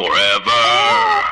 Forever.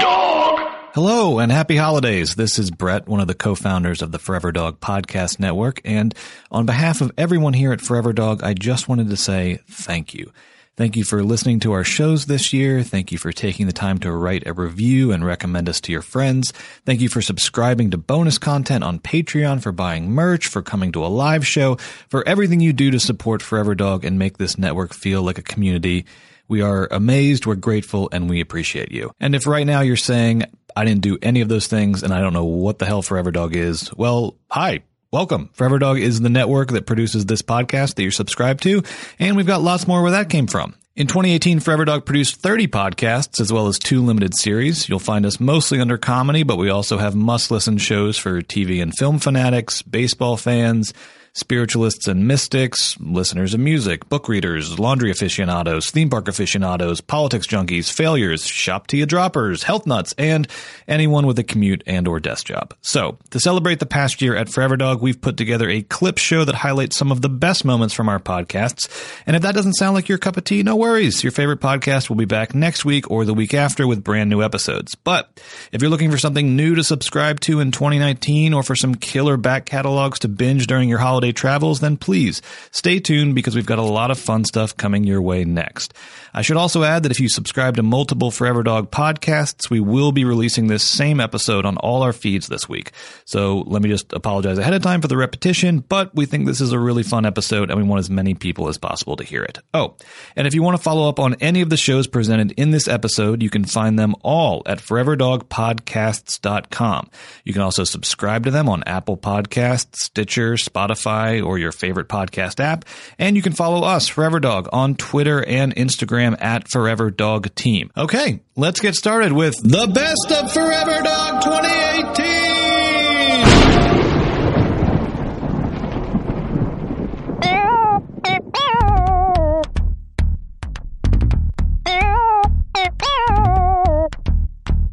Dog. Hello and happy holidays. This is Brett, one of the co-founders of the Forever Dog Podcast Network. And on behalf of everyone here at Forever Dog, I just wanted to say thank you. Thank you for listening to our shows this year. Thank you for taking the time to write a review and recommend us to your friends. Thank you for subscribing to bonus content on Patreon, for buying merch, for coming to a live show, for everything you do to support Forever Dog and make this network feel like a community. We are amazed, we're grateful, and we appreciate you. And if right now you're saying, I didn't do any of those things and I don't know what the hell Forever Dog is, well, hi. Welcome. Forever Dog is the network that produces this podcast that you're subscribed to, and we've got lots more where that came from. In 2018, Forever Dog produced 30 podcasts as well as two limited series. You'll find us mostly under comedy, but we also have must listen shows for TV and film fanatics, baseball fans, spiritualists and mystics, listeners of music, book readers, laundry aficionados, theme park aficionados, politics junkies, failures, shop tea droppers, health nuts, and anyone with a commute and or desk job. So, to celebrate the past year at Forever Dog, we've put together a clip show that highlights some of the best moments from our podcasts. And if that doesn't sound like your cup of tea, no worries. Your favorite podcast will be back next week or the week after with brand new episodes. But if you're looking for something new to subscribe to in 2019 or for some killer back catalogs to binge during your holiday travels, then please stay tuned because we've got a lot of fun stuff coming your way next. I should also add that if you subscribe to multiple Forever Dog podcasts, we will be releasing this same episode on all our feeds this week. So let me just apologize ahead of time for the repetition, but we think this is a really fun episode and we want as many people as possible to hear it. Oh, and if you want to follow up on any of the shows presented in this episode, you can find them all at foreverdogpodcasts.com. You can also subscribe to them on Apple Podcasts, Stitcher, Spotify, or your favorite podcast app. And you can follow us, Forever Dog, on Twitter and Instagram at Forever Dog Team. Okay, let's get started with the best of Forever Dog 2018.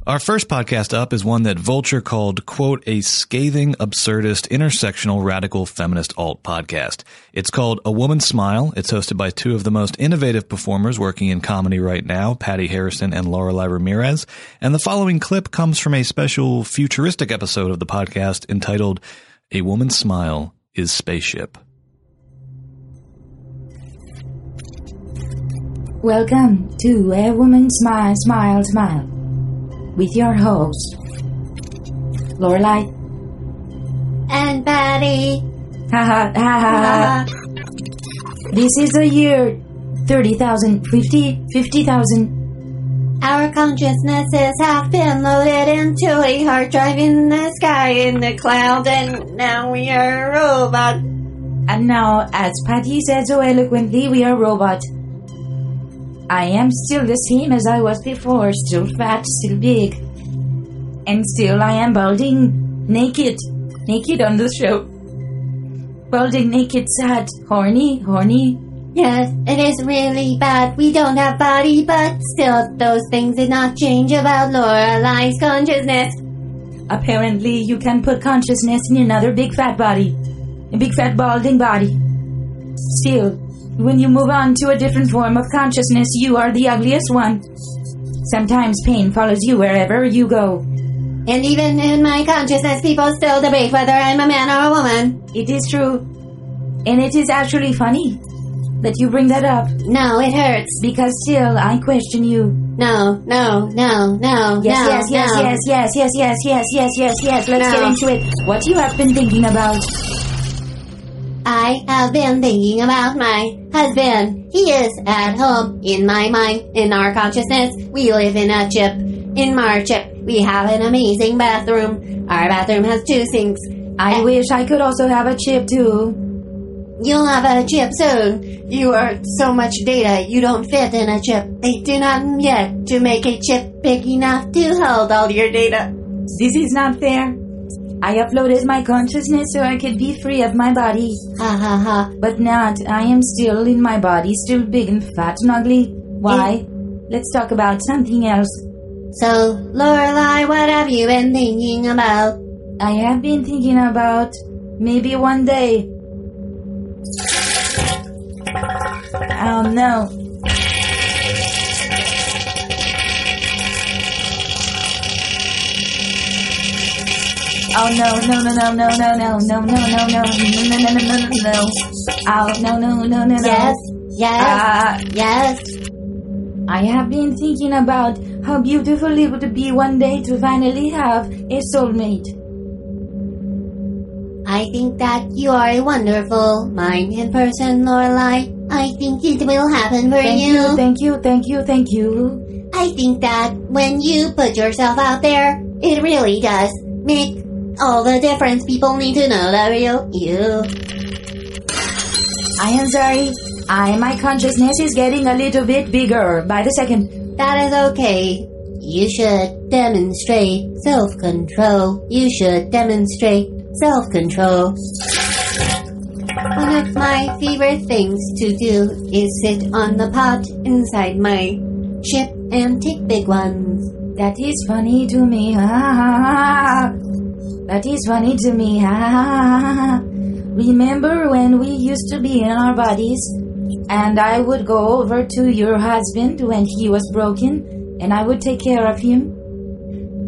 Our first podcast up is one that Vulture called, quote, a scathing, absurdist, intersectional, radical feminist alt podcast. It's called A Woman's Smile. It's hosted by two of the most innovative performers working in comedy right now, Patti Harrison and Lorelei Ramirez. And the following clip comes from a special futuristic episode of the podcast entitled A Woman's Smile is Spaceship. Welcome to A Woman's Smile, Smile, Smile with your host, Lorelei. And Patti. Ha ha ha ha. This is the year 30,000, 50, 50,000. Our consciousnesses have been loaded into a hard drive in the sky in the cloud, and now we are a robot. And now, as Patti said so eloquently, we are robot. I am still the same as I was before, still fat, still big. And still I am balding, naked, naked on the show. Balding, naked, sad, horny, horny. Yes, it is really bad. We don't have body, but still, those things did not change about Lorelei's consciousness. Apparently, you can put consciousness in another big fat body. A big fat balding body. Still, when you move on to a different form of consciousness, you are the ugliest one. Sometimes pain follows you wherever you go. And even in my consciousness, people still debate whether I'm a man or a woman. It is true. And it is actually funny that you bring that up. No, it hurts. Because still, I question you. No, no, no, no, Yes, no, yes, yes, no. yes, yes, yes, yes, yes, yes, yes, yes. Let's No. get into it. What you have been thinking about? I have been thinking about my husband. He is at home in my mind, in our consciousness. We live in a chip. In our chip, we have an amazing bathroom. Our bathroom has two sinks. I wish I could also have a chip too. You'll have a chip soon. You are so much data, you don't fit in a chip. They do not yet to make a chip big enough to hold all your data. This is not fair. I uploaded my consciousness so I could be free of my body. Ha ha ha. But not. I am still in my body, still big and fat and ugly. Why? Eh? Let's talk about something else. So, Lorelei, what have you been thinking about? I have been thinking about maybe one day. Oh no. Oh no no no no no no no no no no no no no no no no no. No Oh no no no no no. Yes, yes, Uh, yes. I have been thinking about how beautiful it would be one day to finally have a soulmate. I think that you are a wonderful mind in person, Lorelei. I think it will happen for Thank you, thank you, thank you, thank you. I think that when you put yourself out there, it really does make all the difference. People need to know the real you. I am sorry. I my consciousness is getting a little bit bigger by the second. That is okay. You should demonstrate self control. You should demonstrate self control. One of my favorite things to do is sit on the pot inside my ship and take big ones. That is funny to me. Ah, ha. That is funny to me. Remember when we used to be in our bodies and I would go over to your husband when he was broken and I would take care of him?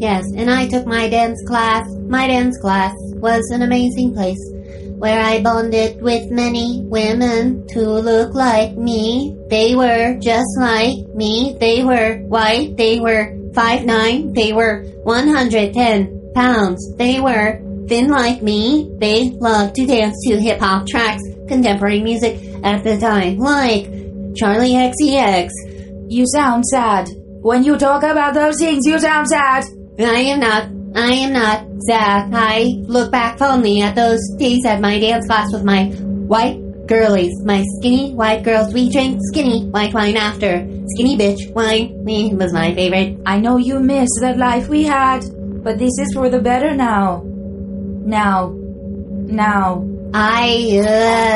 Yes, and I took my dance class. My dance class was an amazing place where I bonded with many women who look like me. They were just like me. They were white. They were five nine. They were 110 pounds. They were thin like me. They loved to dance to hip hop tracks, contemporary music at the time, like Charli XCX. You sound sad. When you talk about those things, you sound sad. I am not. I am not sad. I look back fondly at those days at my dance class with my white girlies. My skinny white girls. We drank skinny white wine after. Skinny bitch wine me was my favorite. I know you miss that life we had, but this is for the better now. Now. Now. I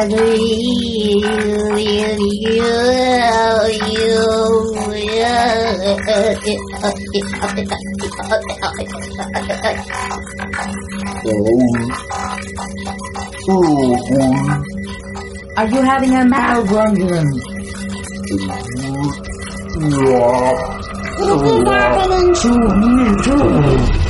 agree Are you having a malfunction? To me too.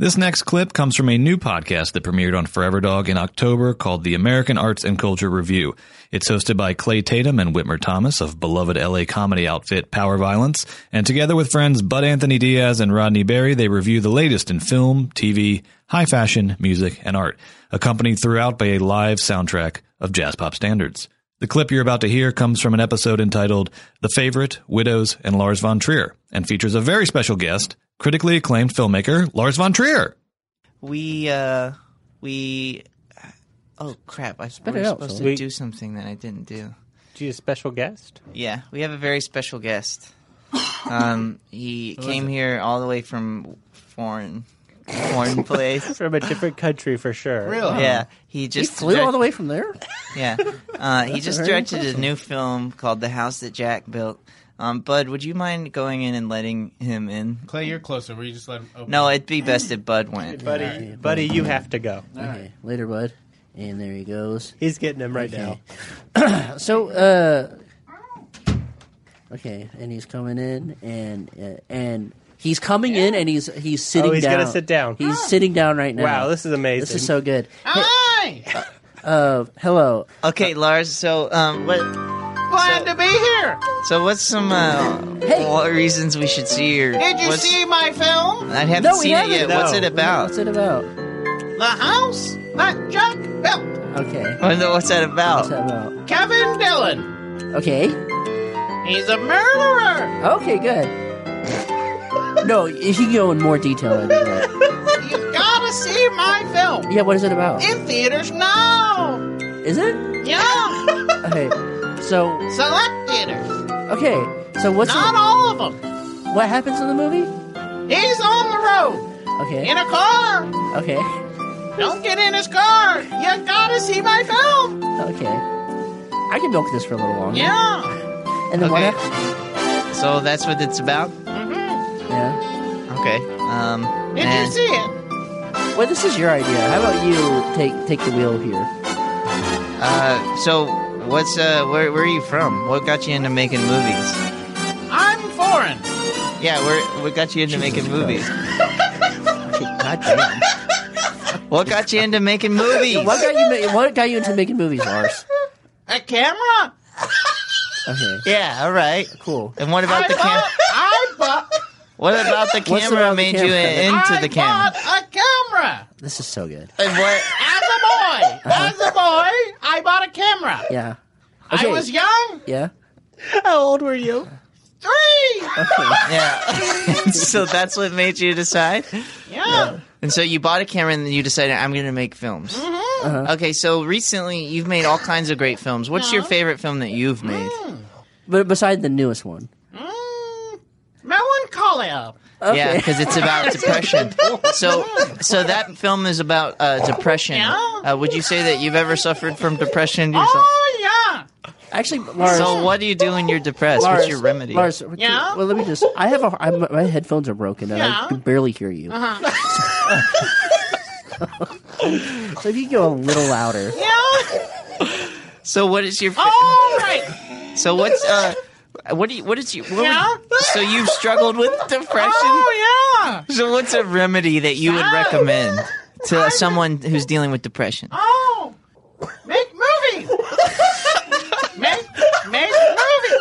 This next clip comes from a new podcast that premiered on Forever Dog in October called the American Arts and Culture Review. It's hosted by Clay Tatum and Whitmer Thomas of beloved LA comedy outfit Power Violence, and together with friends Bud Anthony Diaz and Rodney Berry, they review the latest in film, TV, high fashion, music, and art, accompanied throughout by a live soundtrack of jazz pop standards. The clip you're about to hear comes from an episode entitled The Favorite, Widows, and Lars von Trier, and features a very special guest, critically acclaimed filmmaker Lars von Trier. We uh we oh crap! I was it out, supposed Phil. to We- do something that I didn't do. Do you a special guest? Yeah, we have a very special guest. Um, he came here all the way from foreign foreign place. From a different country for sure. Really? Yeah, he He just flew direct- all the way from there. Yeah, uh, he just very directed a new film called The House That Jack Built. Um, Bud, would you mind going in and letting him in? Clay, you're closer. Will you just let him open? No, it'd be best if Bud went. Buddy, buddy, you have to go. Okay, later, bud. And there he goes. He's getting him right now. So, uh, okay, and he's coming in, and uh, and he's coming in, and he's he's sitting. Oh, he's down. gonna sit down. He's sitting down right now. Wow, this is amazing. This is so good. Hey, Hi! uh, hello. Okay, Lars. So, um, what? Glad to be here. So, what's some uh, Hey. what reasons we should see your? Did you what's- see my film? I haven't No, we seen it haven't. yet. What's No. it about? What's it about? The house that Jack built. Okay. What- What's that about? What's that about? Kevin Dillon. Okay. He's a murderer. Okay. Good. No, you can go in more detail into that. You gotta see my film Yeah. What is it about? in theaters now. Is it? Yeah, Okay. So select theaters. okay. So what's Not all of them. what happens in the movie? He's on the road Okay. in a car. Okay. Don't get in his car. You gotta see my film. Okay. I can milk this for a little longer. Yeah. And then what Okay. happens? So that's what it's about. Yeah. Okay. Um. Did and- you see it? Well, this is your idea. How about you take take the wheel here? Uh. So, what's uh? Where Where are you from? What got you into making movies? I'm foreign. Yeah, we're we got you into making movies. God damn. What got you into making movies? What got you? ma- What got you into making movies, Lars? A camera. Okay, Yeah, all right. cool. And what about I the camera? I bought. What about the What's camera about the made you camera? into I the camera? bought a camera. This is so good. And what? As a boy, uh-huh. as a boy, I bought a camera. Yeah. I Okay. was young, Yeah. How old were you? three. Yeah. so that's what made you decide. Yeah. And so you bought a camera and then you decided I'm going to make films. Mm-hmm. Uh-huh. Okay, so recently you've made all kinds of great films. What's your favorite film that you've made? Mm. But beside the newest one. Mm, melancholia. Yeah, because it's about depression. So, so that film is about uh, depression. Yeah. Uh, would you say that you've ever suffered from depression yourself? Oh yeah. Actually, Lars. So, what do you do when you're depressed? Lars, What's your remedy? Lars, Yeah? well, let me just. I have a. I'm, my headphones are broken and Yeah? Uh-huh. I can barely hear you. so if you go a little louder. Yeah. So, what is your? Fa- All right. so, what's uh, what do you? What is you? What would- Yeah? so you've struggled with oh, depression. Oh yeah. So, what's a remedy that you would recommend to someone who's dealing with depression? Oh, make movies. make make movies.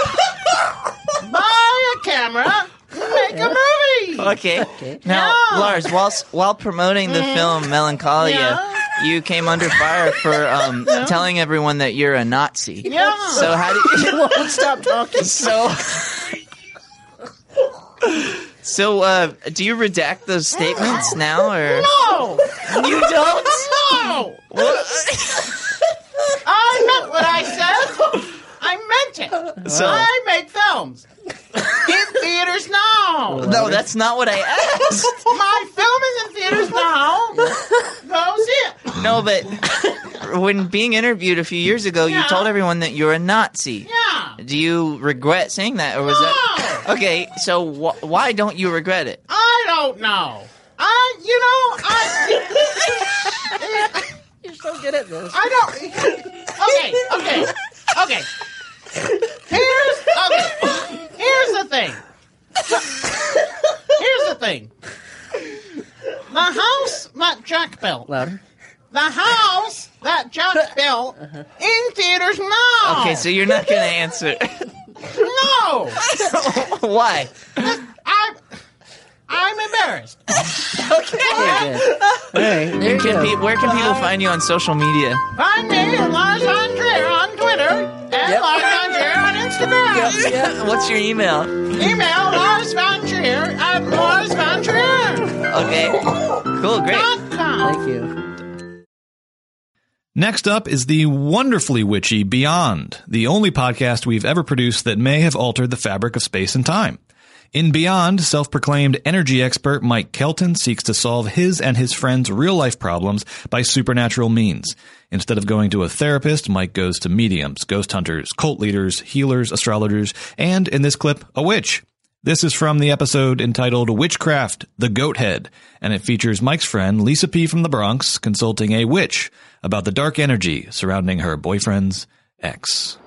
Buy a camera. Make a movie. Okay. okay. Now, Yeah. Lars, while while promoting the mm-hmm. film Melancholia, Yeah. You came under fire for um, telling everyone that you're a Nazi. Yeah. So how do you? Won't stop talking. So. So, uh, do you redact those statements now, or no. you don't? No. I meant what I said. I meant it. So- I make films in theaters now. No, that's not what I asked. My film is in theaters now. Go see it. No, but when being interviewed a few years ago, you told everyone that you're a Nazi. Yeah. Do you regret saying that, or was that No. okay? So wh- why don't you regret it? I don't know. I, you know, I. You're so good at this. I don't. Okay, okay, okay. Here's okay. Here's the thing. Here's the thing. The house that Jack built. Louder. The house that Jack built in theaters now. Okay, so you're not going to answer. no, why? I'm. I'm embarrassed. okay. All right. There you Can pe- where can people find you on social media? Find me Lars Von Trier on Twitter and Yep. Lars Von Trier on Instagram. Yeah. What's your email? Email Lars Von Trier at Lars Von Okay, cool, great. dot com. Thank you. Next up is the wonderfully witchy Beyond, the only podcast we've ever produced that may have altered the fabric of space and time. In Beyond, self-proclaimed energy expert Mike Kelton seeks to solve his and his friends' real-life problems by supernatural means. Instead of going to a therapist, Mike goes to mediums, ghost hunters, cult leaders, healers, astrologers, and, in this clip, a witch. This is from the episode entitled Witchcraft, the Goat Head, and it features Mike's friend Lisa P. from the Bronx consulting a witch about the dark energy surrounding her boyfriend's ex.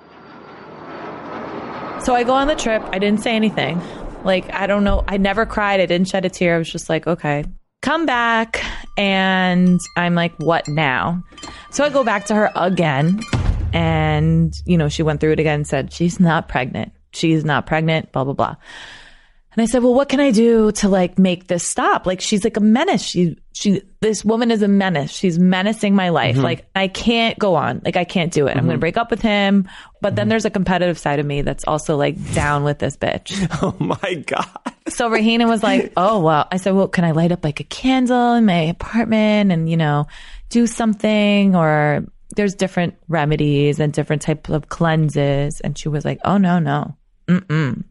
So I go on the trip. I didn't say anything. Like, I don't know. I never cried. I didn't shed a tear. I was just like, okay. Come back. And I'm like, what now? So I go back to her again. And, you know, she went through it again and said, she's not pregnant. She's not pregnant, blah, blah, blah. And I said, well, what can I do to like make this stop? Like, she's like a menace. She, she, this woman is a menace. She's menacing my life. Mm-hmm. Like, I can't go on. Like, I can't do it. I'm going to mm-hmm. break up with him. But then mm-hmm. there's a competitive side of me that's also like down with this bitch. Oh my god. So Rahina was like, oh, well, I said, well, can I light up like a candle in my apartment and, you know, do something or there's different remedies and different types of cleanses. And she was like, oh, no, no. Mm-mm.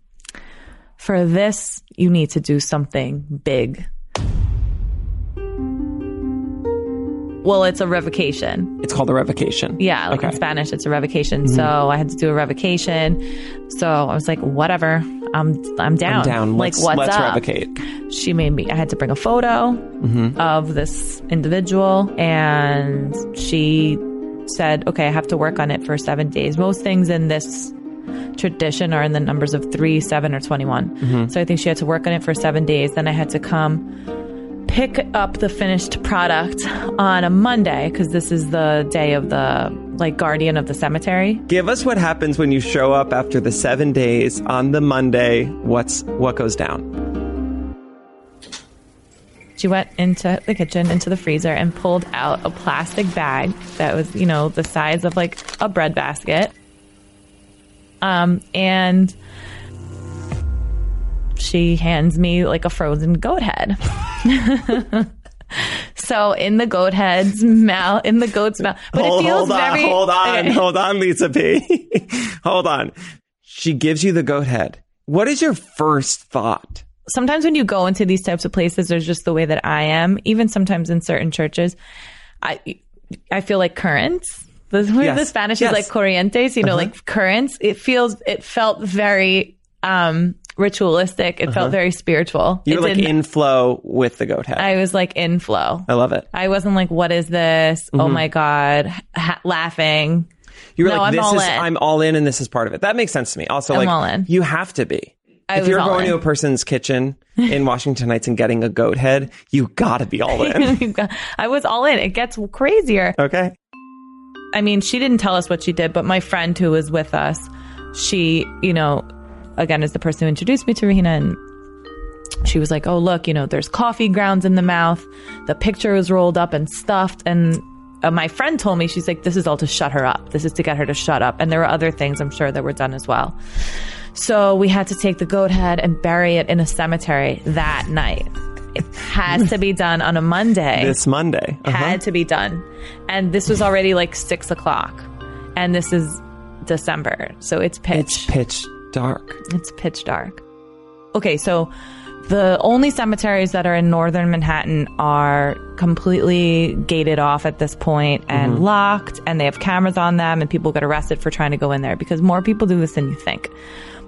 For this, you need to do something big. Well, it's a revocation. It's called a revocation. Yeah, like in Spanish, it's a revocation. So I had to do a revocation. So I was like, whatever, I'm I'm down. I'm down. Like, let's, what's let's up? revocate. She made me. I had to bring a photo Mm-hmm. of this individual, and she said, "Okay, I have to work on it for seven days." Most things in this tradition are in the numbers of three, seven, or 21. Mm-hmm. So I think she had to work on it for seven days. Then I had to come pick up the finished product on a Monday because this is the day of the like guardian of the cemetery. Give us what happens when you show up after the seven days on the Monday. What's what goes down? She went into the kitchen, into the freezer, and pulled out a plastic bag that was, you know, the size of like a bread basket. Um, and she hands me like a frozen goat head. so in the goat head's mouth, in the goat's mouth, but hold, it feels hold on, very. hold on, Okay. hold on, Lisa P. hold on. She gives you the goat head. What is your first thought? sometimes when you go into these types of places, there's just the way that I am. Even sometimes in certain churches, I I feel like currents. The, Yes. the Spanish Yes. is like corrientes, you know, like currents. It feels, it felt very um ritualistic. It felt very spiritual. You're It like didn't- in flow with the goat head. I, was like in flow. I love it. I wasn't like, what is this? Oh Mm-hmm. my God. Ha- laughing. You were No, like, I'm this all is, in. I'm all in and this is part of it. That makes sense to me. Also, I'm like, all in. you have to be. I if you're going in. to a person's kitchen in Washington Heights and getting a goat head, you gotta be all in. I was all in. It gets crazier. okay. I mean, she didn't tell us what she did, but my friend who was with us, she, you know, again, is the person who introduced me to Rahina, and she was like, "Oh, look, you know, there's coffee grounds in the mouth. The picture was rolled up and stuffed." And uh, my friend told me, she's like, "This is all to shut her up. This is to get her to shut up." And there were other things I'm sure that were done as well. So we had to take the goat head and bury it in a cemetery that night. It has to be done on a Monday This Monday. Uh-huh. had to be done. And this was already like six o'clock. And this is December. So it's pitch. It's pitch dark. It's pitch dark. Okay, so the only cemeteries that are in northern Manhattan are completely gated off at this point and locked, and they have cameras on them, and people get arrested for trying to go in there because more people do this than you think.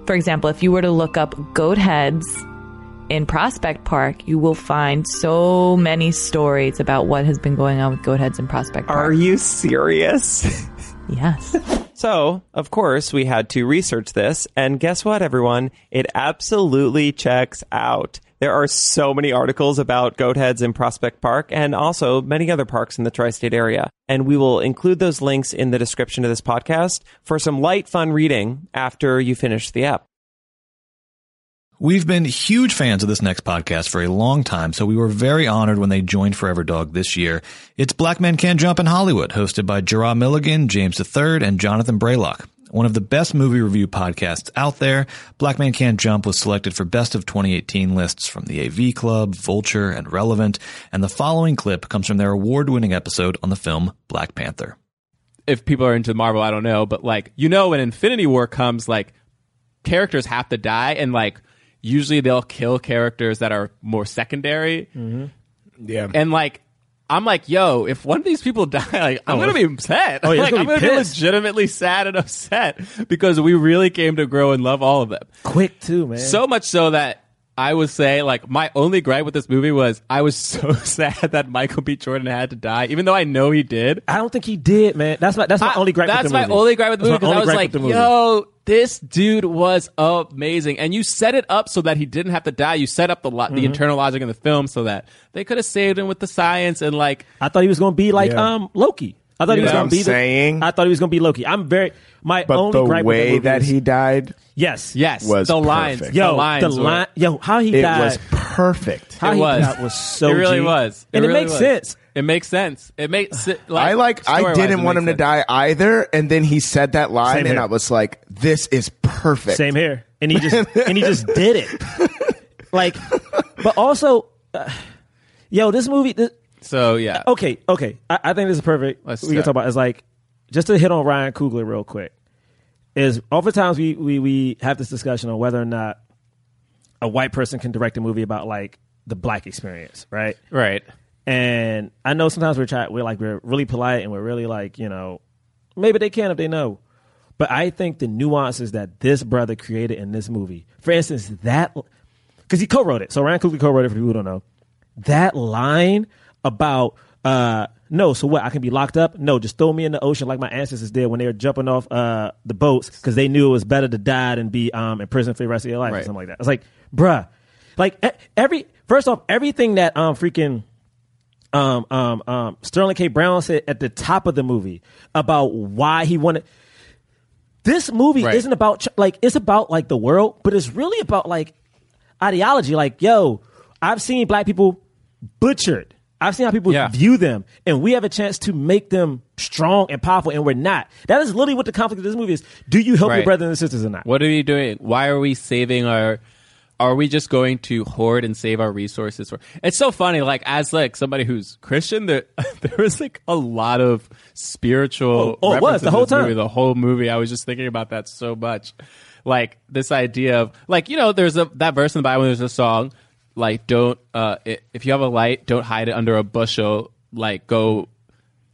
For example, if you were to look up goat heads in Prospect Park, you will find so many stories about what has been going on with goat heads in Prospect Park. Are you serious? Yes. So, of course, we had to research this. And guess what, everyone? It absolutely checks out. There are so many articles about goat heads in Prospect Park and also many other parks in the tri state area. And we will include those links in the description of this podcast for some light, fun reading after you finish the app. We've been huge fans of this next podcast for a long time, so we were very honored when they joined Forever Dog this year. It's Black Men Can't Jump in Hollywood, hosted by Jerah Milligan, James III, and Jonathan Braylock. One of the best movie review podcasts out there, Black Man Can't Jump was selected for Best of 2018 lists from the AV Club, Vulture, and Relevant, and the following clip comes from their award-winning episode on the film Black Panther. if people are into Marvel, I don't know, but like you know, when Infinity War comes, like characters have to die, and like usually they'll kill characters that are more secondary, Yeah. and like. I'm like, yo, if one of these people die, like, I'm oh, gonna be upset. Oh, yeah, like, it's I'm gonna gonna be be legitimately sad and upset because we really came to grow and love all of them. Quick too, man. So much so that I would say, like, my only gripe with this movie was I was so sad that Michael B. Jordan had to die, even though I know he did. I don't think he did, man. That's my that's my I- only gripe. That's with the my movie. only gripe with the movie because I was like, with the movie. yo, this dude was amazing, and you set it up so that he didn't have to die. You set up the lo- Mm-hmm. the internal logic in the film so that they could have saved him with the science and like. I thought he was going to be like Yeah. um Loki. I thought You he was know gonna be I'm the- saying? I thought he was going to be Loki. I'm very my But only the gripe with the way movie that is- he died, yes Yes, Was the lines, perfect. the yo lines, the were- line yo how he it died was perfect. how It he was. died was so it really G. was, and it, really makes was. sense. It makes sense. It makes it, like, I like. I story-wise, didn't want makes him to sense. die either, and then he said that line, Same and here. I was like, "This is perfect." Same here, and he just and he just did it. Like, but also, uh, yo, this movie. This, So yeah, okay, okay. I, I think this is perfect. Let's we can start. talk about. It's like just to hit on Ryan Coogler real quick. Is oftentimes we we we have this discussion on whether or not a white person can direct a movie about like the black experience, right? right. And I know sometimes we're try, we're like we're really polite and we're really like you know maybe they can if they know, but I think the nuances that this brother created in this movie, for instance, that because he co-wrote it, so Ryan Coogler co-wrote it for people who don't know that line about uh No, so what? I can be locked up? No, just throw me in the ocean like my ancestors did when they were jumping off uh, the boats because they knew it was better to die than be um, in prison for the rest of your life or something like that. It's like, bruh, like every first off, everything that um freaking um um um Sterling K. Brown said at the top of the movie about why he wanted. This movie Right. isn't about like it's about like the world, but it's really about like ideology. Like, yo, I've seen black people butchered. I've seen how people Yeah. view them, and we have a chance to make them strong and powerful, and we're not. That is literally what the conflict of this movie is. Do you help your brothers and sisters or not? What are we doing? Why are we saving our? Are we just going to hoard and save our resources? For it's so funny. Like as like somebody who's Christian, there there was like a lot of spiritual. Oh, oh, was, the whole this movie, time. the whole movie. I was just thinking about that so much. Like this idea of like you know, there's a that verse in the Bible. There's a song like don't uh if you have a light, don't hide it under a bushel. Like go,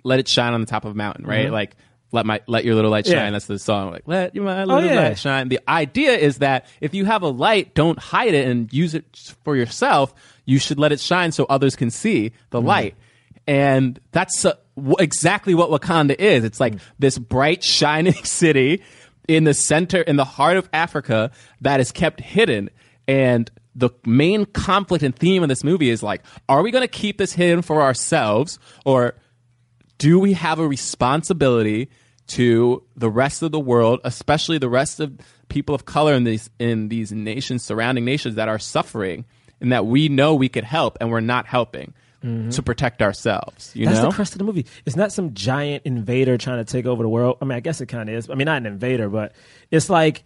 let it shine on the top of a mountain. Right, Mhm. like. Let my let your little light shine. Yeah. That's the song. Like let your my Oh, little yeah. light shine. The idea is that if you have a light, don't hide it and use it for yourself. You should let it shine so others can see the light. And that's uh, w- exactly what Wakanda is. It's like this bright, shining city in the center, in the heart of Africa that is kept hidden. And the main conflict and theme of this movie is like, are we going to keep this hidden for ourselves or do we have a responsibility to the rest of the world, especially the rest of people of color in these in these nations, surrounding nations that are suffering, and that we know we could help and we're not helping mm-hmm. to protect ourselves? You That's know, the crust of the movie. It's not some giant invader trying to take over the world. I mean, I guess it kind of is. I mean, not an invader, but it's like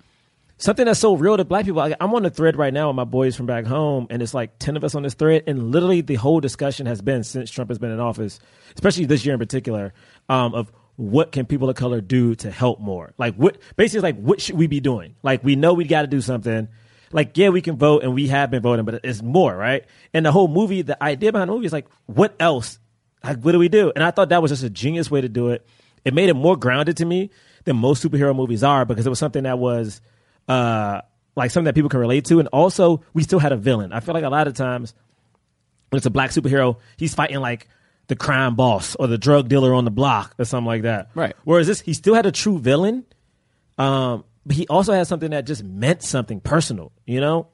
something that's so real to black people. Like, I'm on a thread right now with my boys from back home, and it's like 10 of us on this thread. And literally, the whole discussion has been since Trump has been in office, especially this year in particular, um, of what can people of color do to help more? Like, what basically, like, what should we be doing? Like, we know we got to do something. Like, yeah, we can vote, and we have been voting, but it's more, right? And the whole movie, the idea behind the movie is like, what else like, what do we do? And I thought that was just a genius way to do it. It made it more grounded to me than most superhero movies are because it was something that was uh, like something that people can relate to. And also, we still had a villain. I feel like a lot of times when it's a black superhero, he's fighting like the crime boss or the drug dealer on the block or something like that. Right. Whereas this, he still had a true villain, um, but he also had something that just meant something personal, you know?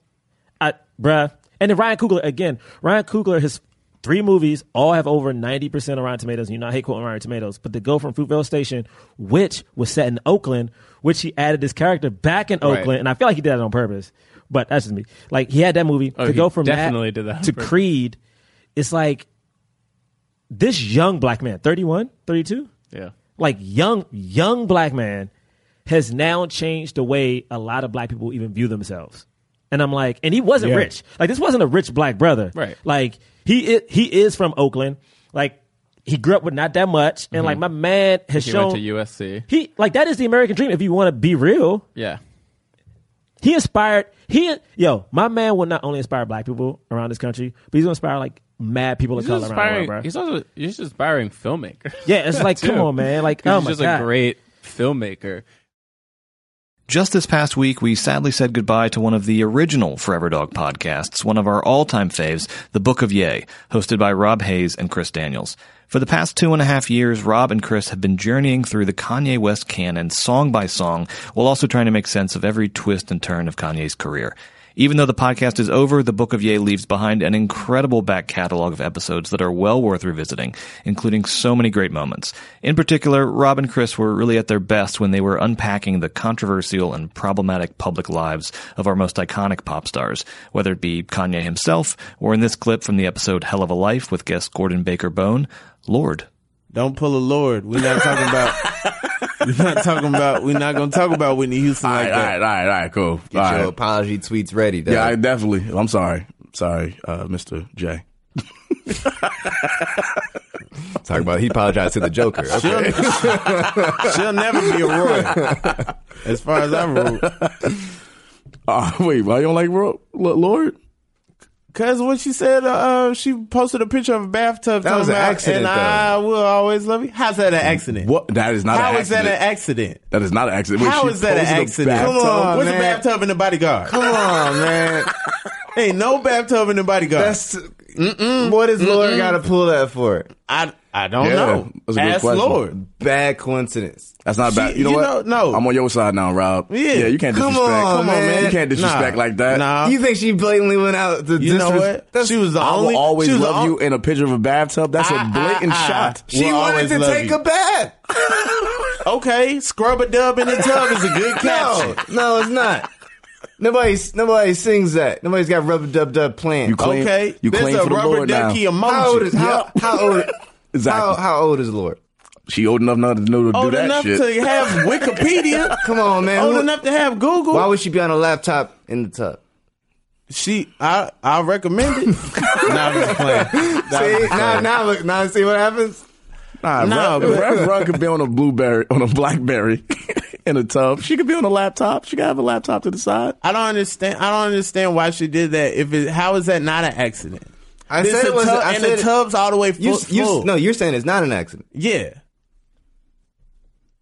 I, bruh. And then Ryan Coogler, again, Ryan Coogler, his three movies all have over 90% of Rotten Tomatoes. You know, I hate quoting Rotten Tomatoes, but to go from Fruitvale Station, which was set in Oakland, which he added this character back in Right. Oakland, and I feel like he did that on purpose, but that's just me. Like, he had that movie Oh, to go from definitely that did that to purpose. Creed. It's like this young black man, 31, 32? yeah. like young young black man has now changed the way a lot of black people even view themselves. And I'm like, and he wasn't Yeah. rich. Like this wasn't a rich black brother. Right. Like he i- he is from Oakland. Like he grew up with not that much, and like mm-hmm. my man has He shown went to USC. he like that is the American dream. If you want to be real, Yeah. he inspired he yo my man will not only inspire black people around this country, but he's gonna inspire like mad people of color around the world, bro. He's also he's just inspiring filmmaker. Yeah, it's like come on, man. Like He's oh my just god, a great filmmaker. Just this past week, we sadly said goodbye to one of the original Forever Dog podcasts, one of our all-time faves, The Book of Yay, hosted by Rob Haze and Chris Daniels. For the past two and a half years, Rob and Chris have been journeying through the Kanye West canon song by song, while also trying to make sense of every twist and turn of Kanye's career. Even though the podcast is over, the Book of Yay leaves behind an incredible back catalog of episodes that are well worth revisiting, including so many great moments. In particular, Rob and Chris were really at their best when they were unpacking the controversial and problematic public lives of our most iconic pop stars, whether it be Kanye himself, or in this clip from the episode Hell of a Life with guest Gordon Baker Bone, Lorde. Don't pull a Lorde. We're not talking about. we're not talking about. We're not going to talk about Whitney Houston All like right, all that. right, all right, all right, cool. Get All your right. apology tweets ready. Doug. Yeah, I definitely. I'm sorry. Sorry, uh, Mr. J. Talk about he apologized to the Joker. Okay. She'll never be a Roy. As far as I wrote. Uh, wait, why you don't like Ro- Lorde? Cause what she said, uh, she posted a picture of a bathtub. That was an about, accident, And though. I will always love you. How's that an accident? What? That is not How an is that an accident? That is not an accident. Wait, How she is that an accident? bathtub? Come on, What's man. a bathtub in the bodyguard? Come on, man. Ain't no bathtub in the bodyguard. That's What is Lorde got to pull that for? I I don't Yeah, know. that's a good Ask question. Lorde. Bad coincidence. That's not bad. You know you what? know- no. I'm on your side now, Rob. Yeah. you can't Come disrespect. on, man. You can't disrespect Nah. like that. Nah. You think she blatantly went out to You know disres- what? She was the I only. will always she was the love on- you in a picture of a bathtub. That's a I- blatant I- I- shot. She Will wanted always to love take you. a bath. Okay, scrub a dub in the tub is a good caption. No, no, it's not. Nobody, nobody sings that. Nobody's got rubber dub dub planned. You claim- Okay, you there's claim a the rubber Lorde now. emoji. How old is how, how old? Exactly. How, how old is Lorde? She old enough now to know to old do that enough shit. to have Wikipedia. Come on, man. old Who- enough to have Google. Why would she be on a laptop in the tub? she? I I recommend it. nah, I'm just playing. Nah, I'm See, just now, playing. now, look, now, see what happens. Nah, No, Rev, but- Run could be on a blueberry, on a blackberry, in a tub. She could be on a laptop. She could have a laptop to the side. I don't understand. I don't understand why she did that. If it, how is that not an accident? I This said a it was. tub- I and said the it- tub's all the way full. You, you, full. no, you're saying it's not an accident. yeah.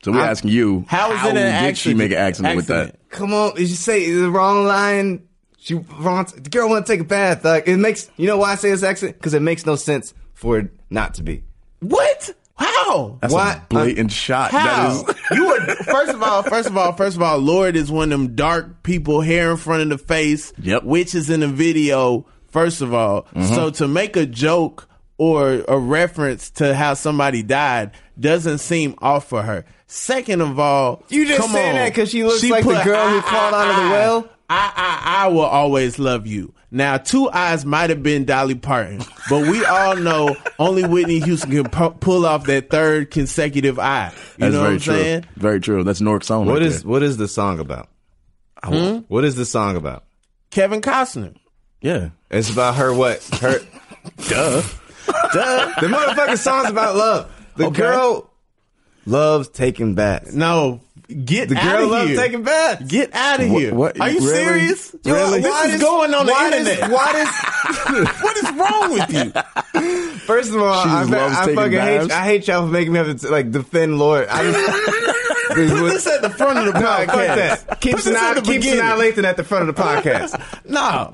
So we're I- asking you, How is it an did accident? she make an accident, with that? Come on, did you say the wrong line. She wrong. The girl want to take a bath. Like it makes. You know why I say it's accident? Because it makes no sense for it not to be. What? How? That's Why- a blatant shot. How? That is. you would first of all, first of all, first of all, Lorde is one of them dark people, hair in front of the face, Yep. which is in the video. First of all, Mm-hmm. so to make a joke or a reference to how somebody died doesn't seem off for her. Second of all, You just come saying on. that 'cause she looks like the girl who crawled out of the well? I, I, I will always love you. Now, two eyes might have been Dolly Parton, but we all know only Whitney Houston can pu- pull off that third consecutive eye. You That's know what very I'm true. saying? Very true. That's Nork song. What right is there. what is the song about? Hmm? What is the song about? Kevin Costner. Yeah. It's about her. What her? Duh. Duh. The motherfucking song's about love. The Okay. girl loves taking baths. No, get The out girl loves here. taking baths. Get out of What- here. what- Are you really? serious? Yo, Really? This why is does- going on the internet. why does? what is wrong with you? First of all, She I, I taking fucking hate. I hate y'all for making me have to like defend Lorde. I just, Put this at the front of the podcast. fuck that. Keep Put this at the keep beginning. Lathan at the front of the podcast. No.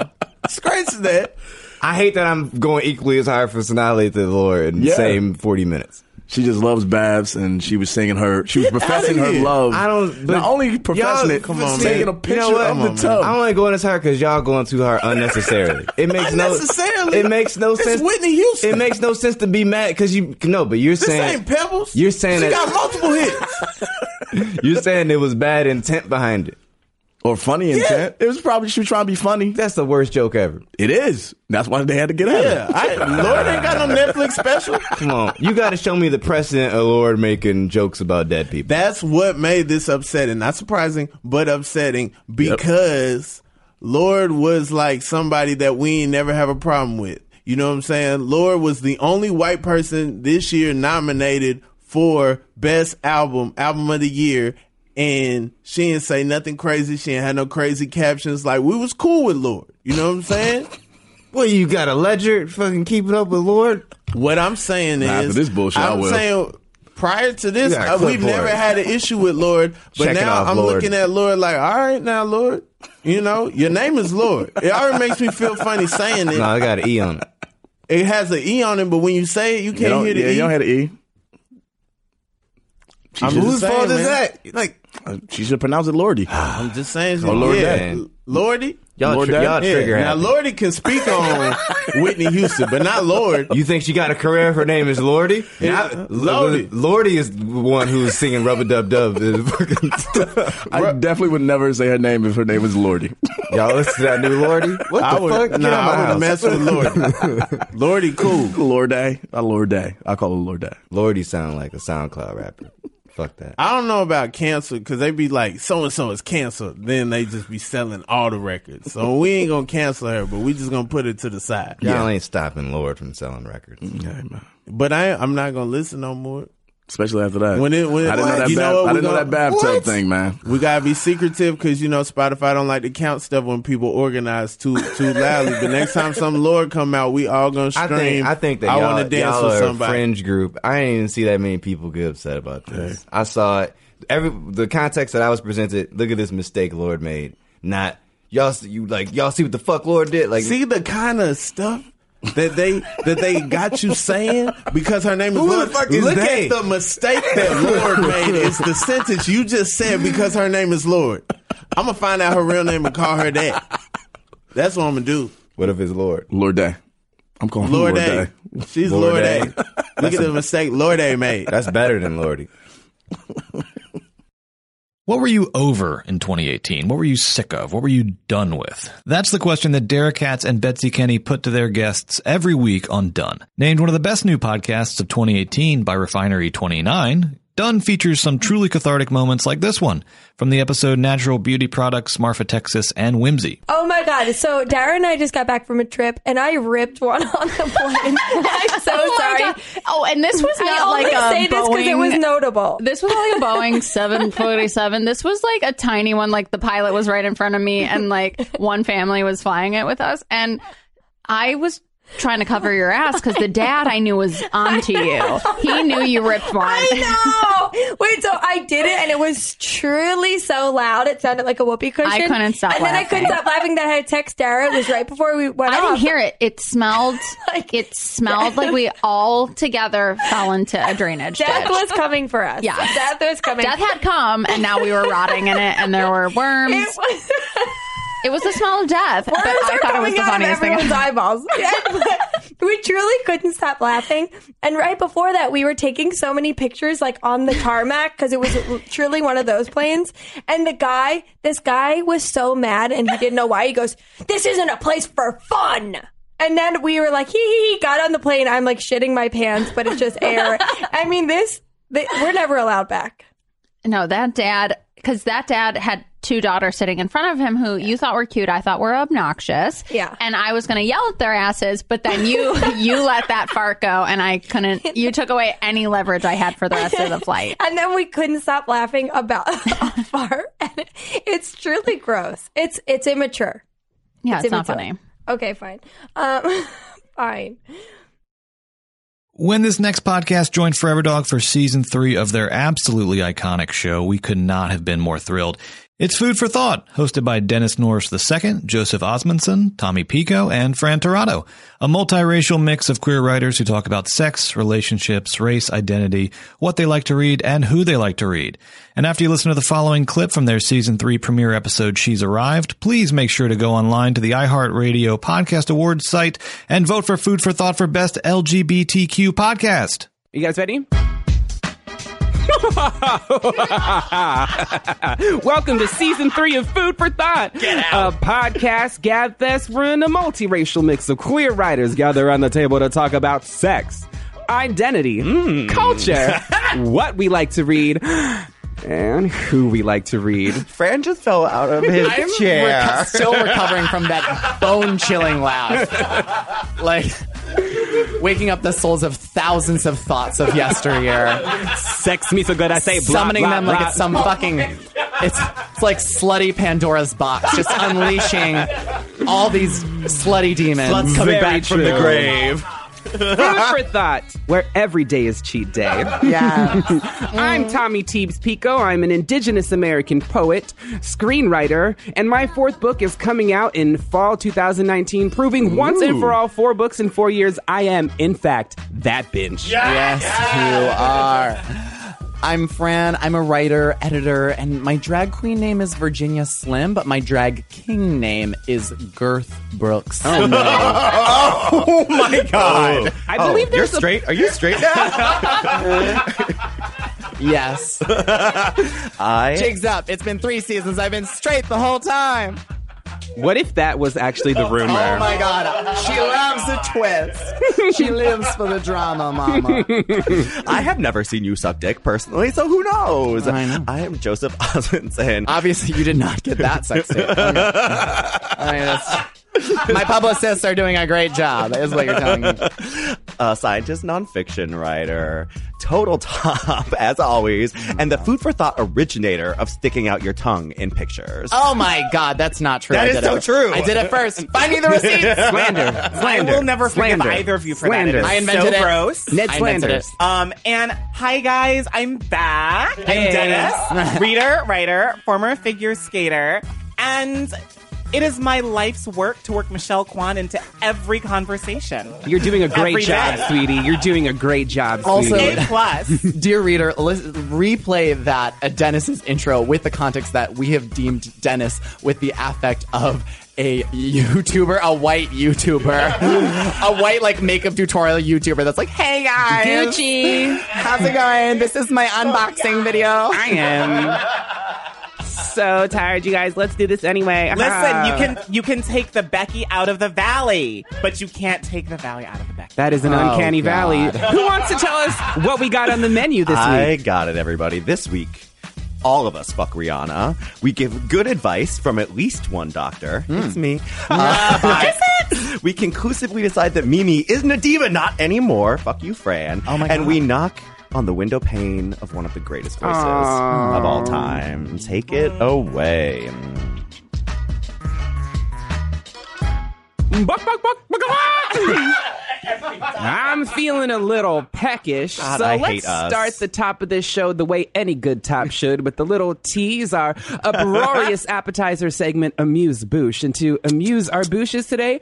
Scratch that. I hate that I'm going equally as hard for Sanaa Lathan and Lorde in the same 40 minutes. She just loves baths, and she was singing her. She was professing her love. I don't. Not only professing it, come on, taking man. a picture You know of the man. tub. I'm only going as hard because y'all going too hard unnecessarily. It makes no Unnecessarily? It makes no It's sense. Whitney Houston. It makes no sense to be mad because you no, but you're This saying ain't Pebbles. You're saying she that- got multiple hits. you're saying it was bad intent behind it. Or funny intent. Yeah. It was probably she was trying to be funny. That's the worst joke ever. It is. That's why they had to get at Yeah, her. I, Lorde ain't got no Netflix special. Come on, you got to show me the precedent of Lorde making jokes about dead people. That's what made this upsetting. Not surprising, but upsetting because Lorde was like somebody that we ain't never have a problem with. You know what I'm saying? Lorde was the only white person this year nominated for best album, album of the year. And she didn't say nothing crazy. She ain't had no crazy captions. Like we was cool with Lorde. You know what I'm saying? Well, you got a ledger, fucking keeping up with Lorde. What I'm saying Nah, is, after this bullshit, I I'm will. saying prior to this, You got a uh, we've clipboard. never had an issue with Lorde, but Checking now off I'm Lorde. looking at Lorde like, all right, now Lorde, you know, your name is Lorde. It already makes me feel funny saying it. No, I got an E on it. It has an E on it, but when you say it, you You can't don't, hear the yeah, E. you don't have an E. She I'm Whose fault is that? Like, uh, she should pronounce it Lordy. I'm just saying, Oh, Lord yeah, Lordy. y'all, Lord tri- y'all Yeah. trigger Now. Lordy can speak on Whitney Houston, but not Lorde. You think she got a career if her name is Lordy? Yeah, Lordy. Lordy is the one who's singing Rubber Dub Dub. I definitely would never say her name if her name was Lordy. Y'all listen to that new Lordy? What the I would, fuck? Nah, I would mess with Lordy. Lordy, cool. Lorday. I Lorday. I call her Lorday. Lordy sound like a SoundCloud rapper. Fuck that. I don't know about cancel because they be like, so and so is canceled. Then they just be selling all the records. So we ain't gonna cancel her, but we just gonna put it to the side. Y'all ain't stopping Lorde from selling records. Yeah, man. But I, I'm not gonna listen no more. Especially after that. When it- when- I didn't know that, You know bath- what I didn't know gonna- that bathtub What? thing, man. We gotta be secretive because you know Spotify don't like to count stuff when people organize too too loudly. But next time some Lorde come out, we all gonna I scream. think I think that I y'all, want to dance y'all with are somebody. a fringe group. I didn't even see that many people get upset about this. I saw it. Every the context that I was presented. Look at this mistake Lorde made. Not y'all. see- You like y'all see what the fuck Lorde did? Like See the kind of stuff that they that they got you saying because her name is Who the Lorde. fuck is Look they? at the mistake that Lorde made. It's the sentence you just said because her name is Lorde. I'm gonna find out her real name and call her that. That's what I'm gonna do. What if it's Lord? Lord Day. I'm calling Lorde Lord A. Day. She's Lord Lord, A. A. Look at the mistake Lord A made. That's better than Lordy. What were you over in 2018? What were you sick of? What were you done with? That's the question that Derek Katz and Betsy Kenny put to their guests every week on Done. Named one of the best new podcasts of 2018 by Refinery 29, Done features some truly cathartic moments like this one from the episode Natural Beauty Products, Marfa, Texas, and Whimsy. Oh my god! So Dara and I just got back from a trip, and I ripped one on the plane. I'm so Oh sorry. Oh, and this was not only like a say this because it was notable. This was like a Boeing 747. This was like a tiny one. Like the pilot was right in front of me, and like one family was flying it with us. And I was trying to cover your ass because the dad I knew was onto you. He knew you ripped one. I Wait, so I did it, and it was truly so loud. It sounded like a whoopee cushion. I couldn't stop And then I couldn't stop laughing. That I had text Dara. It was right before we went I off. didn't hear it. It smelled. like, it smelled like we all together fell into a drainage. Death ditch. was coming for us. Yeah, Death was coming. Death had come, and now we were rotting in it, and there were worms. It was, the smell of death. but I thought it was the funniest thing. eyeballs. we truly couldn't stop laughing. And right before that, we were taking so many pictures, like on the tarmac, because it was truly one of those planes. And the guy, this guy was so mad, and he didn't know why. He goes, "This isn't a place for fun." And then we were like, hee hee, got on the plane. I'm like shitting my pants, but it's just air. I mean, this, th- we're never allowed back. No, that dad, because that dad had two daughters sitting in front of him who you thought were cute, I thought were obnoxious. Yeah. And I was going to yell at their asses, but then you you let that fart go, and I couldn't. You took away any leverage I had for the rest of the flight. And then we couldn't stop laughing about a fart. And it's truly gross. It's it's immature. Yeah, it's, not immature. funny. Okay, fine. Um, fine. When this next podcast joined Forever Dog for season three of their absolutely iconic show, we could not have been more thrilled. It's Food for Thought, hosted by Dennis Norris II, Joseph Osmundson, Tommy Pico, and Fran Tirado. A multiracial mix of queer writers who talk about sex, relationships, race, identity, what they like to read, and who they like to read. And after you listen to the following clip from their season three premiere episode, She's Arrived, please make sure to go online to the iHeartRadio Podcast Awards site and vote for Food for Thought for Best LGBTQ Podcast. You guys ready? Welcome to season three of Food for Thought, a podcast gabfest wherein a multiracial mix of queer writers gather around the table to talk about sex, identity, hmm. culture, what we like to read, and who we like to read. Fran just fell out of his I'm chair. reco- still recovering from that bone chilling laugh. like waking up the souls of thousands of thoughts of yesteryear. Sex me so good I say blah, Summoning blah, them like blah. it's some fucking. It's, it's like slutty Pandora's box, just unleashing all these slutty demons Sluts coming Very back from the grave. Food for thought, where every day is cheat day. Yeah. I'm Tommy Teebs Pico. I'm an Indigenous American poet, screenwriter, and my fourth book is coming out in fall 2019, proving once and for all four books in four years I am, in fact, that binge. Yes, you are. I'm Fran. I'm a writer, editor, and my drag queen name is Virginia Slim, but my drag king name is Girth Brooks. Oh, no. oh my oh. god! I Oh, believe you're there's a- straight. Are you straight now? yes. I Jigs up. It's been three seasons. I've been straight the whole time. What if that was actually the oh rumor? Oh my god. She loves the twist. she lives for the drama, mama. I have never seen you suck dick personally, so who knows? I know. I am Joseph Osmundson. Obviously, you did not get that sex tape. Okay. I mean, that's- my publicists are doing a great job, is what you're telling me. a scientist nonfiction writer, total top as always, and the food for thought originator of sticking out your tongue in pictures. Oh my god, that's not true. That I is did so it. true. I did it first. Find me the receipts. Slander. I Slander. will never forgive Slander. either of you for Slander. that. It is I invented so it. gross. Ned I invented Slander. it. Um, and hi guys, I'm back. Hey. I'm Dennis, reader, writer, former figure skater, and It is my life's work to work Michelle Kwan into every conversation. You're doing a great Every job, day. sweetie. You're doing a great job, Also, sweetie. dear reader, lis- replay that uh, Dennis's intro with the context that we have deemed Dennis with the affect of a YouTuber, a white YouTuber, a white like makeup tutorial YouTuber that's like, "Hey guys, Gucci. how's it going? This is my unboxing video." I am so tired, you guys. Let's do this anyway. Listen, you can you can take the Becky out of the valley, but you can't take the valley out of the Becky. That is an Oh, uncanny God. valley. Who wants to tell us what we got on the menu this I week? I got it, everybody. This week, all of us fuck Rihanna. We give good advice from at least one doctor. Hmm. It's me. Uh, we conclusively decide that Mimi isn't a diva, not anymore. Fuck you, Fran. Oh my God. and God. we knock on the window pane of one of the greatest voices Aw. of all time. Take it away. Buck, buck, buck, buck, buck. I'm feeling a little peckish, God, so I let's start the top of this show the way any good top should, with the little tease, our uproarious appetizer segment, Amuse Boosh. And to amuse our booshes today,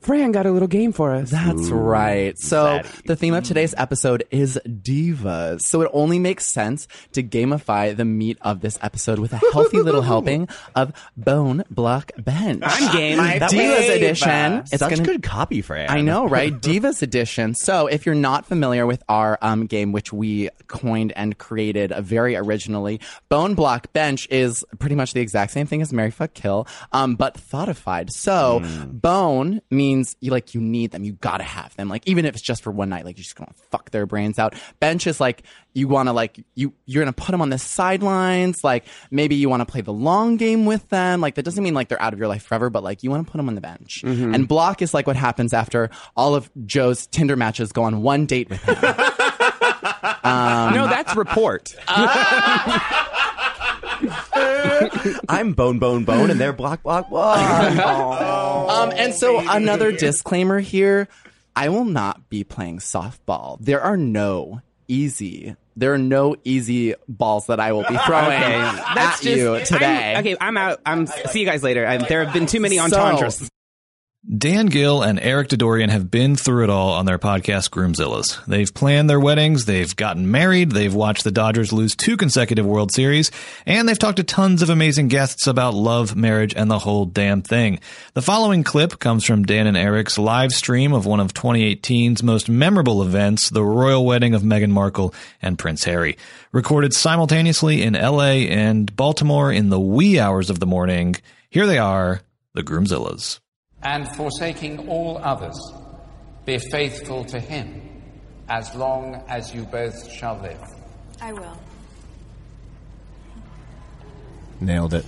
Fran got a little game for us. That's right. So the theme of today's episode is divas. So it only makes sense to gamify the meat of this episode with a healthy little helping of Bone Block Bench. I'm game. My Divas fave. edition. It's Such good copy, Fran. I know, right? Divas edition. So if you're not familiar with our um, game, which we coined and created very originally, Bone Block Bench is pretty much the exact same thing as Marry Fuck Kill, um, but thoughtified. So bone means you like you need them, you gotta have them. Like even if it's just for one night, like you're just gonna fuck their brains out. Bench is like you want to like you you're gonna put them on the sidelines. Like maybe you want to play the long game with them. Like that doesn't mean like they're out of your life forever, but like you want to put them on the bench. Mhm. And block is like what happens after all of Joe's Tinder matches go on one date with him. um, no, that's report. I'm bone, bone, bone, and they're block, block, block. um, and so another disclaimer here: I will not be playing softball. There are no easy. There are no easy balls that I will be throwing at you today. I'm- okay, I'm out. I'm see you guys later. I, there have been too many entendres. Dan Gill and Eric Dodorian have been through it all on their podcast Groomzillas. They've planned their weddings, they've gotten married, they've watched the Dodgers lose two consecutive World Series, and they've talked to tons of amazing guests about love, marriage, and the whole damn thing. The following clip comes from Dan and Eric's live stream of one of 2018's most memorable events, the royal wedding of Meghan Markle and Prince Harry. Recorded simultaneously in LA and Baltimore in the wee hours of the morning. Here they are, the Groomzillas. And forsaking all others, be faithful to him as long as you both shall live. I will. Nailed it.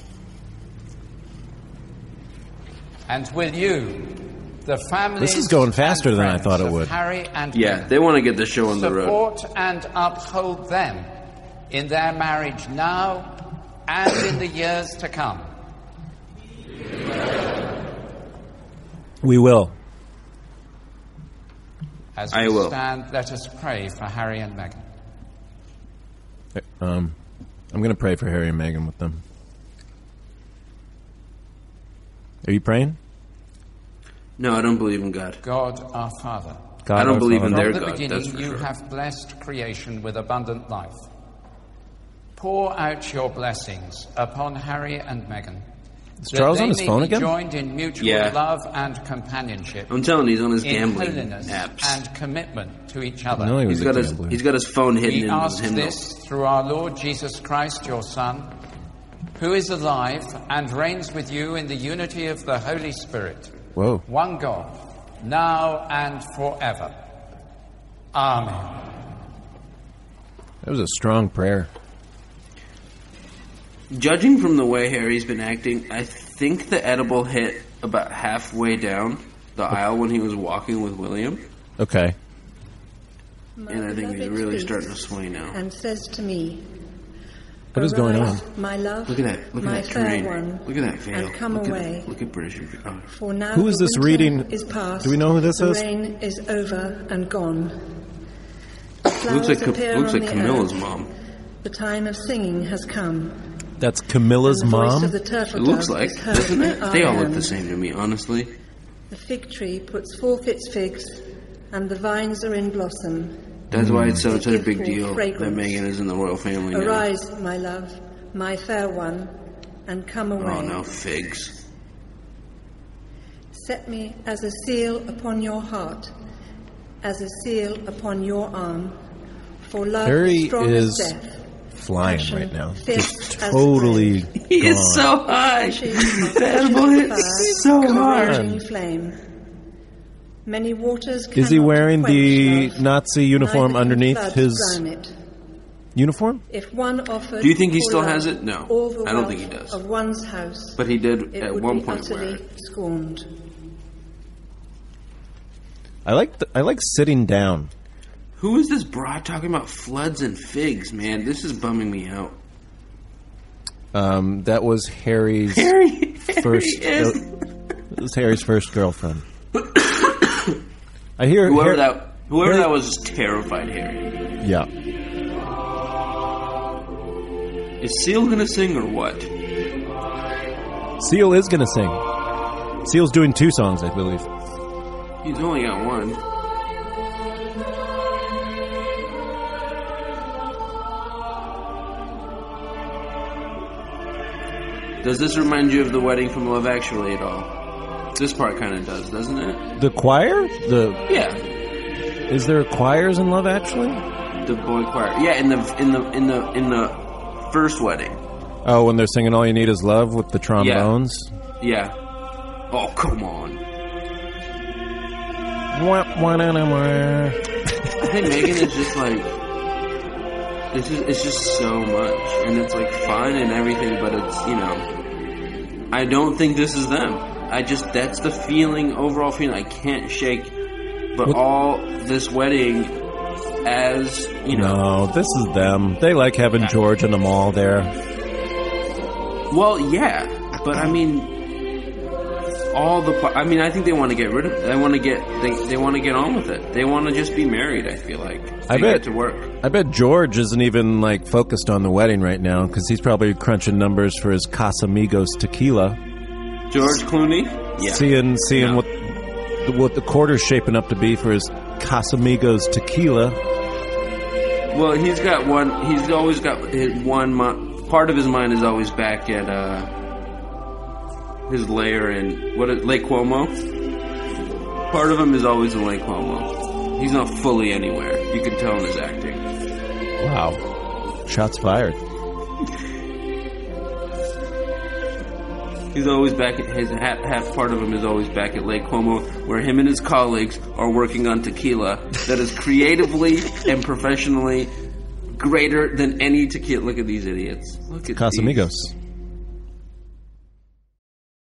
And will you, the family, This is going faster than I thought it would. Harry and Yeah, Meghan, they want to get the show on the road. support and uphold them in their marriage now and in the years to come. We will. As I we will. stand, let us pray for Harry and Meghan. Um, I'm going to pray for Harry and Meghan with them. Are you praying? No, I don't believe in God. God our Father. God I don't our believe in From their the God, beginning, that's for you sure. have blessed creation with abundant life. Pour out your blessings upon Harry and Meghan. Is Charles they on his phone again? Joined in mutual Yeah. love and companionship. I'm telling you, he's on his in gambling holiness apps. and commitment to each other. I know he was He's a got his gambler. he's got his phone hidden We in ask him. this through our Lord Jesus Christ, your Son, who is alive and reigns with you in the unity of the Holy Spirit, Whoa. one God, now and forever. Amen. That was a strong prayer. Judging from the way Harry's been acting, I think the edible hit about halfway down the aisle when he was walking with William, Okay. and I think he's really starting to sway now. and says to me, What is going on? My love, Look at that! Look my at that fair terrain! one, Look at that veil! and come look away. At, look at British. Oh. For now Who is the this reading? Is past, Do we know who this the is? rain is over and gone. Looks like Flowers appear looks on like the Camilla's earth. mom. The time of singing has come. That's Camilla's mom. it looks like, doesn't it? They all look the same to me, honestly. The fig tree puts forth its figs, and the vines are in blossom. That's why it's so, such a big deal that Megan is in the royal family now. Arise, my love, my fair one, and come oh, away. Oh, no figs. Set me as a seal upon your heart, as a seal upon your arm, for love Harry is, is death flying right now. Just totally. He gone. is so high. the animal is so hard. Flame. Many waters is he wearing the. Nazi uniform underneath his uniform? If one offered Do you think he still has it? No, I don't think he does. Of one's house, but he did at one point wear it. Scorned. I like I like sitting down who is this broad talking about floods and figs, man? This is bumming me out. Um, that was Harry's Harry, first. Harry is. Harry's first girlfriend. I hear whoever Harry, that whoever Harry, that was terrified Harry. Yeah. Is Seal gonna sing or what? Seal is gonna sing. Seal's doing two songs, I believe. He's only got one. Does this remind you of the wedding from Love Actually at all? This part kind of does, doesn't it? The choir? The yeah. Is there choirs in Love Actually? The boy choir. Yeah, in the in the in the in the first wedding. Oh, when they're singing "All You Need Is Love" with the trombones. Yeah. yeah. Oh come on. hey, Megan is just like it's just, it's just so much, and it's like fun and everything, but it's you know, I don't think this is them. I just that's the feeling, overall feeling I can't shake. But what? all this wedding, as you know, no, this is them. They like having George in the mall there. Well, yeah, but I mean, all the. I mean, I think they want to get rid of. They want to get. They, they want to get on with it. They want to just be married. I feel like. I bet to work. I bet George isn't even like focused on the wedding right now because he's probably crunching numbers for his Casamigos tequila. George Clooney. Yeah. Seeing seeing yeah. what the, what the quarter's shaping up to be for his Casamigos tequila. Well, he's got one. He's always got one. Part of his mind is always back at. Uh, his layer in what is Lake Como. Part of him is always in Lake Como. He's not fully anywhere. You can tell in his acting. Wow. Shots fired. He's always back at his half, half part of him is always back at Lake Como, where him and his colleagues are working on tequila that is creatively and professionally greater than any tequila. Look at these idiots. Look at Casamigos. These.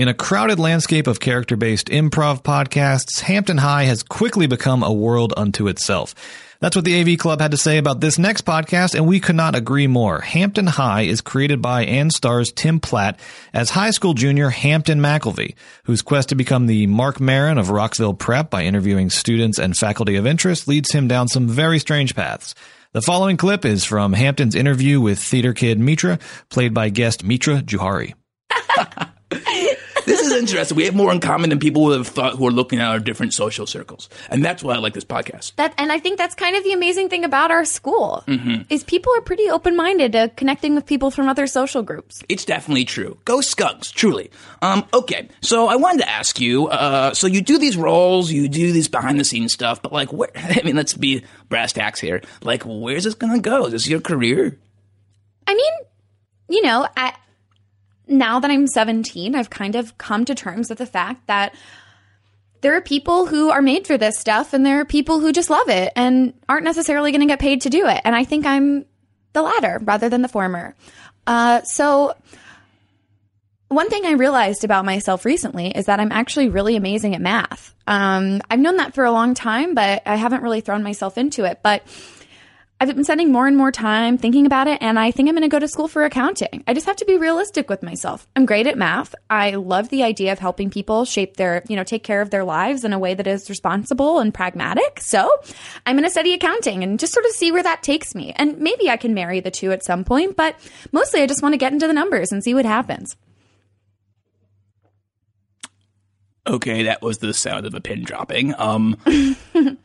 In a crowded landscape of character based improv podcasts, Hampton High has quickly become a world unto itself. That's what the AV Club had to say about this next podcast, and we could not agree more. Hampton High is created by and stars Tim Platt as high school junior Hampton McElvey, whose quest to become the Marc Maron of Rockville Prep by interviewing students and faculty of interest leads him down some very strange paths. The following clip is from Hampton's interview with theater kid Mitra, played by guest Mitra Jouhari interesting. We have more in common than people would have thought who are looking at our different social circles. And that's why I like this podcast. That and I think that's kind of the amazing thing about our school mm-hmm. is people are pretty open minded to connecting with people from other social groups. It's definitely true. Go Skunks, truly. Um, okay, so I wanted to ask you. Uh, so you do these roles, you do these behind the scenes stuff, but like, where? I mean, let's be brass tacks here. Like, where's this gonna go? Is this your career? I mean, you know, I, now that I'm 17, I've kind of come to terms with the fact that there are people who are made for this stuff and there are people who just love it and aren't necessarily going to get paid to do it. And I think I'm the latter rather than the former. Uh, so, one thing I realized about myself recently is that I'm actually really amazing at math. Um, I've known that for a long time, but I haven't really thrown myself into it. But I've been spending more and more time thinking about it, and I think I'm going to go to school for accounting. I just have to be realistic with myself. I'm great at math. I love the idea of helping people shape their, you know, take care of their lives in a way that is responsible and pragmatic. So I'm going to study accounting and just sort of see where that takes me. And maybe I can marry the two at some point, but mostly I just want to get into the numbers and see what happens. Okay, that was the sound of a pin dropping. Um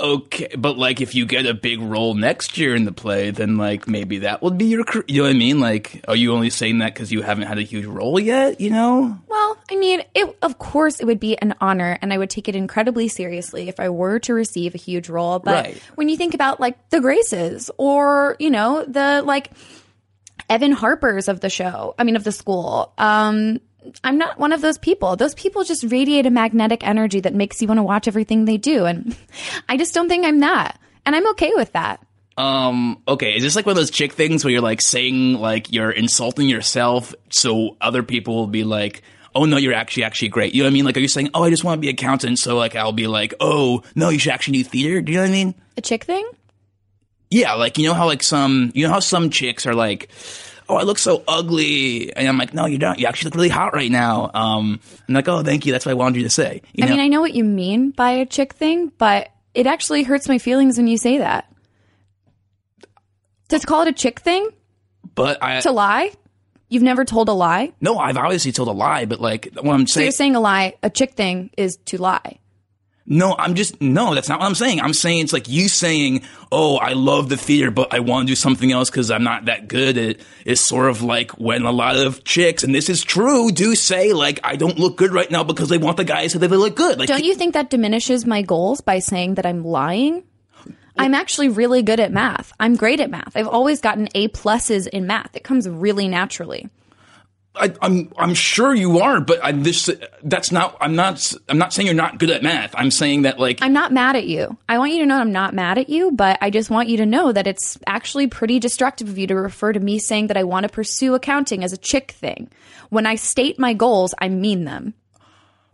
Okay, but like if you get a big role next year in the play, then like maybe that would be your you know what I mean? Like are you only saying that cuz you haven't had a huge role yet, you know? Well, I mean, it, of course, it would be an honor, and I would take it incredibly seriously if I were to receive a huge role. But Right. when you think about like the Graces or, you know, the like Evan Harper's of the show, I mean, of the school, um, I'm not one of those people. Those people just radiate a magnetic energy that makes you want to watch everything they do. And I just don't think I'm that. And I'm okay with that. Um, okay, is this like one of those chick things where you're like saying like you're insulting yourself so other people will be like, "Oh no, you're actually actually great." You know what I mean? Like are you saying, "Oh, I just want to be accountant," so like I'll be like, "Oh, no, you should actually do theater." Do you know what I mean? A chick thing? Yeah, like you know how like some you know how some chicks are like, "Oh, I look so ugly," and I'm like, "No, you don't. You actually look really hot right now." Um, I'm like, "Oh, thank you. That's what I wanted you to say." You I know? mean, I know what you mean by a chick thing, but it actually hurts my feelings when you say that. To call it a chick thing? but I to lie? You've never told a lie? no, I've obviously told a lie, but like what I'm So saying. you're saying a lie, a chick thing is to lie. No, I'm just no. That's not what I'm saying. I'm saying it's like you saying, "Oh, I love the theater, but I want to do something else because I'm not that good." It is sort of like when a lot of chicks, and this is true, do say like, "I don't look good right now" because they want the guys so that they look good. Like, Don't you think that diminishes my goals by saying that I'm lying? I'm actually really good at math. I'm great at math. I've always gotten A pluses in math. It comes really naturally. I, I'm I'm sure you are, but I'm this. That's not. I'm not. I'm not saying you're not good at math. I'm saying that like I'm not mad at you. I want you to know I'm not mad at you, but I just want you to know that it's actually pretty destructive of you to refer to me saying that I want to pursue accounting as a chick thing. When I state my goals, I mean them.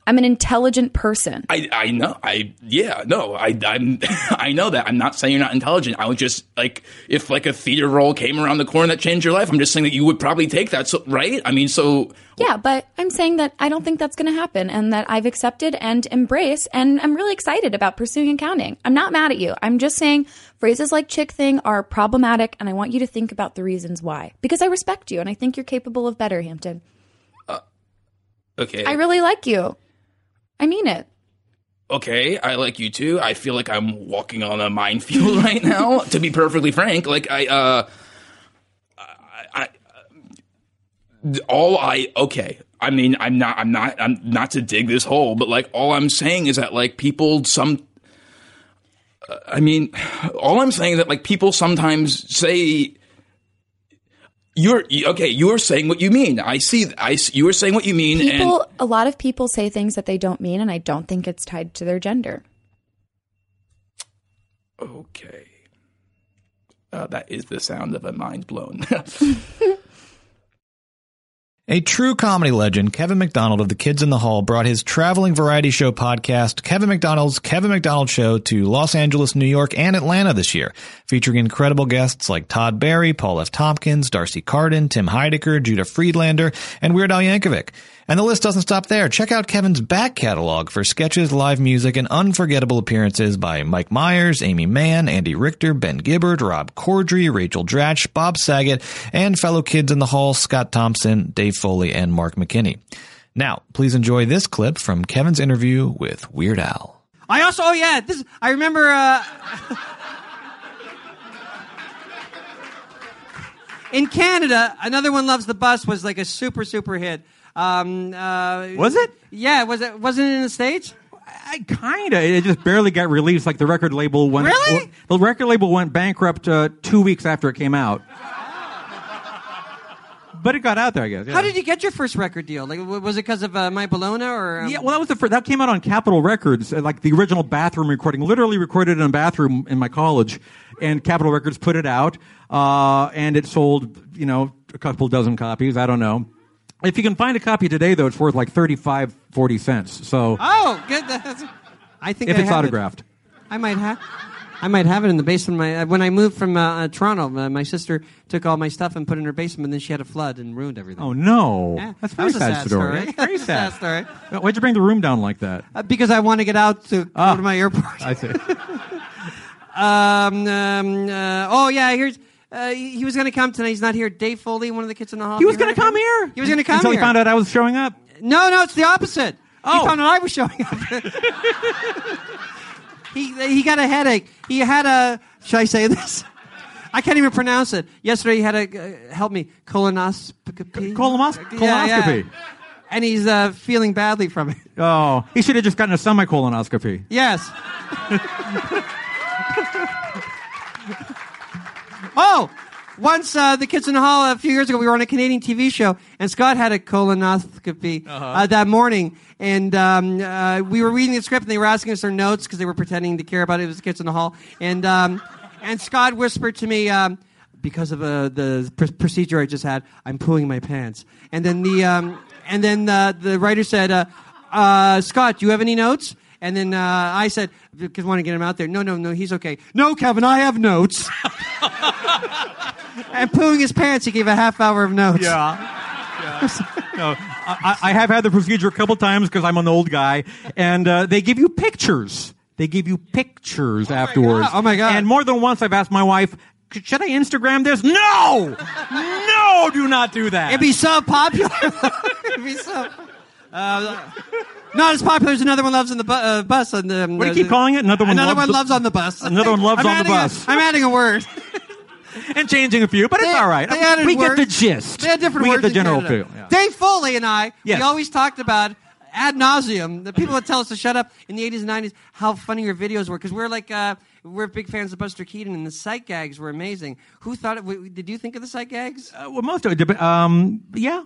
I'm an intelligent person. I, I know I yeah no I I'm I know that I'm not saying you're not intelligent I was just like if like a theater role came around the corner that changed your life I'm just saying that you would probably take that so right I mean so Yeah, but I'm saying that I don't think that's going to happen and that I've accepted and embraced and I'm really excited about pursuing accounting. I'm not mad at you. I'm just saying phrases like chick thing are problematic and I want you to think about the reasons why because I respect you and I think you're capable of better, Hampton. Uh, okay I really like you. I mean it. okay I like you too. I feel like I'm walking on a minefield right now to be perfectly frank. Like I uh I, I all I okay. I mean I'm not I'm not I'm not to dig this hole but like all I'm saying is that like people some uh, I mean all I'm saying is that like people sometimes say you're okay you're saying what you mean I see I s- you are saying what you mean and People a lot of people say things that they don't mean and I don't think it's tied to their gender. Okay. Uh, that is the sound of a mind blown. A true comedy legend, Kevin McDonald of the Kids in the Hall brought his traveling variety show podcast, Kevin McDonald's Kevin McDonald Show, to Los Angeles, New York, and Atlanta this year, featuring incredible guests like Todd Barry, Paul F. Tompkins, D'Arcy Carden, Tim Heidecker, Judah Friedlander, and Weird Al Yankovic. And the list doesn't stop there. Check out Kevin's back catalog for sketches, live music, and unforgettable appearances by Mike Myers, Aimee Mann, Andy Richter, Ben Gibbard, Rob Corddry, Rachel Dratch, Bob Saget, and fellow kids in the hall Scott Thompson, Dave Foley, and Mark McKinney. Now, please enjoy this clip from Kevin's interview with Weird Al. I also, oh yeah, this. I remember. Uh, in Canada, another one loves the bus was like a super super hit. Um, uh, Was it? Yeah, was it? Wasn't it in the states? I kinda. It just barely got released. Like the record label went. Really? The record label went bankrupt uh, two weeks after it came out. But it got out there, I guess. yeah. How did you get your first record deal? Like, was it because of uh, My Bologna or? Um, Yeah, well, that was the first, that came out on Capitol Records, uh, like the original bathroom recording. Literally recorded in a bathroom in my college, and Capitol Records put it out, uh, and it sold, you know, a couple dozen copies. I don't know. If you can find a copy today, though, it's worth like 35, 40 cents. So Oh, good. That's- I think if I it's have it. autographed. I might have. I might have it in the basement. Of my when I moved from uh, uh, Toronto, uh, my sister took all my stuff and put it in her basement. and Then she had a flood and ruined everything. Oh no, Yeah, that's a that very was a sad, sad story. story. That's very sad. sad story. Why'd you bring the room down like that? Uh, because I want to get out to Ah. go to my airport. I see. um, um, uh, oh yeah, here's. Uh, he he was going to come tonight. He's not here. Dave Foley, one of the kids in the hall. He was going to come here. He was going to come until here. he found out I was showing up. No, no, it's the opposite. Oh. He found out I was showing up. he he got a headache. He had a. Should I say this? I can't even pronounce it. Yesterday he had a uh, help me colonoscopy. Colonos- colonoscopy. And he's uh, feeling badly from it. Oh, he should have just gotten a semicolonoscopy. Yes. oh, once uh, the kids in the hall a few years ago, we were on a Canadian TV show, and Scott had a colonoscopy Uh-huh. uh that morning, and um, uh, we were reading the script, and they were asking us their notes because they were pretending to care about it. It was the kids in the hall, and um, and Scott whispered to me. Um, because of uh, the pr- procedure I just had, I'm pulling my pants. And then the um, and then uh, the writer said, uh, uh, "Scott, do you have any notes?" And then uh, I said, because I want to get him out there. No, no, no, he's okay. No, Kevin, I have notes. and pooing his pants, he gave a half hour of notes. Yeah. No, I, I have had the procedure a couple times because I'm an old guy, and uh, they give you pictures. They give you pictures afterwards. God. Oh, my God. And more than once, I've asked my wife, "Should I Instagram this?" No, no, do not do that. It'd be so popular. It'd be so. Uh, not as popular as another one loves on the bu- uh, bus. On the, What do you keep calling it? Another one Another loves one loves on the bus. Another one loves I'm on the adding a- bus. I'm adding a word. and changing a few, but it's They- all right. they added we words. get the gist. They had different we words get the in general Canada. feel. yeah. Dave Foley and I, Yes. we always talked about ad nauseum. The people would tell us to shut up in the 80s and 90s how funny your videos were because we're like uh, we're big fans of Buster Keaton and the sight gags were amazing. Who thought it? w- Did you think of the sight gags? Uh, well, most of it. dep- Um, yeah.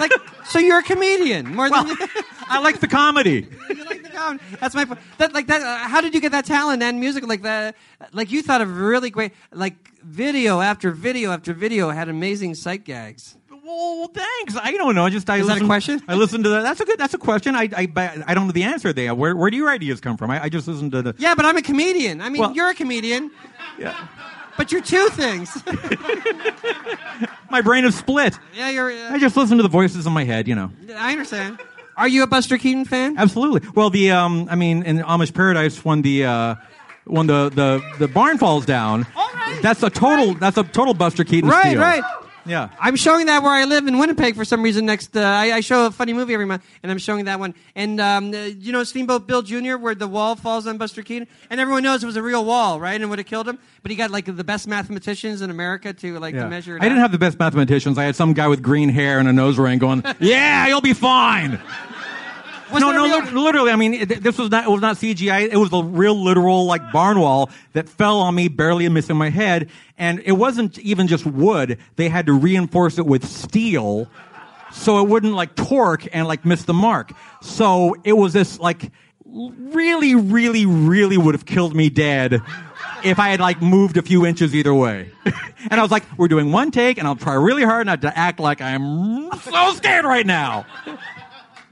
Like, so you're a comedian more than I like the comedy. you like the comedy. That's my point. That like that. Uh, how did you get that talent and music like that? Like you thought of really great like video after video after video had amazing sight gags. Well, thanks. I don't know. I just I Is that a listen, question? I listened to that. That's a good. That's a question. I I, I don't know the answer there. Where where do your ideas come from? I, I just listen to the. Yeah, but I'm a comedian. I mean, Well- you're a comedian. Yeah. But you're two things. My brain is split. yeah, you're. Uh, I just listen to the voices in my head. You know. I understand. Are you a Buster Keaton fan? Absolutely. Well, the um, I mean, in Amish Paradise, when the uh, when the the the barn falls down, All right. that's a total that's a total Buster Keaton Right, steal. right. Yeah. I'm showing that where I live in Winnipeg for some reason. Next, uh, I, I show a funny movie every month, and I'm showing that one. And um, uh, you know Steamboat Bill Jr., where the wall falls on Buster Keaton, and everyone knows it was a real wall, right? And would have killed him. But he got like the best mathematicians in America to like Yeah. to measure it. I didn't have the best mathematicians. I had some guy with green hair and a nose ring going, "Yeah, you'll be fine." Was no, no, literally. I mean, it, this was not. It was not CGI. It was a real, literal, like barn wall that fell on me, barely missing my head. And it wasn't even just wood. They had to reinforce it with steel, so it wouldn't like torque and like miss the mark. So it was this like really, really, really would have killed me dead if I had like moved a few inches either way. and I was like, "We're doing one take, and I'll try really hard not to act like I'm so scared right now."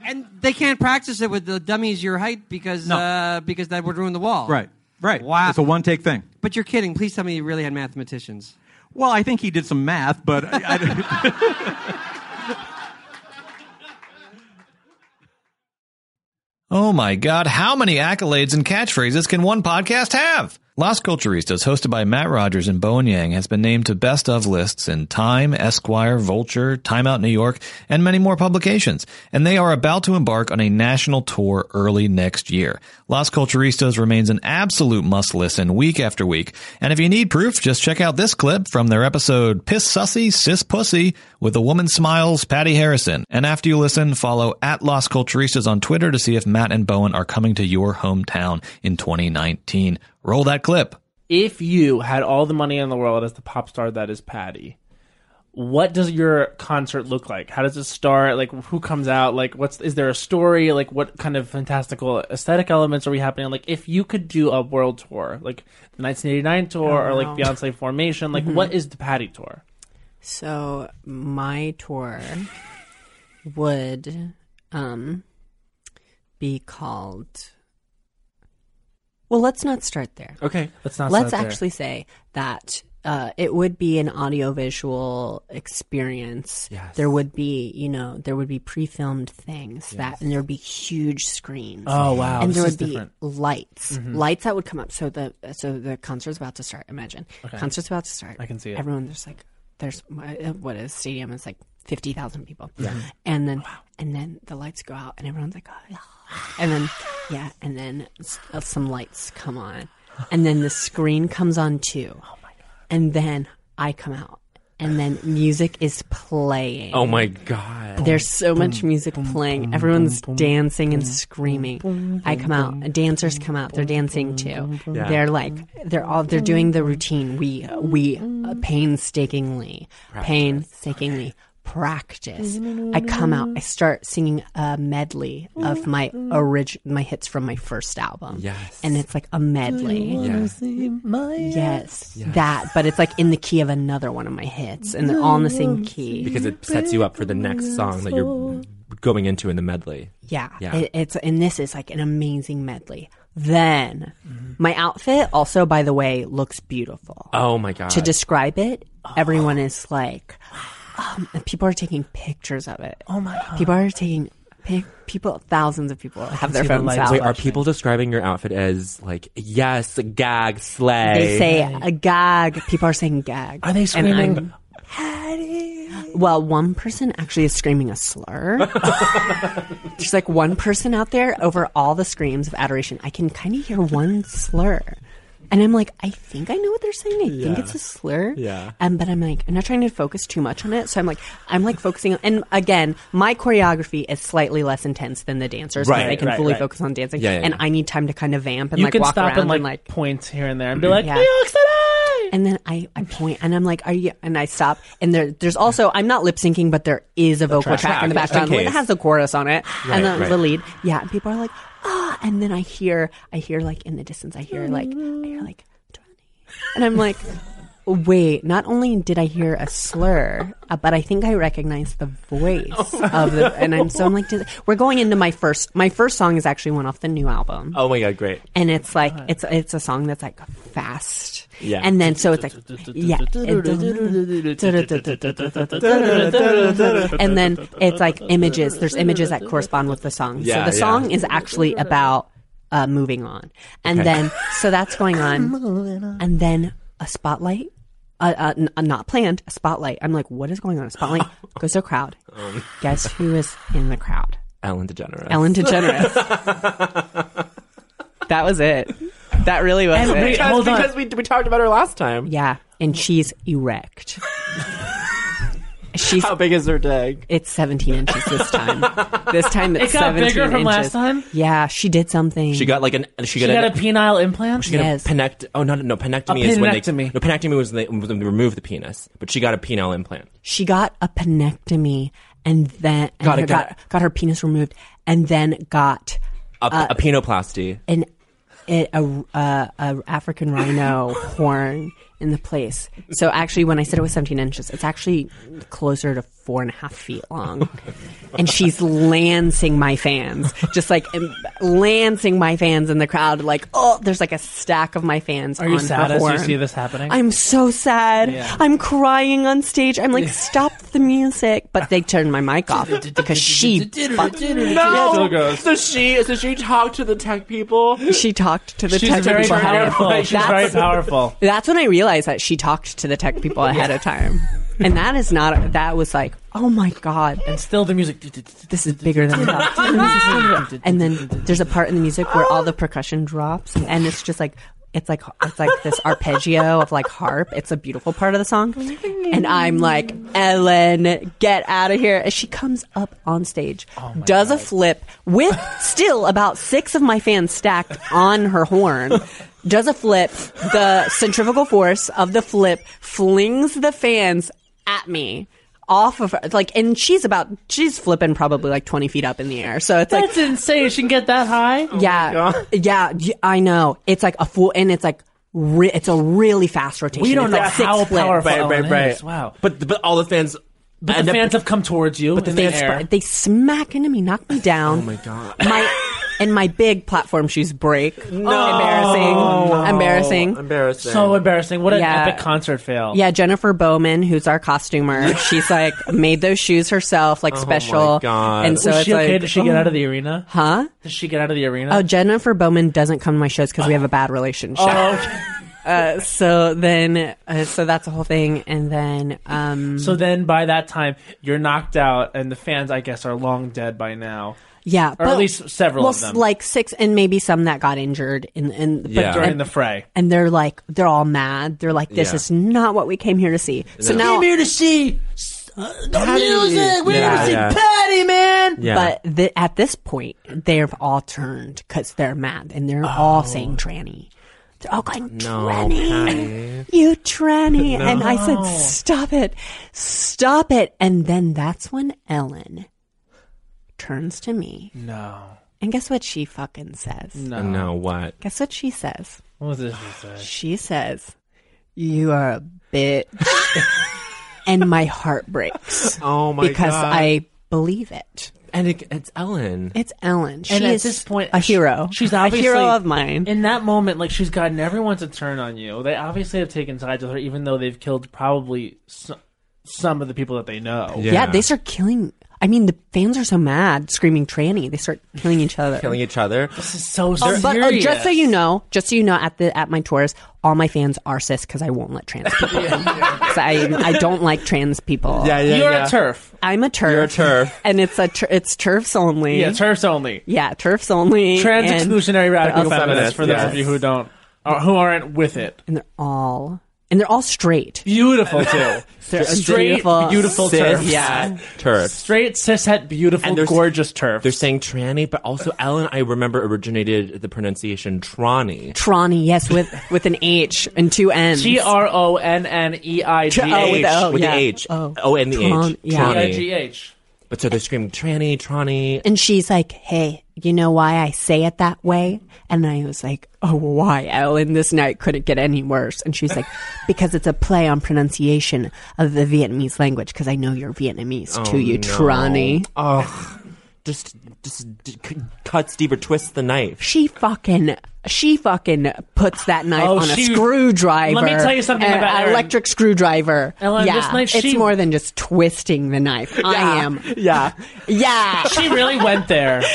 And they can't practice it with the dummies your height because uh, because that would ruin the wall. Right. Right. Wow. It's a one take thing. But you're kidding. Please tell me you really had mathematicians. Well, I think he did some math, but I, I- Oh my God, how many accolades and catchphrases can one podcast have? Las Culturistas, hosted by Matt Rogers and Bowen Yang, has been named to best of lists in Time, Esquire, Vulture, Time Out New York, and many more publications. And they are about to embark on a national tour early next year. Las Culturistas remains an absolute must listen week after week. And if you need proof, just check out this clip from their episode Piss Sussy, Sis Pussy with the woman smiles, Patti Harrison. And after you listen, follow at Las Culturistas on Twitter to see if Matt and Bowen are coming to your hometown in 2019. Roll that clip. If you had all the money in the world as the pop star that is Patti, what does your concert look like? How does it start? Like, who comes out? Like, what's is there a story? Like, what kind of fantastical aesthetic elements are we happening? Like, if you could do a world tour, like the 1989 tour, Oh, or like wow. Beyonce Formation, like, Mhm. what is the Patti tour? So my tour would um, be called. Well, let's not start there. Okay, let's not Let's start there. actually say that uh, it would be an audiovisual experience. Yes. There would be, you know, there would be pre-filmed things that, and there would be huge screens. Oh, wow. And This there is would be different. lights, Mhm. lights that would come up. So the so the concert's about to start. Imagine Okay. concert's about to start. I can see it. Everyone there's like there's uh, what is stadium is like fifty thousand people. Yeah. And then and then the lights go out and everyone's like, oh, and then yeah, and then uh, some lights come on, and then the screen comes on too. Oh my god! And then I come out, and then music is playing. Oh my god! There's so much music playing. Everyone's dancing and screaming. I come out. Dancers come out. They're dancing too. Yeah. They're like they're all they're doing the routine. We we uh, painstakingly painstakingly practice. I come out. I start singing a medley of my orig my hits from my first album. Yes. and it's like a medley. Yeah. Yes, that, but it's like in the key of another one of my hits, and they're all in the same key. because it sets you up for the next song that you're going into in the medley. Yeah, Yeah. It, it's and this is like an amazing medley. Then my outfit also, by the way, looks beautiful. Oh my god! To describe it, everyone is like, um, and people are taking pictures of it. Oh my God. People are taking pic- people. Thousands of people have their See the phones lights out. Wait, are people describing your outfit as like yes, gag, slay? They say a gag. People are saying gag. Are they And screaming, I'm- Well, one person actually is screaming a slur. There's like one person out there over all the screams of adoration. I can kind of hear one slur. And I'm like, I think I know what they're saying. I think it's a slur. Yeah. Um, but I'm like, I'm not trying to focus too much on it. So I'm like, I'm like focusing on, and again, my choreography is slightly less intense than the dancers, Right, I can right, fully right. focus on dancing. Yeah, yeah, and yeah. I need time to kind of vamp and you like walk around and like, like point here and there and be like, Yeah. New York City. and then I, I point and I'm like, are you? And I stop. And there, there's also, I'm not lip syncing, but there is a vocal track. track, in the background. It has the chorus on it Right, and then right. the lead. Yeah. And people are like, ah. And then I hear, I hear like in the distance, I hear like, I hear like, and I'm like, wait, not only did I hear a slur, uh, but I think I recognize the voice of the, and I'm so I'm like, did- we're going into my first, my first song is actually one off the new album. Oh my god, great! and it's like it's it's a song that's like fast. Yeah. and then so it's like yeah. And then it's like images. There's images that correspond with the song. Yeah, so the yeah. song is actually about uh, moving on. And Okay. then so that's going on. And then a spotlight uh, uh, n- uh, not planned a spotlight i'm like what is going on a spotlight goes to a crowd Um. guess who is in the crowd Ellen DeGeneres. Ellen DeGeneres. that was it. That really was And it. wait, hold on. Because we we talked about her last time. Yeah, and she's erect. She's How big is her dig? It's 17 inches this time. This time it's It got 17 bigger from inches. last time? Yeah, she did something. She got like an she, She got, got an, a penile implant. She got a penect. Oh no, no, no! Penectomy A is when they penectomy. no penectomy was when they, when they remove the penis, but she got a penile implant. She got a penectomy and then and Got her, it, got got, got her penis removed and then got A, a penoplasty. an it, a, a, a African rhino horn in the place. So actually, when I said it was 17 inches, it's actually closer to four and a half feet long. and she's lancing my fans, just like lancing my fans in the crowd. Like, oh, there's like a stack of my fans. Are you on sad her as you see this happening? I'm so sad. Yeah. I'm crying on stage. I'm like, stop the music. But they turned my mic off because she. No. So she so she talked to the tech people. She talked to the She's tech very people. ahead of powerful. time. She's very powerful. That's when I realized that she talked to the tech people ahead of time. And that is not, that was like, oh my God. And still the music. This is bigger than I thought. and then there's a part in the music where all the percussion drops and it's just like, it's like it's like this arpeggio of like harp. It's a beautiful part of the song, and I'm like, Ellen, get out of here! As she comes up on stage, oh does a flip with still about six of my fans stacked on her horn, does a flip. The centrifugal force of the flip flings the fans at me off of her. Like, and she's about, she's flipping probably like 20 feet up in the air. So it's like, That's insane. She can get that high. Oh yeah, oh yeah, I know. It's like a full, and it's like, re- it's a really fast rotation. We don't It's know like six how flips. powerful Right, right, right. is. Wow. But but all the fans But end the up- fans have come towards you. But the in the fans, air. they smack into me, knock me down. Oh my god. My and my big platform shoes break. No. Embarrassing. No. Embarrassing. Embarrassing. so embarrassing. What an Yeah. epic concert fail. Yeah, Jennifer Bowman, who's our costumer, she's like made those shoes herself, like Oh my special. God. And so Was it's she okay? like, Does she get oh. out of the arena? Huh? Did she get out of the arena? Oh, Jennifer Bowman doesn't come to my shows because we have a bad relationship. Oh, okay. Uh, so then, uh, so that's the whole thing, and then, um, So then, by that time, you're knocked out, and the fans, I guess, are long dead by now. Yeah, or but- at least several well, of them. like six, and maybe some that got injured, in, in Yeah. During and- the fray. and they're like, they're all mad. They're like, this Yeah. is not what we came here to see. So We now, came here to see uh, the music. We're Yeah. here to see Yeah. Patti, man. But th- at this point, they've all turned because they're mad and they're Oh. all saying tranny. They're all going No, tranny, you tranny, and I said, stop it, stop it. And then that's when Ellen turns to me, No. and guess what she fucking says? No. No, what? Guess what she says? What does she say? She says, "You are a bitch," and my heart breaks. Oh my god because God. I believe it. And it, it's Ellen. It's Ellen. She and at is this point, a hero. She's obviously a hero of mine. In that moment, like she's gotten everyone to turn on you. They obviously have taken sides with her, even though they've killed probably some, some of the people that they know. Yeah. they start killing. I mean, the fans are so mad, screaming tranny. They start killing each other. Killing each other. This is so Oh, but oh, just so you know, just so you know, at the at my tours, all my fans are cis because I won't let trans people. in. 'Cause I I don't like trans people. Yeah, yeah, You're yeah. a turf. I'm a turf. You're a turf. and it's a tur- it's turfs only. Yeah, turfs only. Yeah, turfs only. Trans and exclusionary radical they're feminists. For those yes. of you who don't, or who aren't with it. and they're all and they're all straight. Beautiful too. They're Straight, beautiful. beautiful Cis. turf. Yeah. Turf. Straight, cishet, beautiful, And gorgeous turf. They're saying tranny, but also Ellen, I remember originated the pronunciation Tronny. Tronny, yes, with with an H and two N's. T R O N N E I G Oh, with the O, with yeah. the H. Oh. O and the Tron- H. yeah. Tronny. But so they're screaming tranny, Tronny. And she's like, "Hey, you know why I say it that way?" And I was like, "Oh, why, Ellen? This night couldn't get any worse." And she's like, "Because it's a play on pronunciation of the Vietnamese language. Because I know you're Vietnamese Oh, too, you no. Tronny." Oh, just, just d- c- cut Steve or twist the knife. She fucking, she fucking puts that knife Oh, on a she- screwdriver. Let me tell you something an about Erin. electric screwdriver. Ellen, yeah, this night it's she- more than just twisting the knife. I am. Yeah, yeah. She really went there.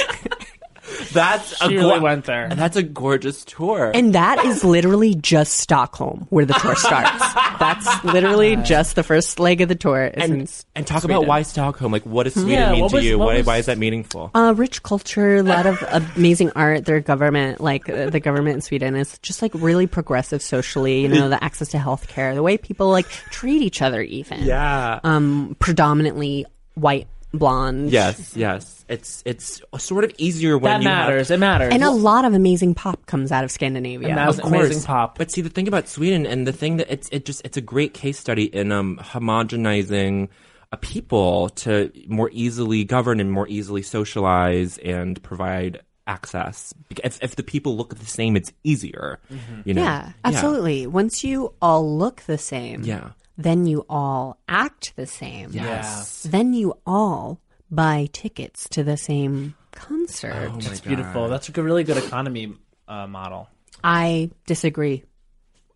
That's She a really go- went there. That's a gorgeous tour. And that is literally just Stockholm, where the tour starts. That's literally just the first leg of the tour. Is and, and talk Sweden. about why Stockholm. Like, what does Sweden Yeah, mean what to was- you? what Why, was- why is that meaningful? Uh, rich culture, a lot of amazing art. Their government, like uh, the government in Sweden, is just like really progressive socially. You know, the access to healthcare, the way people like treat each other, even. Yeah. Um, predominantly white, blonde. Yes, yes. It's it's sort of easier when That you have- matters. It matters. And a lot of amazing pop comes out of Scandinavia. And that's of course. amazing pop. But see, the thing about Sweden, and the thing that it's it just it's a great case study in um homogenizing a people to more easily govern and more easily socialize and provide access. If if the people look the same, it's easier. You know. Yeah, absolutely. Once you all look the same, Yeah. Then you all act the same. Yes. Then you all buy tickets to the same concert. Oh my It's beautiful. That's a good, really good economy uh, model. I disagree.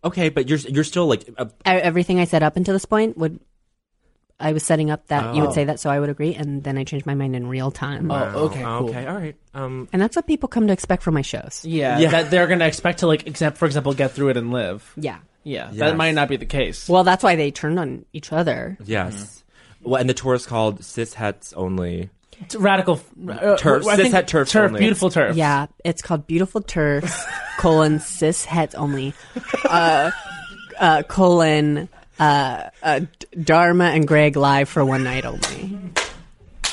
Okay, but you're you're still like Everything I said up until this point would I was setting up that you Oh. would say that, so I would agree, and then I changed my mind in real time. Oh, okay, cool. okay, all right. Um, And that's what people come to expect from my shows. Yeah, Yeah. that they're going to expect to like, except for example, get through it and live. Yeah. Yeah, Yes. that might not be the case. Well, that's why they turned on each other. yes. Well, and the tour is called Cis Hets Only. It's radical uh, Turf, I cis think het turfs turf, only. beautiful turf. Yeah, it's called Beautiful Turfs, colon, cis hets only, uh, uh, colon, uh, uh, D- Dharma and Greg live for one night only.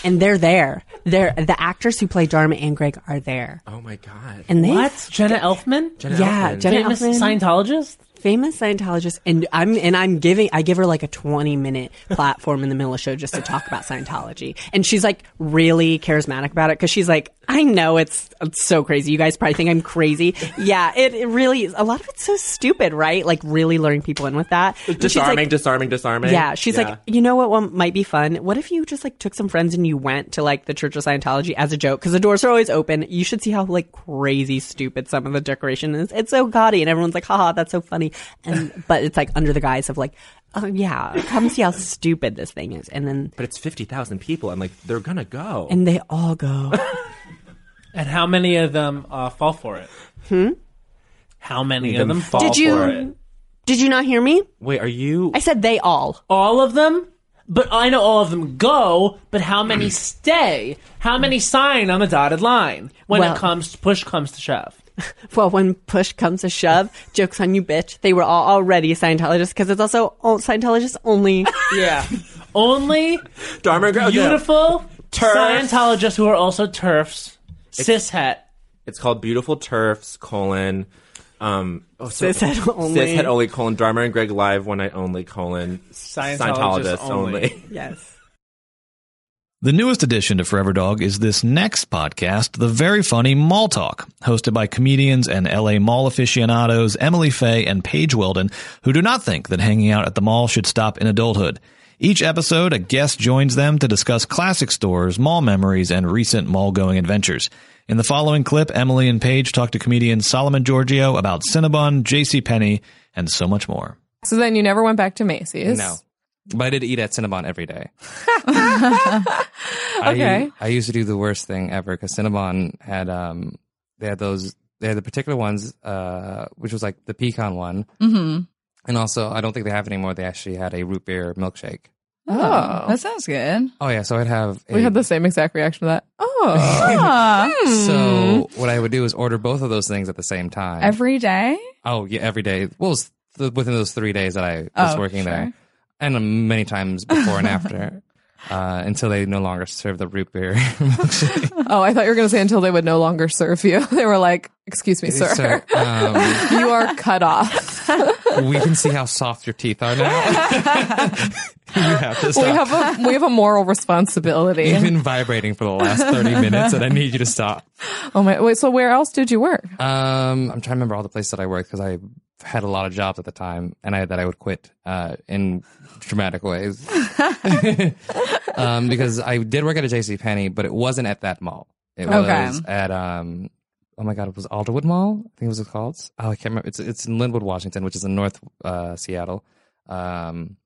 And they're there. They're, the actors who play Dharma and Greg are there. Oh my god. And they, What? Jenna Elfman? Jenna yeah, Elfman. Jenna Famous Elfman. Scientologist? Famous Scientologist, and I'm and I'm giving I give her like a 20 minute platform in the middle of the show just to talk about Scientology, and she's like really charismatic about it because she's like, I know it's, it's so crazy. You guys probably think I'm crazy. Yeah, it, it really is. A lot of it's so stupid, right? Like really luring people in with that. Disarming, like- disarming, disarming. yeah, she's like, you know what one might be fun? What if you just like took some friends and you went to like the Church of Scientology as a joke? Because the doors are always open. You should see how like crazy stupid some of the decoration is. It's so gaudy, and everyone's like, haha, that's so funny. And but it's like under the guise of like, oh yeah, come see how stupid this thing is. And then But it's 50,000 people. I'm like, they're going to go. and they all go. And how many of them uh, fall for it? Hmm? How many Them of them fall Did you- for it? Did you not hear me? Wait, are you? I said they all. All of them? But I know all of them go, but how many stay? How many sign on the dotted line when Well- it comes push comes to shove? Well, when push comes to shove, jokes on you, bitch. They were all already Scientologists because it's also all Scientologists only. Yeah. Only Dharma Gro- beautiful Turfs. Scientologists who are also turfs. Cishet. It's called Beautiful Turfs, colon. Um, oh, so- Cishet only. Cishet only, colon. Dharma and Greg live one night only, colon. Scientologists only. Yes. The newest addition to Forever Dog is this next podcast, the very funny Mall Talk, hosted by comedians and LA mall aficionados Emily Faye and Paige Weldon, who do not think that hanging out at the mall should stop in adulthood. Each episode, a guest joins them to discuss classic stores, mall memories, and recent mall going adventures. In the following clip, Emily and Paige talk to comedian Solomon Georgio about Cinnabon, JCPenney, and so much more. So then you never went back to Macy's? No. But I did eat at Cinnabon every day. Okay. I, I used to do the worst thing ever because Cinnabon had um they had those they had the particular ones uh which was like the pecan one Mm-hmm. and also I don't think they have it anymore. They actually had a root beer milkshake. Oh. that sounds good. Oh yeah, so I'd have a, We had the same exact reaction to that. Oh. Ah. so what I would do is order both of those things at the same time. Every day? Oh yeah, every day. Well, it was th- within those three days that I was Oh, working sure. there, and many times before and after, uh, until they no longer serve the root beer. Oh, I thought you were going to say until they would no longer serve you. They were like, "Excuse me, sir, Sir, um, you are cut off." we can see how soft your teeth are now. you have to we have a we have a moral responsibility. You've been vibrating for the last thirty minutes, and I need you to stop. oh my! Wait, so where else did you work? Um, I'm trying to remember all the places that I worked because I had a lot of jobs at the time, and I had that I would quit uh, in dramatic ways. um, because I did work at a J.C. Penney, but it wasn't at that mall. It was Okay. at um. Oh my God! It was Alderwood Mall. I think it was called. Oh, I can't remember. It's it's in Lynnwood, Washington, which is in North uh, Seattle. Um,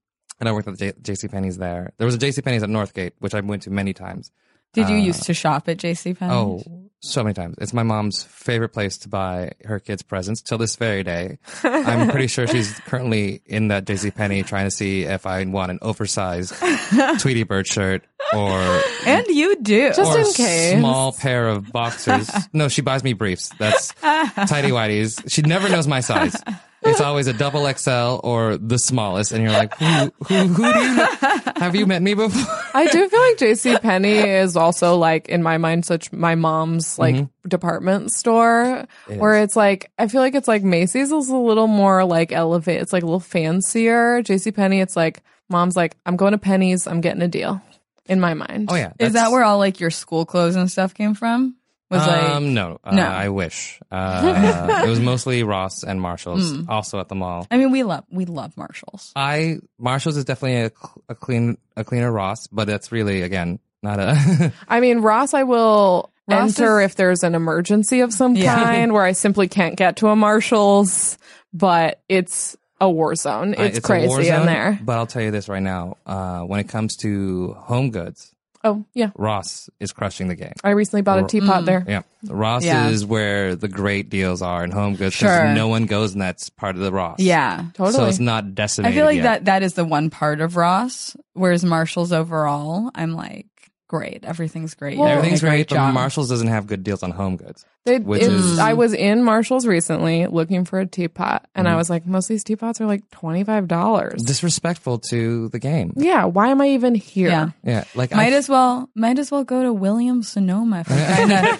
and I worked at the J- J.C. Penney's there. There was a J.C. Penney's at Northgate, which I went to many times. Did you Uh, used to shop at JCPenney? Oh, so many times. It's my mom's favorite place to buy her kids presents till this very day. I'm pretty sure she's currently in that JC Penney trying to see if I want an oversized Tweety Bird shirt or And you do. or a small pair of boxers. no, she buys me briefs. That's tidy whities. She never knows my size. It's always a double XL or the smallest, and you're like, who, who, who do you know? Have you met me before? I do feel like J.C. Penney is also like in my mind such my mom's like Mhm. department store It where it's like I feel like it's like Macy's is a little more like elevate. It's like a little fancier. J.C. Penney, it's like mom's like I'm going to Penney's. I'm getting a deal. In my mind. Oh yeah, Is that where all like your school clothes and stuff came from? Was like um, no, uh, No. I wish. Uh, it was mostly Ross and Marshalls, Mm. also at the mall. I mean, we love we love Marshalls. I Marshalls is definitely a, a clean a cleaner Ross, but that's really again not a. I mean, Ross, I will Ross enter is- if there's an emergency of some Yeah. kind where I simply can't get to a Marshall's, but it's a war zone. I- It's, a war crazy in there. But I'll tell you this right now: uh, when it comes to home goods, Oh, yeah. Ross is crushing the game. I recently bought a Ro- teapot mm. there. Yeah, Ross Yeah. is where the great deals are in home goods because Sure. no one goes, and that's part of the Ross. Yeah, Totally. So it's not decimated. I feel like yet. that that is the one part of Ross, whereas Marshalls overall, I'm like, great, everything's great. You're doing a Everything's great, but. Marshalls doesn't have good deals on home goods. They, which is I was in Marshall's recently looking for a teapot, and I Mhm. was like, most of these teapots are like twenty five dollars. disrespectful to the game. Yeah, why am I even here? Yeah. Yeah, like might I- as well might as well go to Williams Sonoma if we're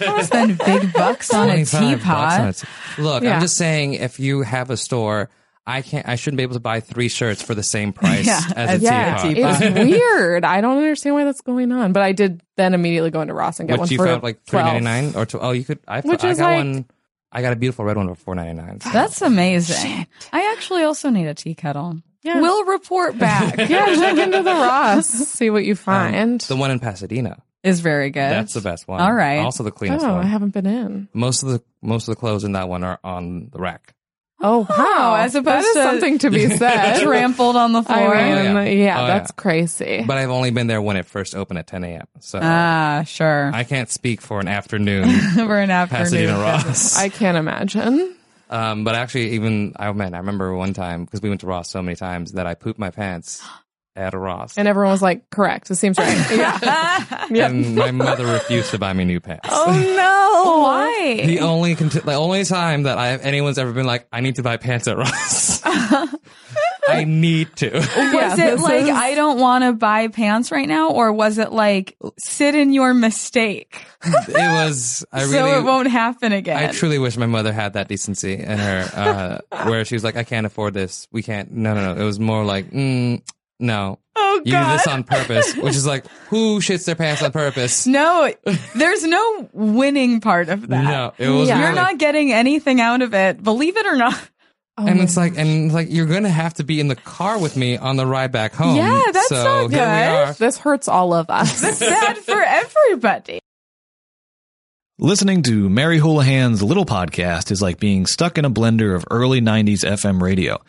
gonna spend big bucks on a teapot. on a te- Look, Yeah. I'm just saying, if you have a store, I can't. I shouldn't be able to buy three shirts for the same price Yeah, as a yeah, teapot. it's weird. I don't understand why that's going on. But I did then immediately go into Ross and get Which one you for found like three 12. ninety nine or two, oh you could. I, Which I is got like- one. I got a beautiful red one for four ninety nine. That's amazing. I actually also need a tea kettle. Yeah. We'll report back. yeah, check into the Ross, see what you um, find. The one in Pasadena. Is very good. That's the best one. All right. Also the cleanest oh, one. I haven't been in. Most of the most of the clothes in that one are on the rack. Oh wow! as opposed that is to something to be said. trampled on the floor. I mean, Oh, yeah, yeah. Oh, that's yeah. crazy. But I've only been there when it first opened at ten a.m. So Ah, sure. I can't speak for an afternoon. For an afternoon. Pasadena Ross. I can't imagine. Um, but actually, even I man, I remember one time because we went to Ross so many times that I pooped my pants at a Ross, And everyone was like, "Correct. It seems right." yeah. Yep. and my mother refused to buy me new pants. Oh no! Why? The only conti- the only time that I anyone's ever been like, I need to buy pants at Ross. I need to. Was Yeah, it like is- I don't want to buy pants right now, or was it like sit in your mistake it was. I really. so it won't happen again? I truly wish my mother had that decency in her, uh, where she was like, I can't afford this. We can't. No, no, no. It was more like, mm, no. Oh, You do this on purpose, which is like, who shits their pants on purpose? no, there's no winning part of that. No, it was You're not getting anything out of it, believe it or not. Oh and it's like, and like, you're gonna have to be in the car with me on the ride back home. Yeah, that's so not here we are. good. This hurts all of us. That's bad for everybody. Listening to Mary Houlihan's Little Podcast is like being stuck in a blender of early 90s FM radio.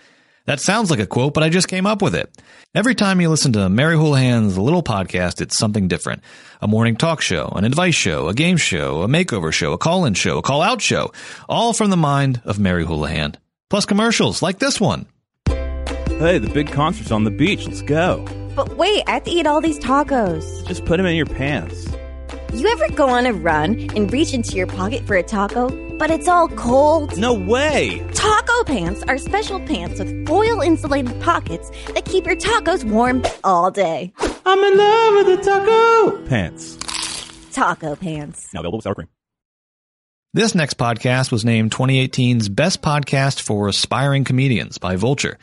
That sounds like a quote, but I just came up with it. Every time you listen to Mary Houlihan's Little Podcast, it's something different. A morning talk show, an advice show, a game show, a makeover show, a call-in show, a call-out show, all from the mind of Mary Houlihan. Plus commercials like this one. Hey, the big concert's on the beach. Let's go. But wait, I have to eat all these tacos. Just put them in your pants. You ever go on a run and reach into your pocket for a taco, but it's all cold? No way! Taco pants are special pants with foil insulated pockets that keep your tacos warm all day. I'm in love with the taco pants. Taco pants. Now available with sour cream. This next podcast was named 2018's Best Podcast for Aspiring Comedians by Vulture.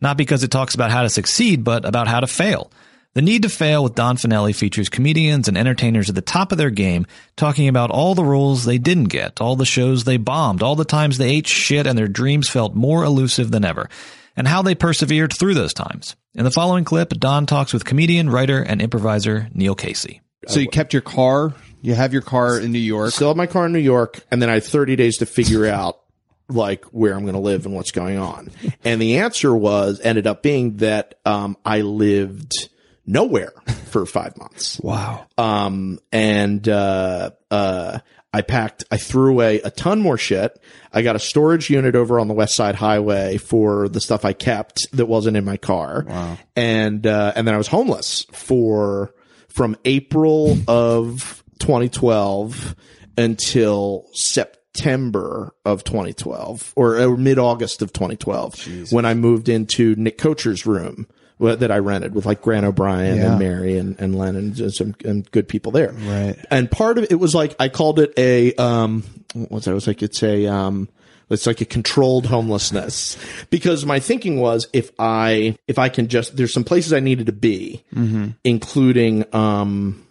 Not because it talks about how to succeed, but about how to fail. The Need to Fail with Don Fanelli features comedians and entertainers at the top of their game talking about all the roles they didn't get, all the shows they bombed, all the times they ate shit and their dreams felt more elusive than ever, and how they persevered through those times. In the following clip, Don talks with comedian, writer, and improviser Neil Casey. So you kept your car. You have your car in New York. Still have my car in New York, and then I had 30 days to figure out like where I'm going to live and what's going on. And the answer was ended up being that um, I lived nowhere for five months. Wow. Um, and uh, uh, I packed. I threw away a ton more shit. I got a storage unit over on the West Side Highway for the stuff I kept that wasn't in my car. Wow. And uh, and then I was homeless for from April of 2012 until September of 2012 or, uh, mid August of 2012 when I moved into Nick Kocher's room that I rented with like Grant O'Brien Yeah. and Mary and, and Lennon and some and good people there. Right. And part of it was like, I called it a, um, what's that? It was like, it's a, um, it's like a controlled homelessness because my thinking was if I, if I can just, there's some places I needed to be, Mm-hmm. including, um,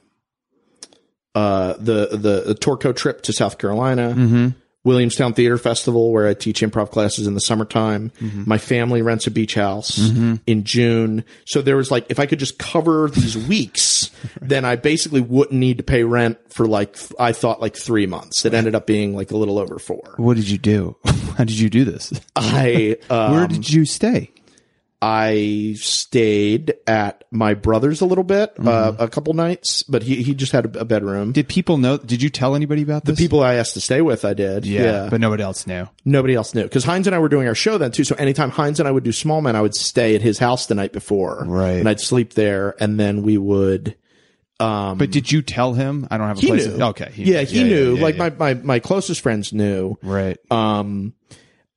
uh, the, the, the Torco trip to South Carolina, Mm-hmm. Williamstown Theater Festival, where I teach improv classes in the summertime. Mhm. My family rents a beach house Mhm. in June. So there was like, if I could just cover these weeks, then I basically wouldn't need to pay rent for like, I thought like three months. It ended up being like a little over four. What did you do? How did you do this? I, um, Where did you stay? I stayed at my brother's a little bit, uh, a couple nights, but he, he just had a, a bedroom. Mm-hmm. Did people know? Did you tell anybody about this? The people I asked to stay with, I did. Yeah, Yeah. but nobody else knew. Nobody else knew because Heinz and I were doing our show then too. So anytime Heinz and I would do Small Men, I would stay at his house the night before, Right. And I'd sleep there, and then we would. Um, But did you tell him? I don't have a he place. knew. To, okay. yeah, he yeah, knew. yeah, like my, my my closest friends knew. Right. Um,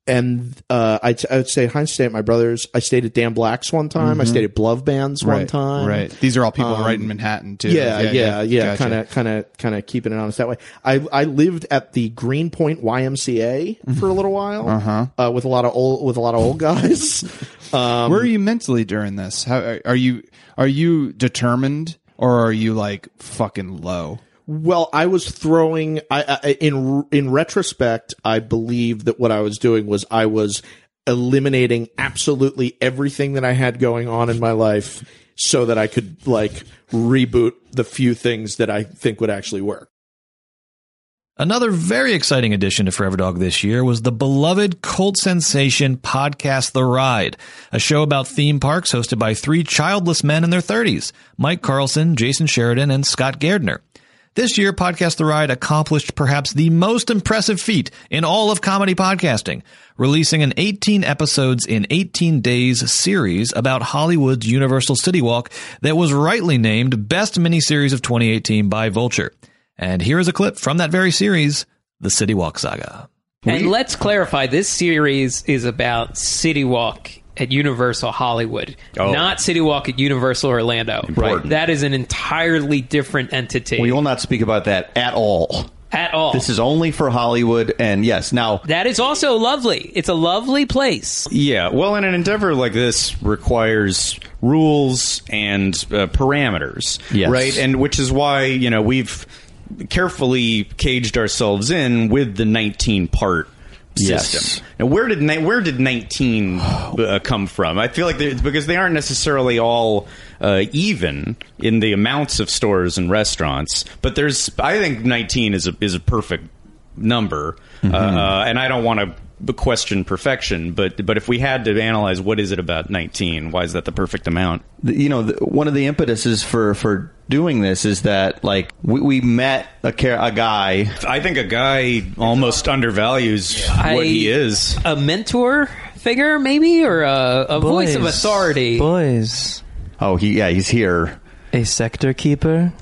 and uh, I, I would say I stayed at my brother's. I stayed at Dan Black's one time. I Mhm. stayed at Blove Band's one time. right. These are all people Um, right in Manhattan, too. Yeah, Yeah, yeah, yeah. yeah. Gotcha. Kind of, kind of, kind of keeping it honest that way. I I lived at the Greenpoint YMCA for a little while. Uh-huh. Uh, with a lot of old with a lot of old guys. um, Where are you mentally during this? How are you? Are you determined or are you like fucking low? Well, I was throwing. I, I in in retrospect, I believe that what I was doing was I was eliminating absolutely everything that I had going on in my life, so that I could like reboot the few things that I think would actually work. Another very exciting addition to Forever Dog this year was the beloved cult sensation podcast The Ride, a show about theme parks hosted by three childless men in their 30s Mike Carlson, Jason Sheridan, and Scott Gairdner. This year, Podcast The Ride accomplished perhaps the most impressive feat in all of comedy podcasting, releasing an 18 episodes in 18 days series about Hollywood's Universal City Walk that was rightly named Best Miniseries of 2018 by Vulture. And here is a clip from that very series, The City Walk Saga. And let's clarify this series is about City Walk at Universal Hollywood, Oh. not City Walk at Universal Orlando. Important. That is an entirely different entity. We will not speak about that at all. At all. This is only for Hollywood, and yes, now that is also lovely. It's a lovely place. Yeah, well, in an endeavor like this requires rules and uh, parameters, Yes. right? And which is why you know we've carefully caged ourselves in with the 19 part Yes. system. Now, where did where did 19 uh, come from? I feel like they- because they aren't necessarily all uh, even in the amounts of stores and restaurants, but there's I think 19 is a is a perfect number, Mm-hmm. uh, and I don't want to question perfection, but but if we had to analyze what is it about 19, why is that the perfect amount? you know the, one of the impetuses for for doing this is that like we, we met a car- a guy. I think a guy almost undervalues what he is. A mentor figure, maybe, or a, a voice of authority. Boys. Oh, he yeah, he's here. A sector keeper.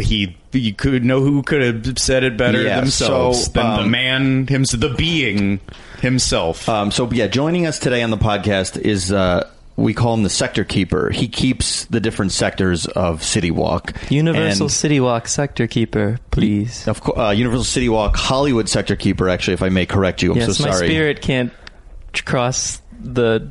He you could know who could have said it better Yeah, themselves so, than the um, man himself, the being himself. Um, so yeah, joining us today on the podcast is uh, we call him the sector keeper. He keeps the different sectors of City Walk. Universal And- City Walk sector keeper, please. Of course, uh, Universal City Walk Hollywood sector keeper. Actually, if I may correct you, I'm yes, so my sorry. spirit can't tr- cross the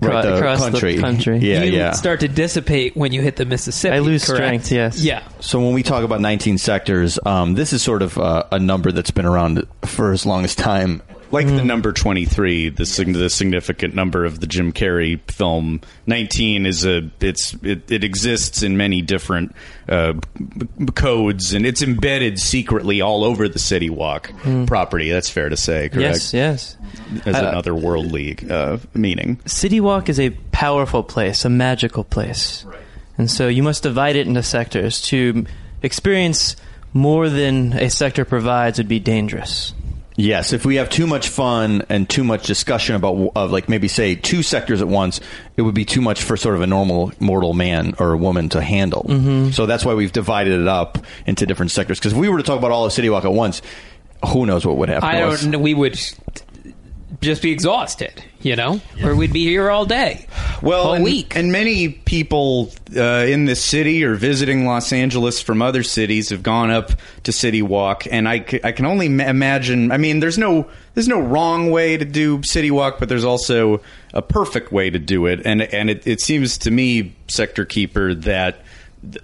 Right, the across country. the country. Yeah, you yeah. start to dissipate when you hit the Mississippi. I lose correct? strength, yes. Yeah. So when we talk about 19 sectors, um, this is sort of uh, a number that's been around for as long as time. Like Mm. the number 23, the, sig- the significant number of the Jim Carrey film, 19 is a, it's, it, it exists in many different uh, b- codes and it's embedded secretly all over the City Walk Mm. property. That's fair to say, correct? Yes, yes. As Uh, another worldly uh, meaning. City Walk is a powerful place, a magical place. And so you must divide it into sectors. To experience more than a sector provides would be dangerous. Yes, if we have too much fun and too much discussion about, of like maybe say two sectors at once, it would be too much for sort of a normal mortal man or a woman to handle. Mhm. So that's why we've divided it up into different sectors. Because if we were to talk about all of City Walk at once, who knows what would happen? I don't know. We would just be exhausted, you know, or we'd be here all day. Well, and, week. and many people uh, in this city or visiting Los Angeles from other cities have gone up to City Walk, and I, c- I can only ma- imagine. I mean, there's no there's no wrong way to do City Walk, but there's also a perfect way to do it, and and it, it seems to me, Sector Keeper, that.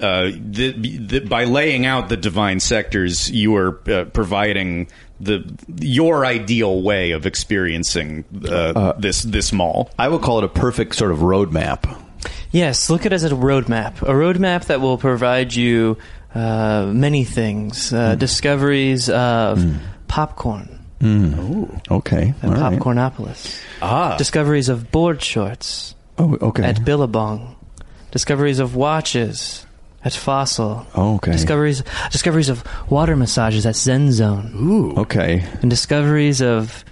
Uh, the, the, by laying out the divine sectors, you are uh, providing the your ideal way of experiencing uh, this this mall. I would call it a perfect sort of roadmap. Yes, look at it as a roadmap. A roadmap that will provide you uh, many things uh, discoveries of popcorn. Mm. Okay. At all right. Popcornopolis. Ah. Discoveries of board shorts. Oh, okay. At Billabong. Discoveries of watches at Fossil. Oh, okay. Discoveries discoveries of water massages at Zen Zone. Ooh. Okay. And discoveries of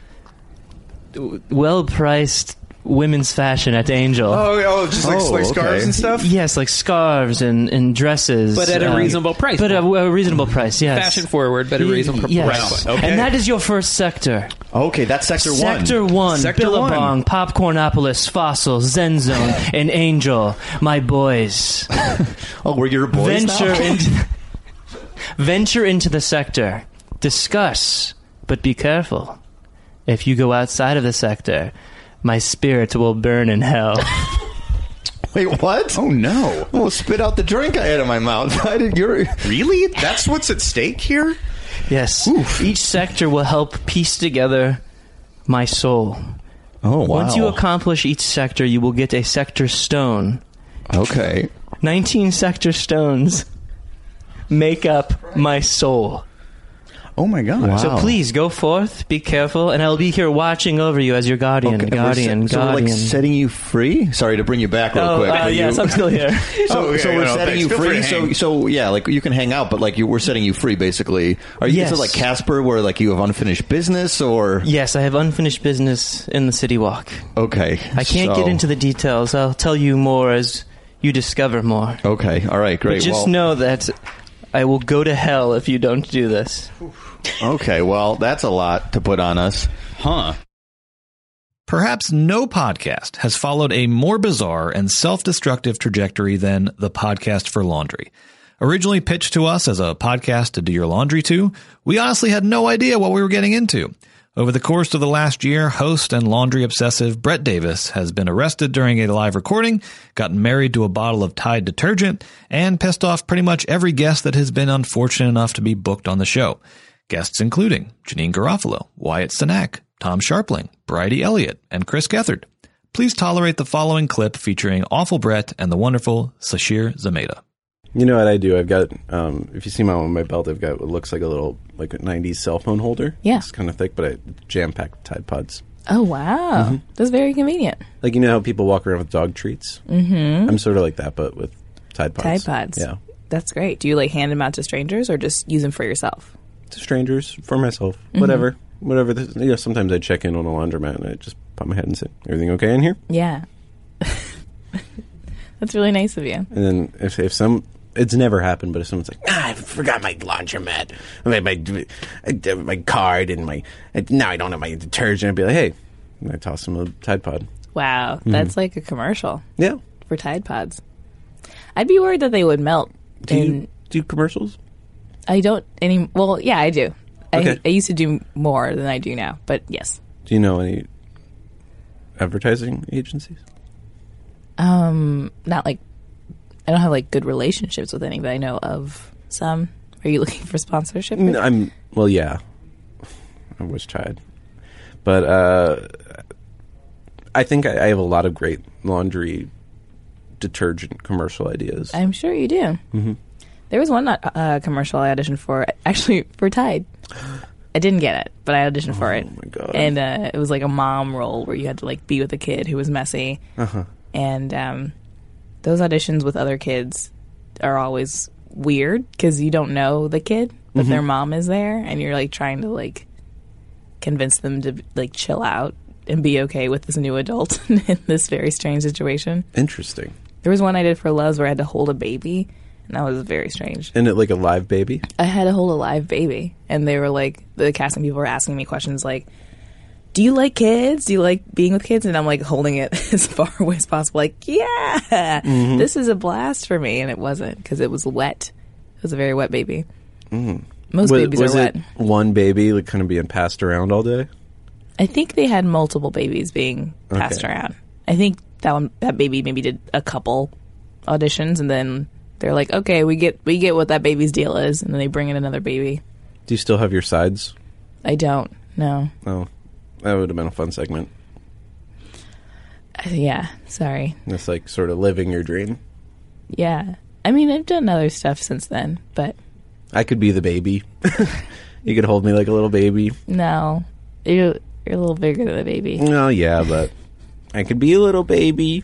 well priced women's fashion at Angel. Oh, oh, just like, Oh, like scarves okay. and stuff. Yes, like scarves and, and dresses, But at a um, reasonable price But at a, a reasonable price, yes. Fashion forward, but a reasonable yes. price. And that is your first sector. Okay, that's sector one. Sector one, Sector one. Billabong, Popcornopolis, Fossil, Zen Zone, and Angel, my boys. oh, we're your boys Venture now? into venture into the sector. Discuss, but be careful. If you go outside of the sector, my spirit will burn in hell. Wait, what? Oh no! Well, spit out the drink I had in my mouth. I did. You're really? That's what's at stake here. Yes. Each sector will help piece together my soul. Oh, wow. Once you accomplish each sector, you will get a sector stone. Okay. 19 sector stones make up my soul. Oh my god. So please go forth, be careful, and I'll be here watching over you as your guardian, Okay, and we're guardian, so we're like guardian. setting you free. Sorry to bring you back real Oh, quick. uh, yes, you- I'm still here. so, Oh, so yeah, we're no, setting thanks. you Feel free free. So, so yeah, like you can hang out, but like you, we're setting you free basically. Are you is Yes. it like Casper, where like you have unfinished business, or Yes, I have unfinished business in the city walk. okay? I can't so- get into the details. I'll tell you more as you discover more. Okay, all right, great. But just well, know that I will go to hell if you don't do this. okay, well, that's a lot to put on us, huh? Perhaps no podcast has followed a more bizarre and self destructive trajectory than the podcast for laundry. Originally pitched to us as a podcast to do your laundry to, we honestly had no idea what we were getting into. Over the course of the last year, host and laundry obsessive Brett Davis has been arrested during a live recording, gotten married to a bottle of Tide detergent, and pissed off pretty much every guest that has been unfortunate enough to be booked on the show. Guests including Janeane Garofalo, Wyatt Cenac, Tom Scharpling, Bridey Elliott, and Chris Gethard. Please tolerate the following clip featuring Awful Brett and the wonderful Sasheer Zamata. You know what I do? I've got, um, if you see my on my belt, I've got what looks like a little like a '90s cell phone holder. Yeah. it's kind of thick, but I jam packed Tide Pods. Oh wow, Mhm. that's very convenient. Like you know how people walk around with dog treats. Mm-hmm. I'm sort of like that, but with Tide Pods. Tide Pods. Yeah, That's great. Do you like hand them out to strangers or just use them for yourself? to strangers, for myself, Mhm. whatever, whatever. This, you know, sometimes I check in on a laundromat and I just pop my head and say, "Everything okay in here?" Yeah. that's really nice of you. And then if if some, it's never happened, but if someone's like, ah, I forgot my laundromat, my my, my card, and my now I don't have my detergent, I'd be like, hey, and I toss them a Tide Pod. Wow, Mhm. that's like a commercial. Yeah. For Tide Pods. I'd be worried that they would melt. Do you and do commercials? I don't any. Well, yeah, I do. Okay. I, I used to do more than I do now, but yes. Do you know any advertising agencies? Um, not like I don't have like good relationships with any, but I know of some. Are you looking for sponsorship? No, I'm well, yeah. I wish tried, but uh, I think I, I have a lot of great laundry detergent commercial ideas. I'm sure you do. hmm There was one uh, commercial I auditioned for, actually for Tide. I didn't get it, but I auditioned for it. Oh my god! And uh, it was like a mom role where you had to like be with a kid who was messy, Uh-huh. and um, those auditions with other kids are always weird because you don't know the kid, but Mhm. their mom is there, and you're like trying to like convince them to like chill out and be okay with this new adult in this very strange situation. Interesting. There was one I did for Luvs where I had to hold a baby, and that was very strange. And it like a live baby. I had to hold a live baby, and they were like, the casting people were asking me questions like, "Do you like kids? Do you like being with kids?" And I'm like holding it as far away as possible, like, "Yeah, Mhm. this is a blast for me," and it wasn't because it was wet. It was a very wet baby. Mm. Most was, babies are was it wet. One baby like kind of being passed around all day. I think they had multiple babies being passed Okay. around. I think that one, that baby maybe did a couple auditions, and then they're like, "Okay, we get we get what that baby's deal is," and then they bring in another baby. Do you still have your sides? I don't No. Oh, that would have been a fun segment. Uh, Yeah, sorry. It's like sort of living your dream. Yeah. I mean, I've done other stuff since then, but I could be the baby. you could hold me like a little baby. no. You're, you're a little bigger than a baby. Oh yeah, but I could be a little baby.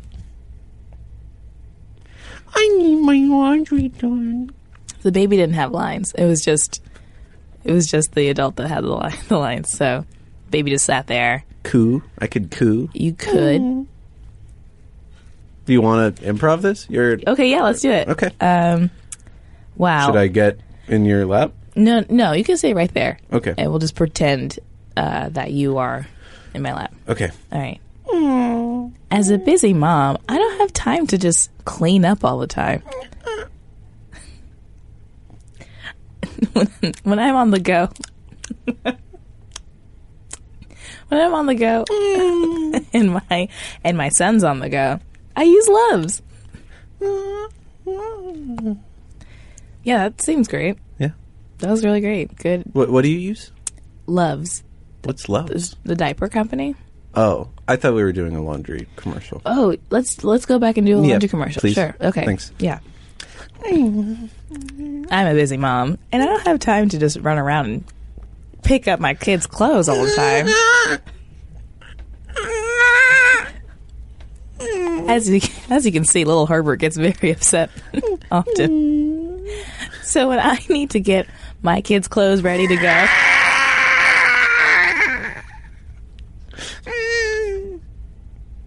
I need my laundry done. The baby didn't have lines. It was just, it was just the adult that had the, line, the lines. So, baby just sat there, coo. I could coo. You could. Do you want to improv this? You're Okay, yeah, let's do it. Okay. Um, wow. Should I get in your lap? No, no, you can stay right there. Okay. And we'll just pretend uh, that you are in my lap. Okay. All right. As a busy mom, I don't have time to just clean up all the time. when, when I'm on the go, when I'm on the go, mm. and my and my son's on the go, I use Luvs. Yeah, that seems great. Yeah. That was really great. Good. What What do you use? Luvs. What's Luvs? The diaper company. Oh, I thought we were doing a laundry commercial. Oh, let's let's go back and do a Yeah, laundry commercial. please. Sure. Okay. Thanks. Yeah. I'm a busy mom, and I don't have time to just run around and pick up my kids' clothes all the time. As you, as you can see, little Herbert gets very upset often. So when I need to get my kids' clothes ready to go,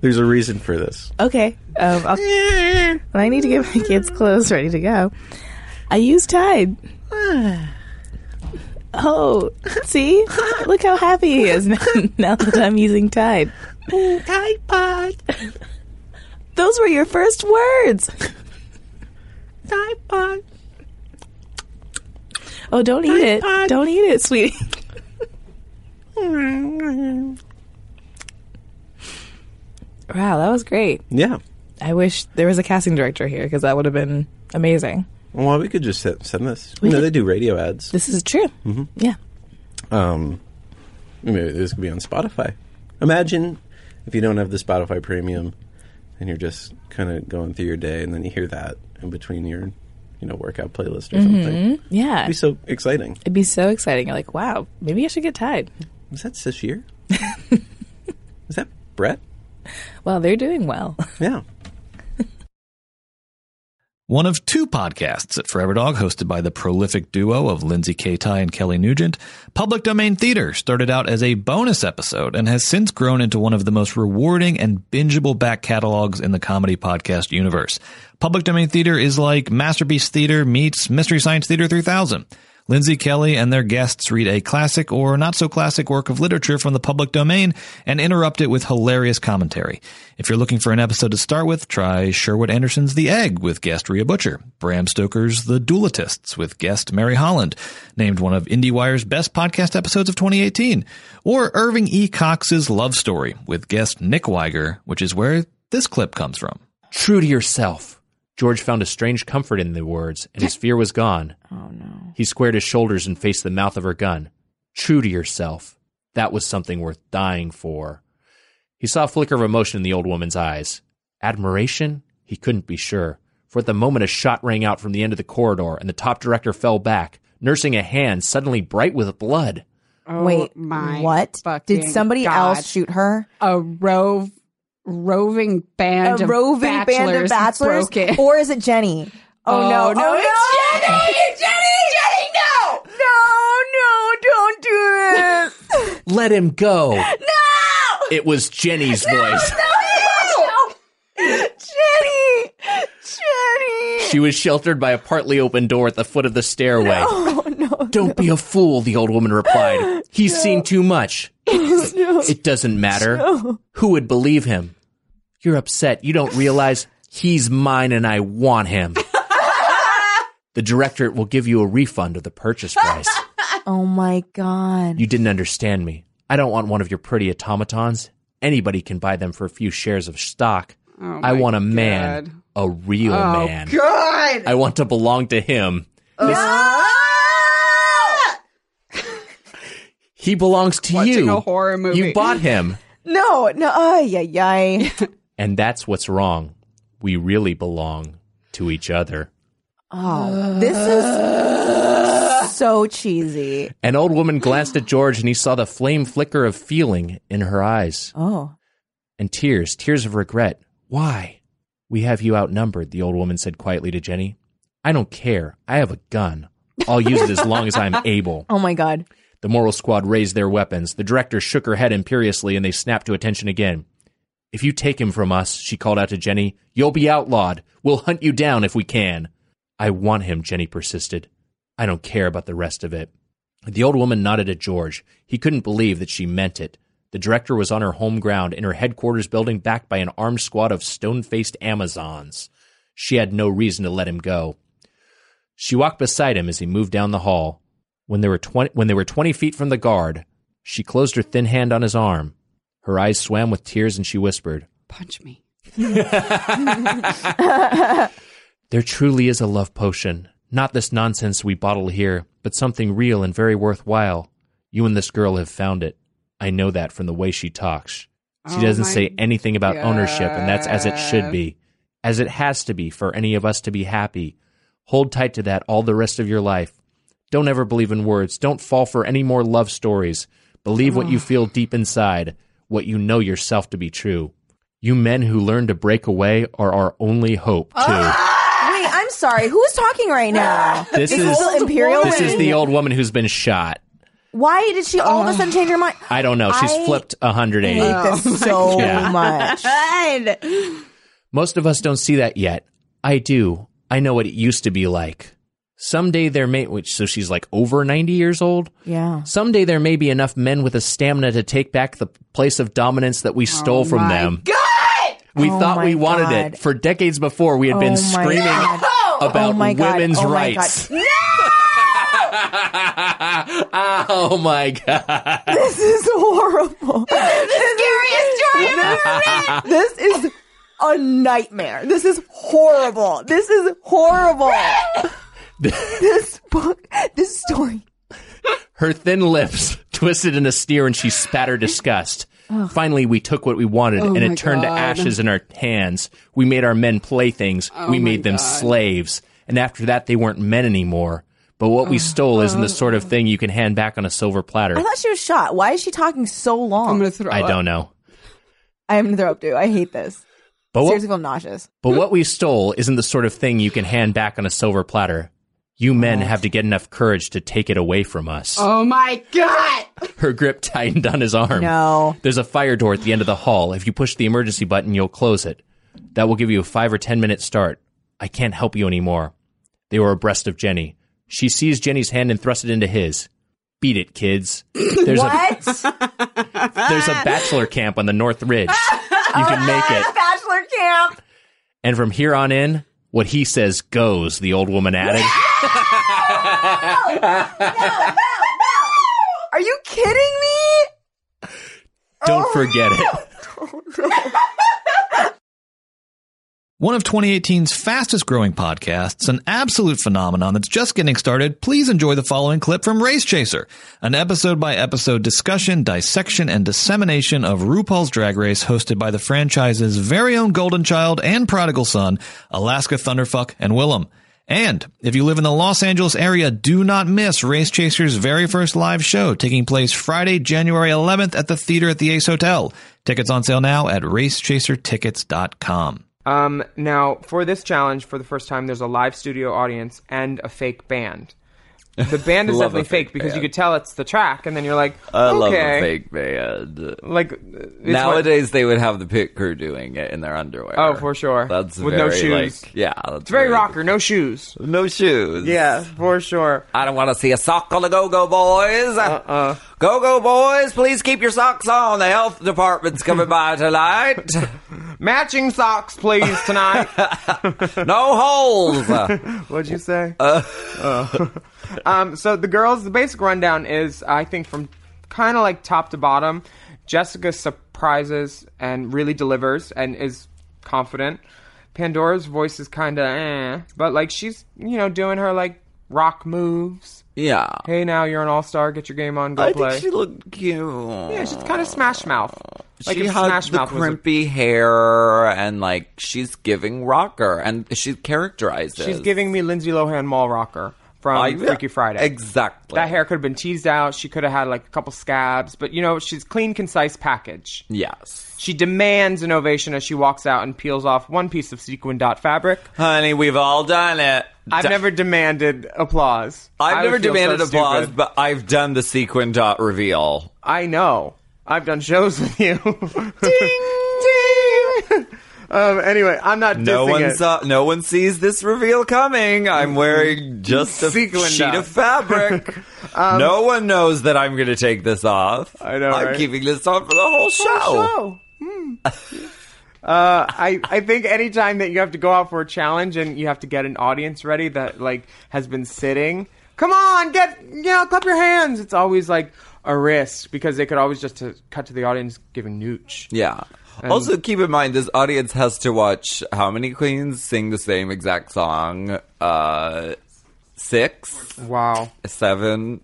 There's a reason for this. okay, um, when I need to get my kids' clothes ready to go, I use Tide. Oh, see? Look how happy he is now, now that I'm using Tide. Tide Pod. Those were your first words. Tide Pod. Oh, don't eat it. Don't eat it, sweetie. wow, that was great. Yeah. I wish there was a casting director here because that would have been amazing. Well, we could just send, send this. We you know, could- they do radio ads. This is true. Mhm. Yeah. Um, maybe this could be on Spotify. Imagine if you don't have the Spotify Premium, and you're just kind of going through your day, and then you hear that in between your, you know, workout playlist or something. Mhm. Yeah. It'd be so exciting. It'd be so exciting. You're like, wow, maybe I should get Tide. Was that Sasheer? Is that Brett? Well, they're doing well. Yeah. One of two podcasts at Forever Dog, hosted by the prolific duo of Lindsay Katai and Kelly Nugent. Public Domain Theater started out as a bonus episode and has since grown into one of the most rewarding and bingeable back catalogs in the comedy podcast universe. Public Domain Theater is like Masterpiece Theater meets Mystery Science Theater 3000. Lindsay Kelly and their guests read a classic or not so classic work of literature from the public domain and interrupt it with hilarious commentary. If you're looking for an episode to start with, try Sherwood Anderson's The Egg with guest Rhea Butcher, Bram Stoker's The Dualitists with guest Mary Holland, named one of IndieWire's best podcast episodes of 2018, or Irving E. Cox's Love Story with guest Nick Weiger, which is where this clip comes from. True to yourself. George found a strange comfort in the words, and his fear was gone. Oh no. He squared his shoulders and faced the mouth of her gun. True to yourself. That was something worth dying for. He saw a flicker of emotion in the old woman's eyes. Admiration? He couldn't be sure. For at the moment a shot rang out from the end of the corridor, and the top director fell back, nursing a hand suddenly bright with blood. Oh Wait, my what? Did somebody God. else shoot her? A rove, roving band a of roving bachelors band of bachelors, or is it Jenny? Oh, no! Oh, oh no, oh, it's no! Jenny! Jenny! Jenny! No! No! Don't do this! Let him go. no! It was Jenny's voice. No! Jenny! Jenny! She was sheltered by a partly open door at the foot of the stairway. Oh no! Don't be a fool, the old woman replied. He's seen too much. no. It doesn't matter. No. Who would believe him? You're upset. You don't realize he's mine and I want him. the directorate will give you a refund of the purchase price. Oh my god! You didn't understand me. I don't want one of your pretty automatons. Anybody can buy them for a few shares of stock. Oh I want a man, a real man. Oh, man. God. I want to belong to him. Ah! He belongs to Watching you. a horror movie. You bought him. No! No! Ay ay ay! And that's what's wrong. We really belong to each other. Oh, this is so cheesy. An old woman glanced at George and he saw the flame flicker of feeling in her eyes. Oh. And tears, tears of regret. Why? We have you outnumbered, the old woman said quietly to Jenny. I don't care. I have a gun. I'll use it as long as I'm able. Oh my god! The moral squad raised their weapons. The director shook her head imperiously and they snapped to attention again. If you take him from us, she called out to Jenny, you'll be outlawed. We'll hunt you down if we can. I want him, Jenny persisted. I don't care about the rest of it. The old woman nodded at George. He couldn't believe that she meant it. The director was on her home ground in her headquarters building backed by an armed squad of stone faced Amazons. She had no reason to let him go. She walked beside him as he moved down the hall. When they were 20, when they were 20 feet from the guard, she closed her thin hand on his arm. Her eyes swam with tears and she whispered, Punch me. There truly is a love potion. Not this nonsense we bottle here, but something real and very worthwhile. You and this girl have found it. I know that from the way she talks. She Oh doesn't say anything about ownership, and that's as it should be. As it has to be for any of us to be happy. Hold tight to that all the rest of your life. Don't ever believe in words. Don't fall for any more love stories. Believe what you feel deep inside, what you know yourself to be true. You men who learn to break away are our only hope, too. Wait, I'm sorry. Who's talking right now? This The is old imperial. This is the old woman who's been shot. Why did she all of a oh. sudden change her mind? I don't know. She's I flipped 180. hate this so Yeah. much. Most of us don't see that yet. I do. I know what it used to be like. Someday there may, which so she's like over 90 years old. Yeah. Someday there may be enough men with a stamina to take back the place of dominance that we oh stole from my them. God! We Oh thought we wanted God. it for decades before. We had been Oh my screaming God. Oh about Oh my God. women's Oh my rights. God. oh my god! This is horrible. Scariest story ever. This is a nightmare. This is horrible. This is horrible. this book, this story. Her thin lips twisted in a sneer and she spat her disgust. Finally, we took what we wanted Oh and it turned to ashes in our hands. We made our men playthings. Oh we made them God. slaves. And after that, they weren't men anymore. But what we oh, stole isn't the sort of thing you can hand back on a silver platter. I thought she was shot. Why is she talking so long? I'm gonna throw I don't know. I am gonna throw up too. I hate this. But what, Seriously feel nauseous. but what we stole isn't the sort of thing you can hand back on a silver platter. You men oh. have to get enough courage to take it away from us. Oh my God! Her grip tightened on his arm. No. There's a fire door at the end of the hall. If you push the emergency button, you'll close it. That will give you a five or ten minute start. I can't help you anymore. They were abreast of Jenny. She seized Jenny's hand and thrust it into his. Beat it, kids. There's what? a there's a bachelor camp on the North Ridge. You can make it. A bachelor camp. And from here on in, what he says goes, the old woman added. Are you kidding me? Don't forget it. Oh, One of 2018's fastest growing podcasts, an absolute phenomenon that's just getting started, please enjoy the following clip from Race Chaser, an episode by episode discussion, dissection, and dissemination of RuPaul's Drag Race hosted by the franchise's very own golden child and prodigal son, Alaska Thunderfuck and Willam. And if you live in the Los Angeles area, do not miss Race Chaser's very first live show taking place Friday, January 11th at the theater at the Ace Hotel. Tickets on sale now at racechasertickets.com. Um, now, for this challenge, for the first time, there's a live studio audience and a fake band. The band is definitely fake, fake because you could tell it's the track, and then you're like, I okay. love a fake band. Like it's nowadays, they would have the pit crew doing it in their underwear. Oh, for sure. That's With no shoes. Like, yeah, that's It's very rocker, no shoes. No shoes. Yeah, for sure. I don't want to see a sock on the go-go boys. Uh-uh. Go-go boys, please keep your socks on. The health department's coming by tonight. Matching socks, please, tonight. no holes. What'd you say? Uh. Um, so the girls, the basic rundown is, I think, from kind of like top to bottom. Jessica surprises and really delivers and is confident. Pandora's voice is kind of eh, but like she's you know doing her like rock moves. Yeah. Hey, now you're an all star. Get your game on. Go I play. think she looked cute. yeah, she's kind of Smash Mouth. Like she had Smash the Mouth was a- crimpy hair and like she's giving rocker and she characterizes. It. She's giving me Lindsay Lohan mall rocker from I- Freaky Friday. Exactly. That hair could have been teased out. She could have had like a couple scabs, but you know, she's clean, concise package. Yes. She demands an ovation as she walks out and peels off one piece of sequin dot fabric. Honey, we've all done it. I've D- never demanded applause. I've never feel so demanded applause, stupid. but I've done the sequin dot reveal. I know. I've done shows with you. ding. Um. Anyway, I'm not. No one it. saw. No one sees this reveal coming. I'm wearing just a Sequin sheet of fabric. Um, no one knows that I'm going to take this off. I know, I'm right? keeping this on for the whole show. Hmm. Uh, I, I think anytime that you have to go out for a challenge and you have to get an audience ready that like has been sitting, come on, get you know, clap your hands. It's always like a risk because they could always just to cut to the audience giving nooch. Yeah. And- also, keep in mind this audience has to watch how many queens sing the same exact song? Uh, six, wow, seven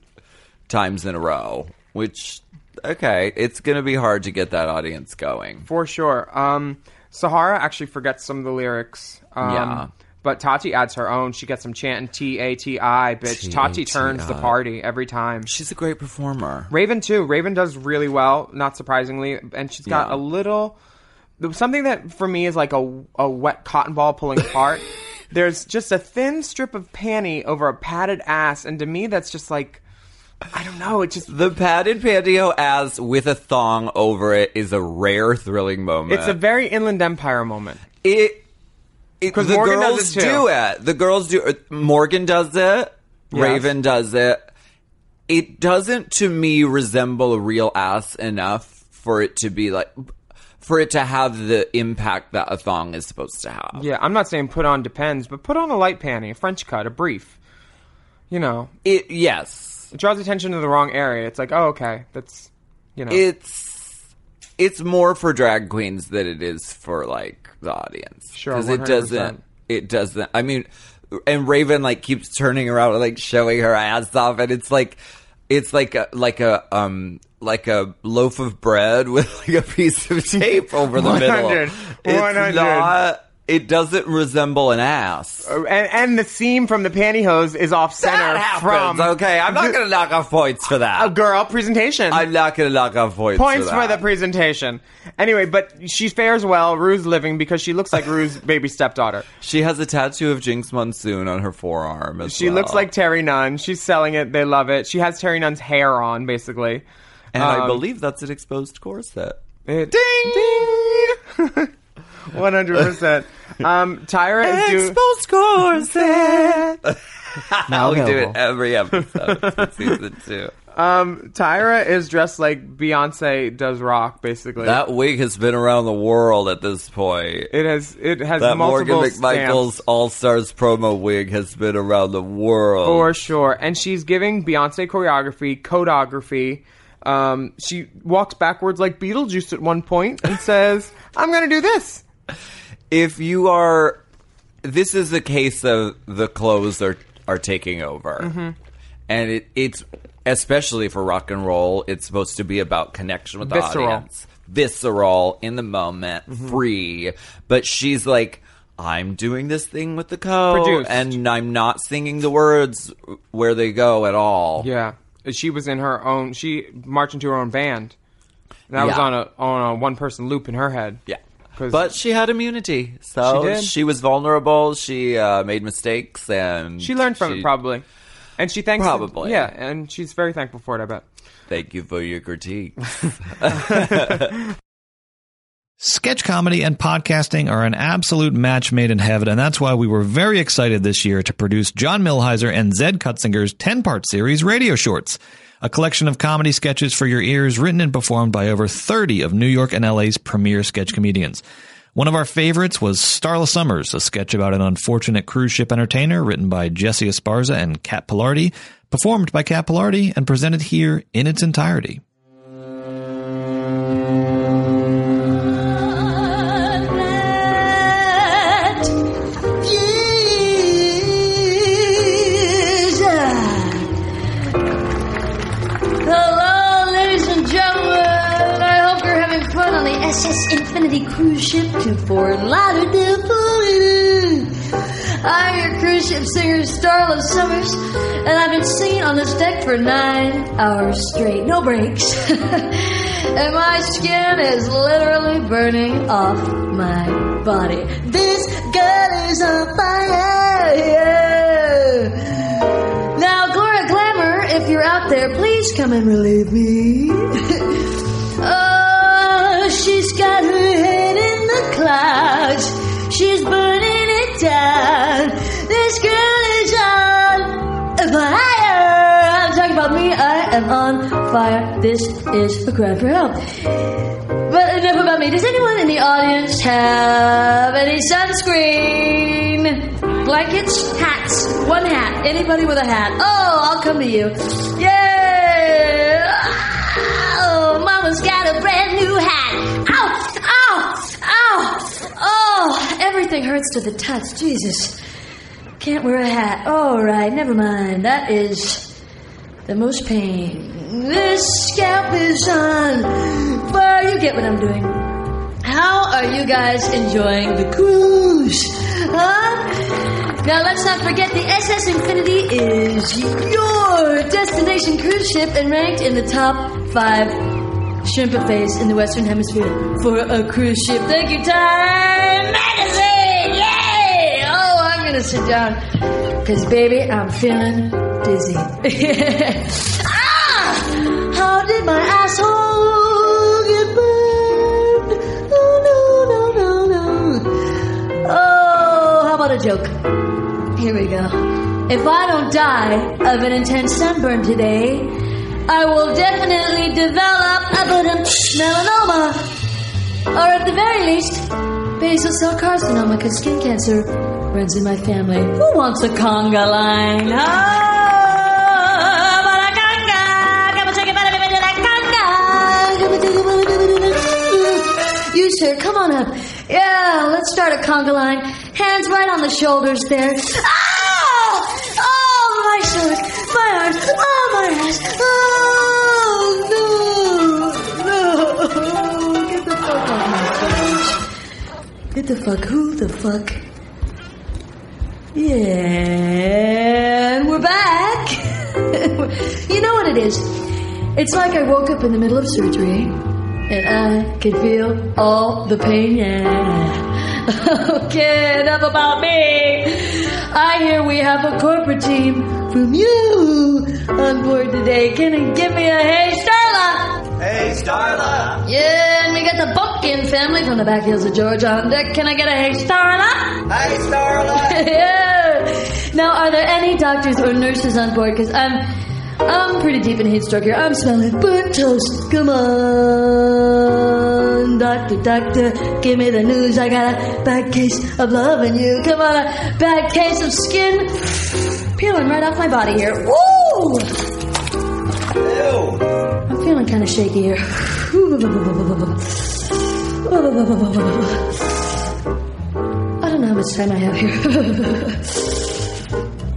times in a row. Which, okay, it's going to be hard to get that audience going. For sure. Um, Sahara actually forgets some of the lyrics. Um, Yeah. But Tati adds her own. She gets some chanting T A T I, bitch. Tati turns the party every time. She's a great performer. Raven too. Raven does really well, not surprisingly, and she's got Yeah. a little something that for me is like a a wet cotton ball pulling apart. There's just a thin strip of panty over a padded ass, and to me that's just like I don't know. It just The padded pantyhose as with a thong over it is a rare, thrilling moment. it's a very Inland Empire moment. It because the Morgan girls does it do it. The girls do. Uh, Morgan does it. Raven does it. It doesn't, to me, resemble a real ass enough for it to be like, for it to have the impact that a thong is supposed to have. Yeah, I'm not saying put on depends, but put on a light panty, a French cut, a brief. You know, it yes, it draws attention to the wrong area. It's like, oh, okay, that's you know, It's it's more for drag queens than it is for like the audience. Sure, because it 100%. doesn't. It doesn't. I mean, and Raven like keeps turning around, and, like showing her ass off, and it's like it's like a like a um like a loaf of bread with like a piece of tape over the middle. 100, It's 100. not. It doesn't resemble an ass. Uh, and, and the seam from the pantyhose is off center That happens, from. okay. I'm not going to knock off points for that. A girl presentation. I'm not going to knock off points. Points for, for, that. the presentation. Anyway, but she fares well. Ru's living because she looks like Ru's baby stepdaughter. She has a tattoo of Jinkx Monsoon on her forearm. As She well. looks like Terry Nunn. She's selling it. They love it. She has Terry Nunn's hair on, basically. and I Um, believe that's an exposed corset. It, ding! ding! 100%. Um, Tyra is doing. Exposed corset! Now we do it every episode for season two. Um, Tyra is dressed like Beyonce does rock, basically. That wig has been around the world at this point. it has it has that Morgan McMichaels'. All Stars promo wig has been around the world. For sure. And she's giving Beyonce choreography, codography. Um, she walks backwards like Beetlejuice at one point and says, I'm going to do this. If you are this is a case of the clothes are are taking over Mhm. and it, it's especially for rock and roll it's supposed to be about connection with the Visceral. audience visceral in the moment free but she's like i'm doing this thing with the code Produced. and i'm not singing the words where they go at all Yeah. She was in her own, she marched into her own band. That was Yeah. on a, on a one person loop in her head. Yeah. 'Cause- but she had immunity so She did. was vulnerable she uh, made mistakes and She learned from she- it probably. And she thanks Probably. Yeah, and she's very thankful for it, I bet. Thank you for your critique. Sketch comedy and podcasting are an absolute match made in heaven, and that's why we were very excited this year to produce John Milhiser and Zed Kutzinger's 10 part series, Radio Shorts, a collection of comedy sketches for your ears written and performed by over 30 of New York and LA's premier sketch comedians. One of our favorites was Starla Summers, a sketch about an unfortunate cruise ship entertainer written by Jesse Esparza and Kat Pilardi, performed by Kat Pilardi, and presented here in its entirety. Infinity cruise ship to Fort Lauderdale, Florida. I'm your cruise ship singer, Starla Summers, and I've been singing on this deck for nine hours straight, no breaks. and my skin is literally burning off my body. This girl is on fire. yeah. Now, Gloria Glamour, if you're out there, please come and relieve me. oh, clouds. She's burning it down. This girl is on fire. I'm talking about me. I am on fire. This is a cry for help. But enough about me. Does anyone in the audience have any sunscreen? Blankets? Hats? One hat. Anybody with a hat? Oh, I'll come to you. Yeah! Everything hurts to the touch. Jesus. Can't wear a hat. All right, never mind. That is the most pain. This scalp is on fire. You get what I'm doing. How are you guys enjoying the cruise? Huh? Now let's not forget the SS Infinity is your destination cruise ship and ranked in the top five shrimp buffets in the Western Hemisphere for a cruise ship. Thank you, Time Magazine! I'm gonna sit down because, baby, I'm feeling dizzy. ah! How did my asshole get burned? Oh, no, no, no, no. Oh, how about a joke? Here we go. If I don't die of an intense sunburn today, I will definitely develop a melanoma. Or at the very least, basal cell carcinoma, because skin cancer runs in my family. Who wants a conga line? Ah. You, sir, come on up. Yeah, let's start a conga line. Hands right on the shoulders there. Ah! Oh, my shoulders, my arms, oh, my ass. Oh, no, no. Get the fuck off my stage. Get the fuck, who the fuck? Yeah, we're back. you know what it is? It's like I woke up in the middle of surgery and I could feel all the pain. Yeah. okay, enough about me. I hear we have a corporate team from you on board today. Can you give me a hey, Starla? Hey, Starla! Yeah, and we got the Bumpkin family from the back hills of Georgia on deck. Can I get a hey, Starla? Hey, Starla! yeah. Now, are there any doctors or nurses on board? Because I'm, I'm pretty deep in heat stroke here. I'm smelling burnt toast. Come on, doctor, doctor, give me the news. I got a bad case of loving you. Come on, a bad case of skin peeling right off my body here. Woo! I'm feeling kind of shaky here. I don't know how much time I have here.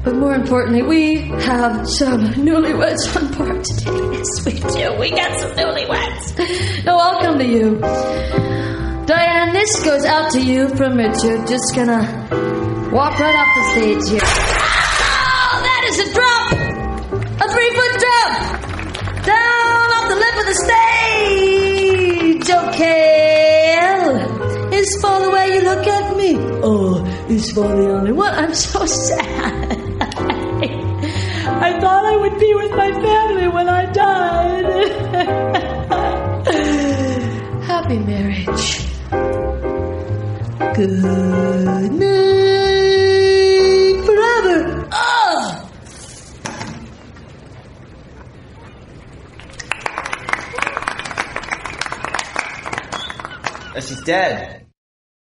but more importantly, we have some newlyweds on board today. Yes, we do. We got some newlyweds. No, I'll come to you. Diane, this goes out to you from Richard. Just gonna walk right off the stage here. Oh, that is a drop! A three foot drop! The lip of the stage! Okay. Is for the way you look at me. Oh, it's for the only one. I'm so sad. I thought I would be with my family when I died. Happy marriage. Good night forever. Oh! Dead.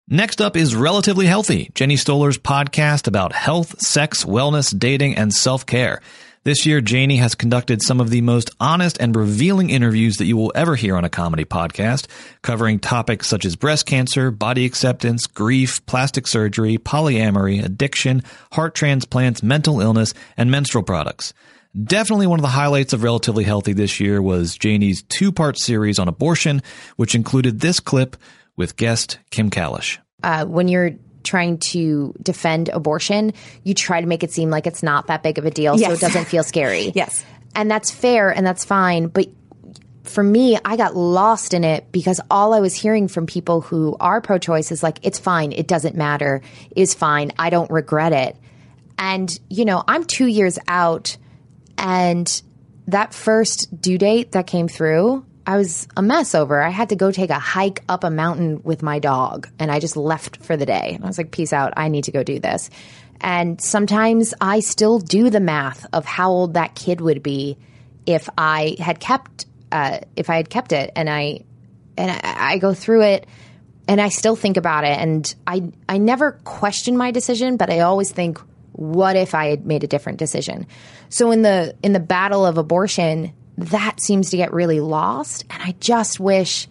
Next up is Relatively Healthy, Janie Stolar's podcast about health, sex, wellness, dating, and self care. This year, Janie has conducted some of the most honest and revealing interviews that you will ever hear on a comedy podcast, covering topics such as breast cancer, body acceptance, grief, plastic surgery, polyamory, addiction, heart transplants, mental illness, and menstrual products. Definitely one of the highlights of Relatively Healthy this year was Janie's two part series on abortion, which included this clip with guest Kim Kalish. uh, when you're trying to defend abortion, you try to make it seem like it's not that big of a deal, so it doesn't feel scary. Yes. and that's fair and that's fine, but for me, I got lost in it because all I was hearing from people who are pro choice is like, it's fine, it doesn't matter, is fine, I don't regret it. And, you know, I'm two years out, and that first due date that came through, I was a mess over. I had to go take a hike up a mountain with my dog, and I just left for the day. And I was like, peace out, I need to go do this. And sometimes I still do the math of how old that kid would be if I had kept uh, if I had kept it, and I and I, I go through it, and I still think about it, and I I never question my decision, but I always think, what if I had made a different decision? So in the in the battle of abortion, that seems to get really lost, and I just wish.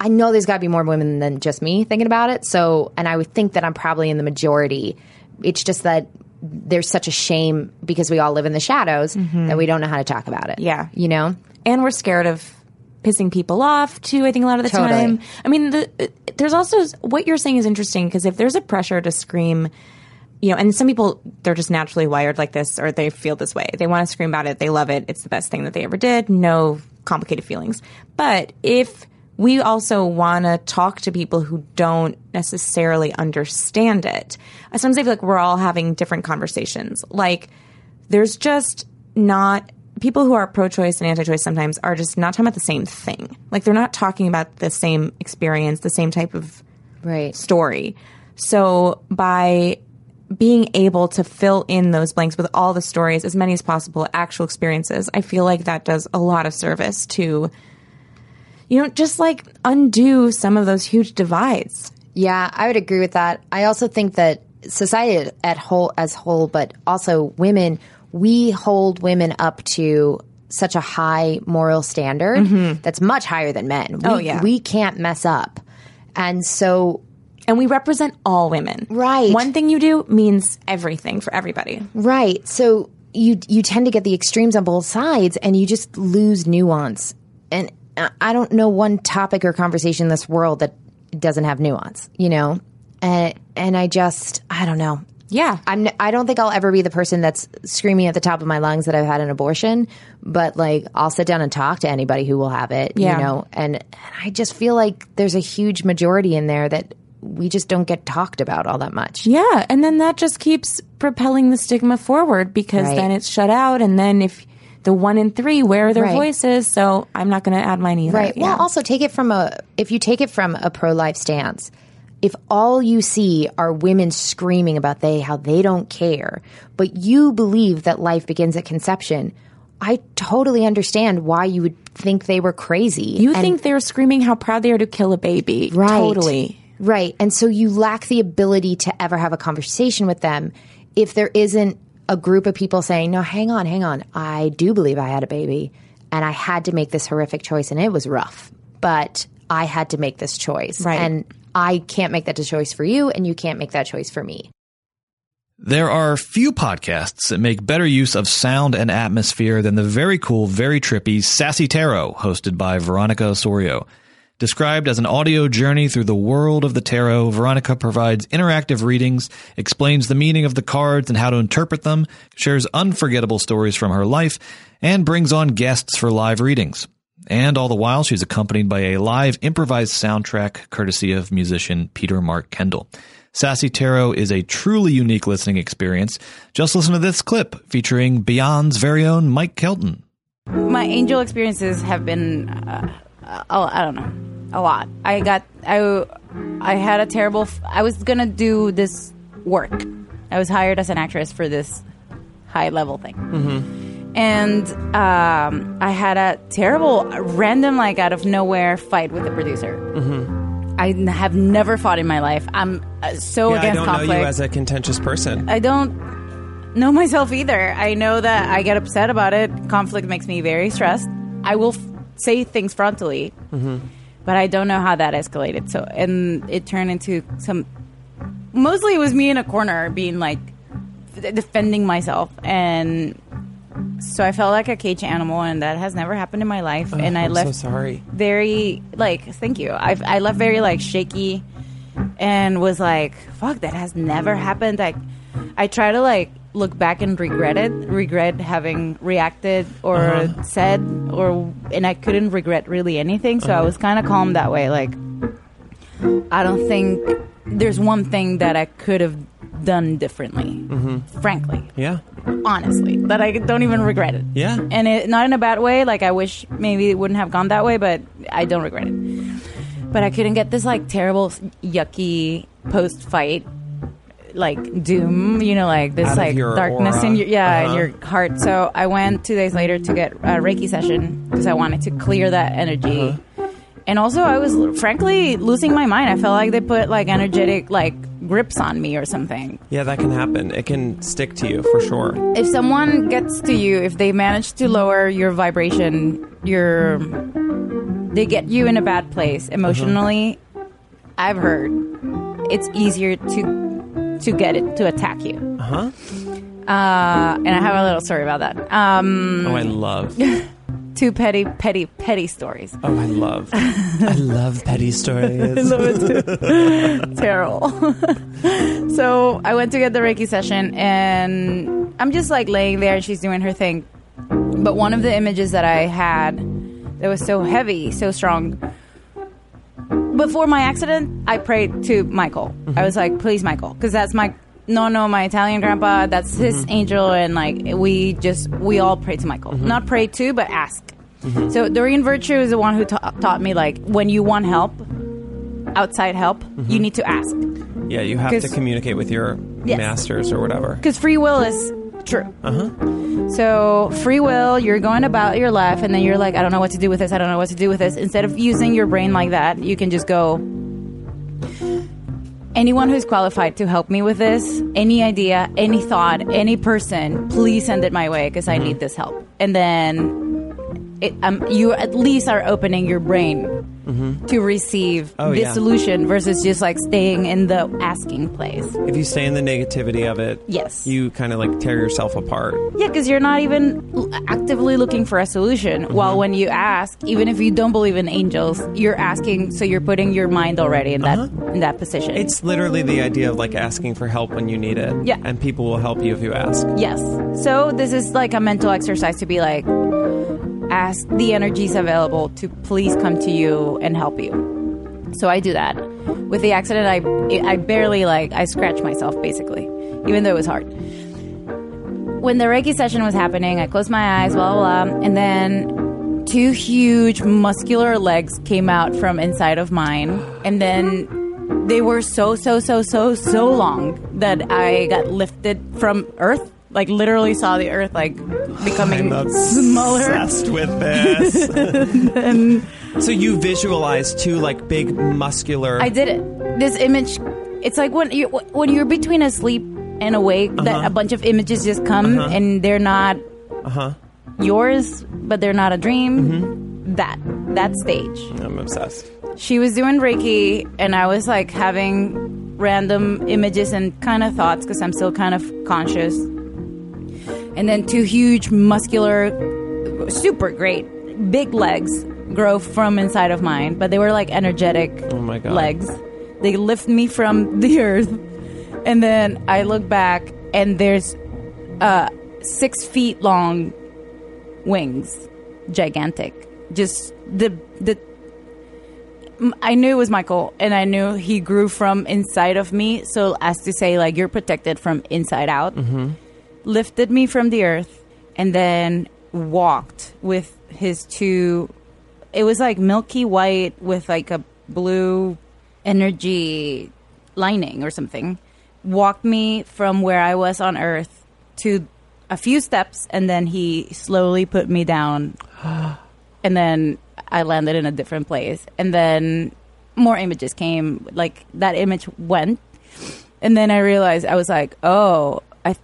I know there's got to be more women than just me thinking about it. So, and I would think that I'm probably in the majority. It's just that there's such a shame because we all live in the shadows mm-hmm. that we don't know how to talk about it. Yeah. You know? and we're scared of pissing people off too. I think a lot of the Totally. time. I mean, the, there's also what you're saying is interesting because if there's a pressure to scream, you know, and some people they're just naturally wired like this or they feel this way. They want to scream about it. They love it. It's the best thing that they ever did. No complicated feelings. But if we also want to talk to people who don't necessarily understand it. Sometimes I feel like we're all having different conversations. Like, there's just not people who are pro-choice and anti-choice sometimes are just not talking about the same thing. Like they're not talking about the same experience, the same type of right. story. So by being able to fill in those blanks with all the stories, as many as possible, actual experiences, I feel like that does a lot of service to, you know, just like undo some of those huge divides. Yeah, I would agree with that. I also think that society at whole as whole, but also women, we hold women up to such a high moral standard Mhm. that's much higher than men. We, Oh, yeah. we can't mess up, and so and we represent all women. Right. One thing you do means everything for everybody. Right. So you you tend to get the extremes on both sides, and you just lose nuance. And I- don't know one topic or conversation in this world that doesn't have nuance. You know, and and I just I don't know. Yeah, I'm. I don't think I'll ever be the person that's screaming at the top of my lungs that I've had an abortion. But like, I'll sit down and talk to anybody who will have it. Yeah. You know, and, and I just feel like there's a huge majority in there that we just don't get talked about all that much. Yeah, and then that just keeps propelling the stigma forward because Right. then it's shut out, and then if the one in three, where are their Right. voices? So I'm not going to add mine either. Right. Yeah. Well, also take it from a if you take it from a pro life stance, if all you see are women screaming about they how they don't care, but you believe that life begins at conception, I totally understand why you would think they were crazy. You think they're screaming how proud they are to kill a baby. Right. Totally. Right. And so you lack the ability to ever have a conversation with them if there isn't a group of people saying, no, hang on, hang on. I do believe I had a baby and I had to make this horrific choice and it was rough, but I had to make this choice. Right. And I can't make that choice for you and you can't make that choice for me. There are few podcasts that make better use of sound and atmosphere than the very cool, very trippy Sassy Tarot, hosted by Veronica Osorio. Described as an audio journey through the world of the tarot, Veronica provides interactive readings, explains the meaning of the cards and how to interpret them, shares unforgettable stories from her life, and brings on guests for live readings. And all the while, she's accompanied by a live improvised soundtrack courtesy of musician Peter Mark Kendall. Sassy Tarot is a truly unique listening experience. Just listen to this clip featuring Beyond's very own Mike Kelton. My angel experiences have been, uh, oh, I don't know, a lot. I got, I, I had a terrible. F- I was gonna do this work. I was hired as an actress for this high level thing, Mm-hmm. and um, I had a terrible, random, like out of nowhere fight with the producer. Mm-hmm. I have never fought in my life. I'm uh, so yeah, I against don't conflict. know you as a contentious person. I don't know myself either. I know that I get upset about it. Conflict makes me very stressed. I will say things frontally, mm-hmm. but I don't know how that escalated. So, and it turned into some. Mostly, it was me in a corner, being like defending myself, and so I felt like a cage animal, and that has never happened in my life. And I I'm left so sorry. very like thank you. I I left very like shaky and was like, "Fuck, that has never happened." Like, I try to like look back and regret it, regret having reacted or Uh-huh. said, or and I couldn't regret really anything. So I Uh-huh. was kind of calm that way. Like, I don't think there's one thing that I could have done differently. Mhm. Frankly, Yeah. honestly, that I don't even regret it. Yeah. And it, not in a bad way. Like I wish maybe it wouldn't have gone that way, but I don't regret it. But I couldn't get this like terrible, yucky post fight, like doom. You know, like this like darkness aura. in your yeah in Uh-huh. your heart. So I went two days later to get a Reiki session because I wanted to clear that energy. Uh-huh. And also, I was frankly losing my mind. I felt like they put like energetic like grips on me or something. Yeah, that can happen. It can stick to you for sure. if someone gets to you, if they manage to lower your vibration, your they get you in a bad place emotionally. I've heard it's easier to to get it to attack you. Uh-huh. Uh, and I have a little story about that. Um, Oh, I love. two petty, petty, petty stories. Oh, I love. I love petty stories. I love it too. Terrible. so I went to get the Reiki session, and I'm just like laying there, and she's doing her thing. But one of the images that I had that was so heavy, so strong. Before my accident, I prayed to Michael. I was like, "Please, Michael," because that's my no, no, my Italian grandpa. That's his mm-hmm. angel, and like we just we all pray to Michael. Mm-hmm. Not pray to, but ask. Mm-hmm. So Doreen Virtue is the one who ta- taught me like when you want help, outside help, you need to ask Yeah, you have to communicate with your Yes. masters or whatever. because free will is true. Uh huh. So free will, you're going about your life, and then you're like, I don't know what to do with this. I don't know what to do with this. Instead of using your brain like that, you can just go. Anyone who's qualified to help me with this, any idea, any thought, any person, please send it my way because I need this help. And then it, um, you at least are opening your brain to receive Oh, this yeah. solution versus just like staying in the asking place. If you stay in the negativity of it, Yes. you kind of like tear yourself apart. Yeah, because you're not even actively looking for a solution. While when you ask, even if you don't believe in angels, you're asking, so you're putting your mind already in that in that position. It's literally the idea of like asking for help when you need it. Yeah. And people will help you if you ask. yes. So this is like a mental exercise to be like, ask the energies available to please come to you and help you. So I do that. With the accident, I I barely like I scratched myself basically, even though it was hard. When the Reiki session was happening, I closed my eyes, blah blah, blah and then two huge muscular legs came out from inside of mine, and then they were so so so so so long that I got lifted from Earth. Like literally saw the Earth like becoming I'm smaller. obsessed with this. and so you visualize two like big muscular. I did it. This image, it's like when you when you're between asleep and awake, that Uh-huh. a bunch of images just come Uh-huh. and they're not Uh huh. yours, but they're not a dream. Mm-hmm. That that stage. I'm obsessed. She was doing Reiki, and I was like having random images and kind of thoughts because I'm still kind of conscious. And then two huge, muscular, super great, big legs grow from inside of mine, but they were like energetic Oh my God. legs. They lift me from the earth, and then I look back, and there's uh, six feet long wings, gigantic. Just the the. I knew it was Michael, and I knew he grew from inside of me. So as to say, like you're protected from inside out. Mm-hmm. Lifted me from the earth, and then walked with his two. It was like milky white with like a blue energy lining or something. Walked me from where I was on Earth to a few steps, and then he slowly put me down. and then I landed in a different place. And then more images came. Like that image went, and then I realized I was like, oh, I.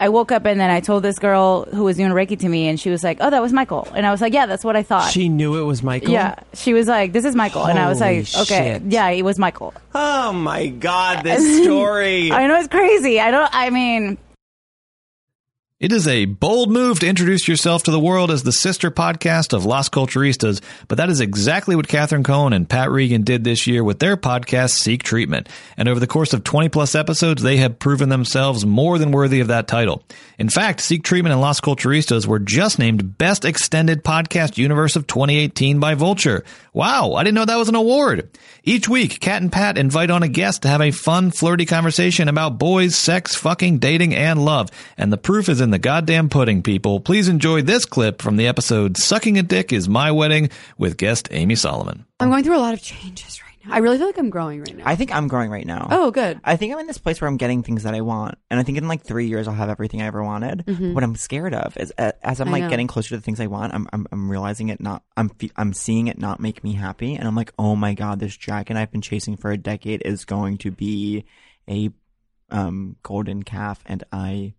I woke up and then I told this girl who was doing Reiki to me, and she was like, "Oh, that was Michael," and I was like, "Yeah, that's what I thought." She knew it was Michael. Yeah, she was like, "This is Michael," and I was Holy like, "Okay, shit. yeah, it was Michael." Oh my god, this story. I know it's crazy. I don't. I mean, It is a bold move to introduce yourself to the world as the sister podcast of Las Culturistas, but that is exactly what Catherine Cohen and Pat Regan did this year with their podcast Seek Treatment. And over the course of 20 plus episodes, they have proven themselves more than worthy of that title. In fact, Seek Treatment and Las Culturistas were just named Best Extended Podcast Universe of 2018 by Vulture. Wow, I didn't know that was an award. Each week, Kat and Pat invite on a guest to have a fun, flirty conversation about boys, sex, fucking, dating, and love. And the proof is in the goddamn pudding, people. Please enjoy this clip from the episode Sucking a Dick is My Wedding with guest Amy Solomon. I'm going through a lot of changes right now. I really feel like I'm growing right now. I think I'm growing right now. Oh, good. I think I'm in this place where I'm getting things that I want, and I think in like three years I'll have everything I ever wanted. Mhm. What I'm scared of is uh, as I'm I like know. getting closer to the things I want, I'm I'm, I'm realizing it not. I'm fe- I'm seeing it not make me happy, and I'm like, oh my god, this dragon I've been chasing for a decade is going to be a um golden calf, and I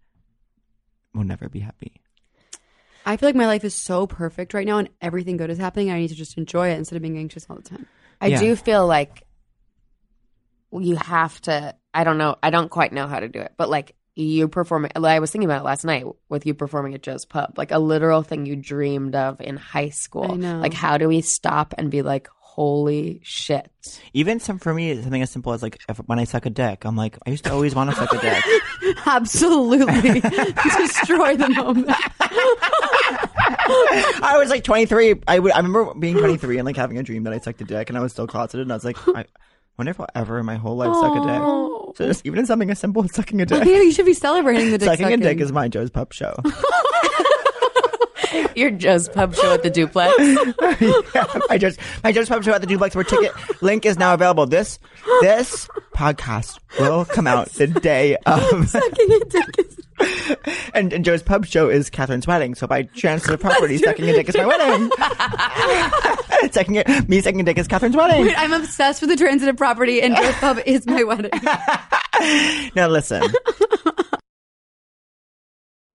will never be happy. I feel like my life is so perfect right now and everything good is happening. I need to just enjoy it instead of being anxious all the time. I do feel like you have to. I don't know. I don't quite know how to do it, but like you perform it. I was thinking about it last night with you performing at Joe's Pub, like a literal thing you dreamed of in high school. I know. Like, how do we stop and be like, holy shit? Even some for me, something as simple as like if, when I suck a dick, I'm like, I used to always want to suck a dick. Absolutely. Destroy the moment. I was like 23. I would. I remember being 23 and like having a dream that I sucked a dick, and I was still closeted. And I was like, I wonder if I'll ever in my whole life suck a dick. So just, even in something as simple as sucking a dick. I think you should be celebrating the dick sucking, a dick is my Joe's Pub show. Your Joe's Pub show at the duplex. my Joe's my Joe's Pub show at the Duplex, where ticket link is now available. This this podcast will come out the day of. Sucking a dick is and, and Joe's Pub show is Catherine's wedding. So by transfer of property, sucking a dick is my wedding. sucking me sucking a dick is Catherine's wedding. Wait, I'm obsessed with the transitive property and Joe's Pub is my wedding. Now listen.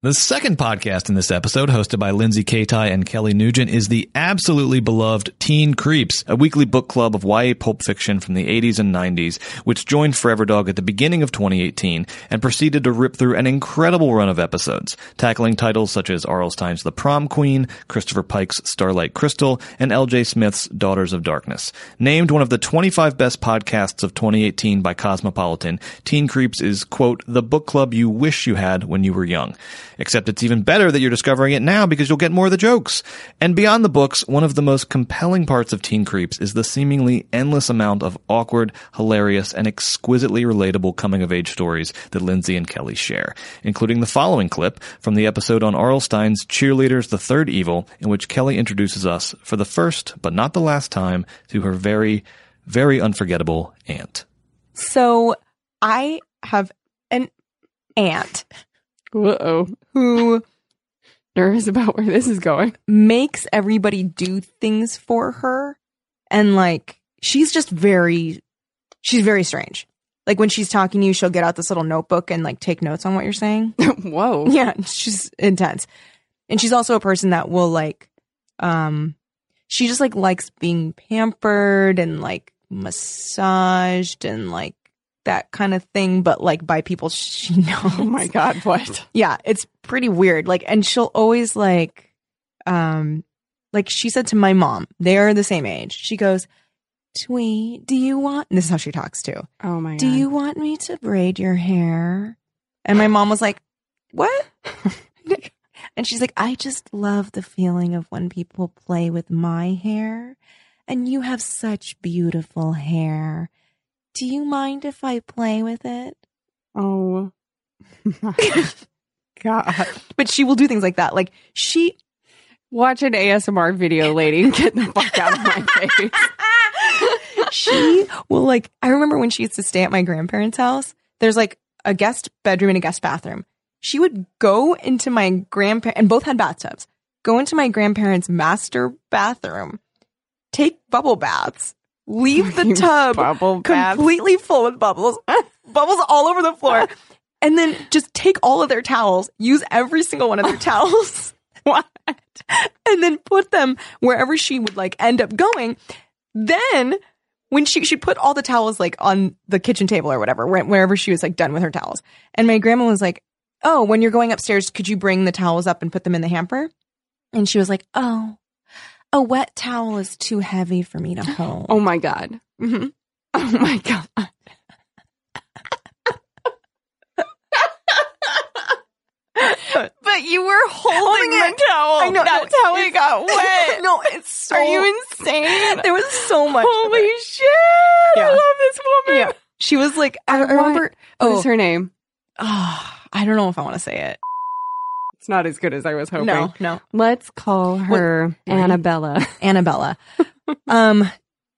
The second podcast in this episode, hosted by Lindsay Katai and Kelly Nugent, is the absolutely beloved Teen Creeps, a weekly book club of YA pulp fiction from the 80s and 90s, which joined Forever Dog at the beginning of 2018 and proceeded to rip through an incredible run of episodes, tackling titles such as R.L. Stine's The Prom Queen, Christopher Pike's Starlight Crystal, and L.J. Smith's Daughters of Darkness. Named one of the 25 best podcasts of 2018 by Cosmopolitan, Teen Creeps is, quote, the book club you wish you had when you were young. Except it's even better that you're discovering it now because you'll get more of the jokes. And beyond the books, one of the most compelling parts of Teen Creeps is the seemingly endless amount of awkward, hilarious, and exquisitely relatable coming of age stories that Lindsay and Kelly share, including the following clip from the episode on R.L. Stine's Cheerleaders the Third Evil, in which Kelly introduces us for the first, but not the last time, to her very, very unforgettable aunt. So I have an aunt. Uh-oh. Who nervous about where this is going. Makes everybody do things for her. And like she's just very she's very strange. Like when she's talking to you, she'll get out this little notebook and like take notes on what you're saying. Whoa. Yeah, she's intense. And she's also a person that will like um she just like likes being pampered and like massaged and like that kind of thing, but like by people she knows. Oh my god, what? Yeah, it's pretty weird. Like and she'll always like um like she said to my mom, they are the same age. She goes, Twee, do you want and this is how she talks too. Oh my god. Do you want me to braid your hair? And my mom was like, What? and she's like, I just love the feeling of when people play with my hair. And you have such beautiful hair. Do you mind if I play with it? Oh. my God. But she will do things like that. Like she Watch an ASMR video, lady, and get the fuck out of my face. she will like I remember when she used to stay at my grandparents' house. There's like a guest bedroom and a guest bathroom. She would go into my grandparent and both had bathtubs. Go into my grandparents' master bathroom, take bubble baths, leave the tub Bubble completely full with bubbles, bubbles all over the floor, and then just take all of their towels, use every single one of their towels. What? And then put them wherever she would like end up going. Then when she she'd put all the towels like on the kitchen table or whatever, where- wherever she was like done with her towels. And my grandma was like, oh, when you're going upstairs, could you bring the towels up and put them in the hamper? And she was like, oh, a wet towel is too heavy for me to hold. Oh my god. Mm-hmm. Oh my god. but you were holding, Holding the towel. I know, That's no, how it got wet. no, it's so. Are you insane? There was so much. Holy it. shit! I love this woman. Yeah. She was like, I, I remember. What oh, is her name? ah, I don't know if I want to say it. It's not as good as I was hoping. No, no. Let's call her What- Annabella. Annabella. um,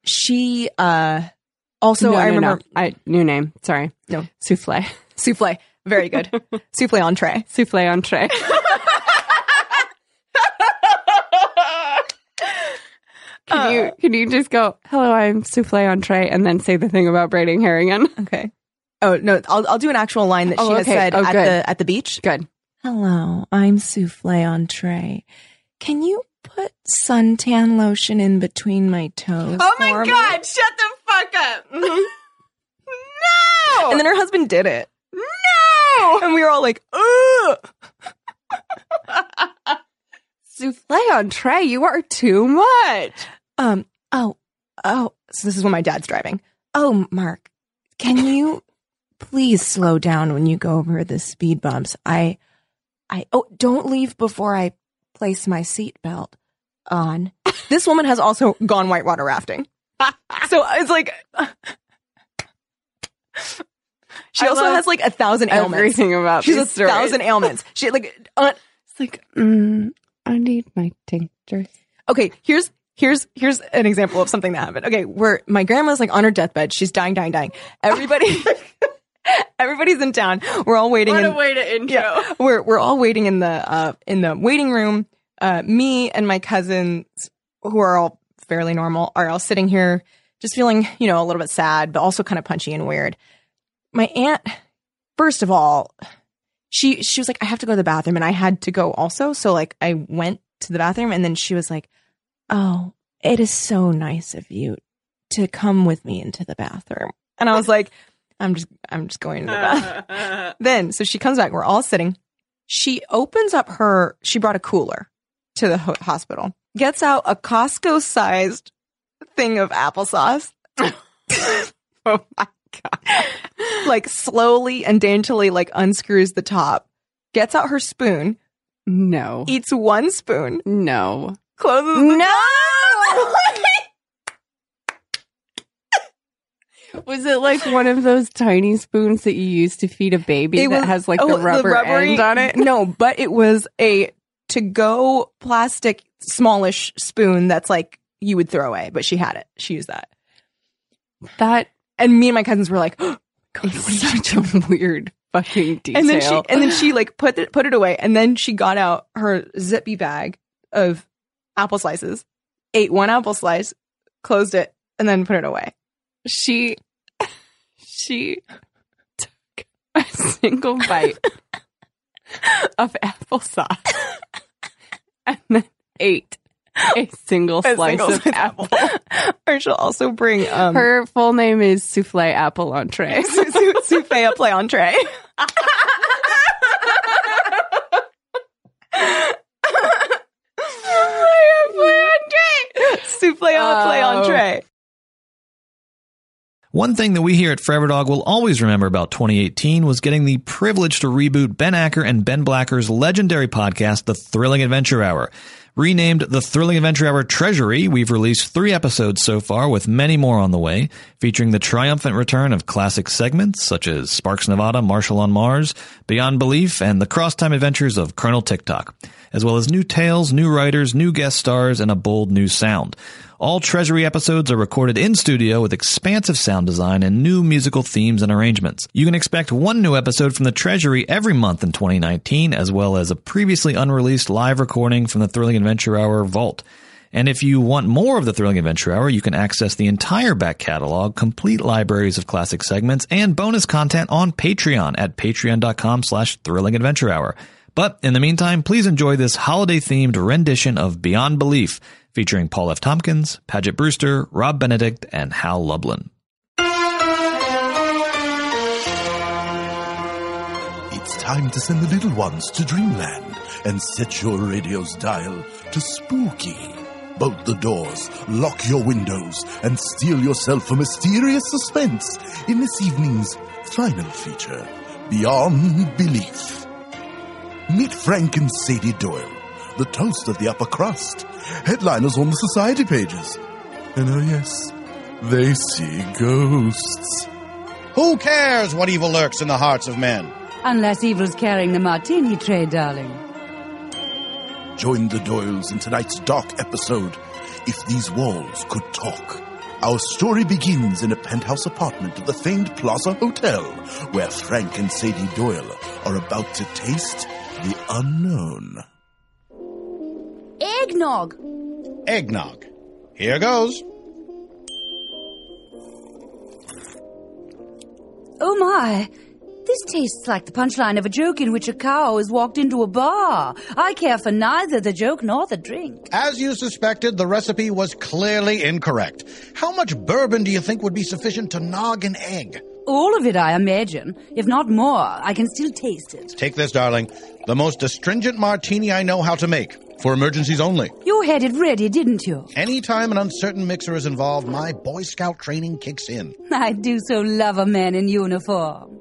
she uh also No, I no, no. remember I new name. Sorry. No. Souffle. souffle. Very good. souffle entree. Souffle entree. Can you can you just go, hello, I'm souffle entree, and then say the thing about braiding hair again? Okay. Oh no, I'll I'll do an actual line that she Oh, has okay. said Oh, at the at the beach. Good. Hello, I'm souffle entree. Can you put suntan lotion in between my toes? Oh my for me?" god, shut the fuck up. no! And then her husband did it, no! and we were all like, "Ugh!" Souffle entree, you are too much. Um. Oh. Oh. So this is when my dad's driving. Oh, Mark, can you please slow down when you go over the speed bumps? I. I. Oh, don't leave before I place my seatbelt on. this woman has also gone whitewater rafting. so it's like. She I also has like a thousand ailments. everything about She's a stories. thousand ailments. She like. Uh, It's like, mm, I need my tinctures. okay, here's here's here's an example of something that happened. Okay, where my grandma's like on her deathbed, she's dying, dying, dying. Everybody everybody's in town. We're all waiting What in a way to intro. Yeah, we're we're all waiting in the uh in the waiting room. Uh me and my cousins who are all fairly normal are all sitting here just feeling, you know, a little bit sad, but also kind of punchy and weird. My aunt first of all, she she was like, I have to go to the bathroom, and I had to go also. So like I went to the bathroom, and then she was like, Oh, it is so nice of you to come with me into the bathroom. And I was like, I'm just I'm just going to the then so she comes back, we're all sitting. She opens up her she brought a cooler to the ho- hospital. Gets out a Costco sized thing of applesauce. oh my god. like slowly and daintily like unscrews the top, gets out her spoon, No. eats one spoon, No. closes the No! Was it like one of those tiny spoons that you use to feed a baby It that was- has like oh, the rubber rubbery- end on it? No, but it was a to go plastic smallish spoon that's like you would throw away, but she had it. She used that. That And me and my cousins were like, God, is such a weird fucking detail. and then she and then she like put it put it away, and then she got out her zippy bag of apple slices, ate one apple slice, closed it, and then put it away. she she took a single bite of applesauce and then ate a single A slice single of slice apple. or she'll also bring um Her full name is Souffle Apple Entree. souffle a play entree. souffle a play Oh. entree. One thing that we here at Forever Dog will always remember about 2018 was getting the privilege to reboot Ben Acker and Ben Blacker's legendary podcast, The Thrilling Adventure Hour. Renamed The Thrilling Adventure Hour Treasury, we've released three episodes so far with many more on the way, featuring the triumphant return of classic segments such as Sparks Nevada, Marshal on Mars, Beyond Belief, and the cross-time adventures of Colonel Tick-Tock, as well as new tales, new writers, new guest stars, and a bold new sound. All Treasury episodes are recorded in studio with expansive sound design and new musical themes and arrangements. You can expect one new episode from the Treasury every month in 2019, as well as a previously unreleased live recording from the Thrilling Adventure Hour Vault. And if you want more of the Thrilling Adventure Hour, you can access the entire back catalog, complete libraries of classic segments, and bonus content on Patreon at patreon.com slash thrilling adventure hour. But in the meantime, please enjoy this holiday themed rendition of Beyond Belief featuring Paul F. Tompkins, Paget Brewster, Rob Benedict, and Hal Lublin. It's time to send the little ones to dreamland and set your radio's dial to spooky. Bolt the doors, lock your windows, and steel yourself a mysterious suspense in this evening's final feature, Beyond Belief. Meet Frank and Sadie Doyle, the toast of the upper crust, headliners on the society pages. And oh yes, they see ghosts. Who cares what evil lurks in the hearts of men? Unless evil's carrying the martini tray, darling. Join the Doyles in tonight's dark episode, If These Walls Could Talk. Our story begins in a penthouse apartment of the famed Plaza Hotel, where Frank and Sadie Doyle are about to taste the unknown. Eggnog! Eggnog. Here goes. Oh my! This tastes like the punchline of a joke in which a cow has walked into a bar. I care for neither the joke nor the drink. As you suspected, the recipe was clearly incorrect. How much bourbon do you think would be sufficient to nog an egg? All of it, I imagine. If not more, I can still taste it. Take this, darling. The most astringent martini I know how to make. For emergencies only. You had it ready, didn't you? Anytime an uncertain mixer is involved, my Boy Scout training kicks in. I do so love a man in uniform.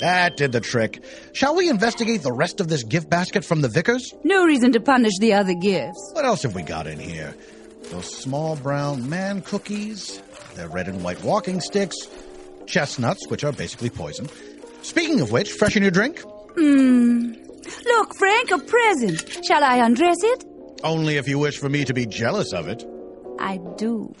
That did the trick. Shall we investigate the rest of this gift basket from the Vickers? No reason to punish the other gifts. What else have we got in here? Those small brown man cookies, their red and white walking sticks, chestnuts, which are basically poison. Speaking of which, freshen your drink? Hmm. Look, Frank, a present. Shall I undress it? Only if you wish for me to be jealous of it. I do.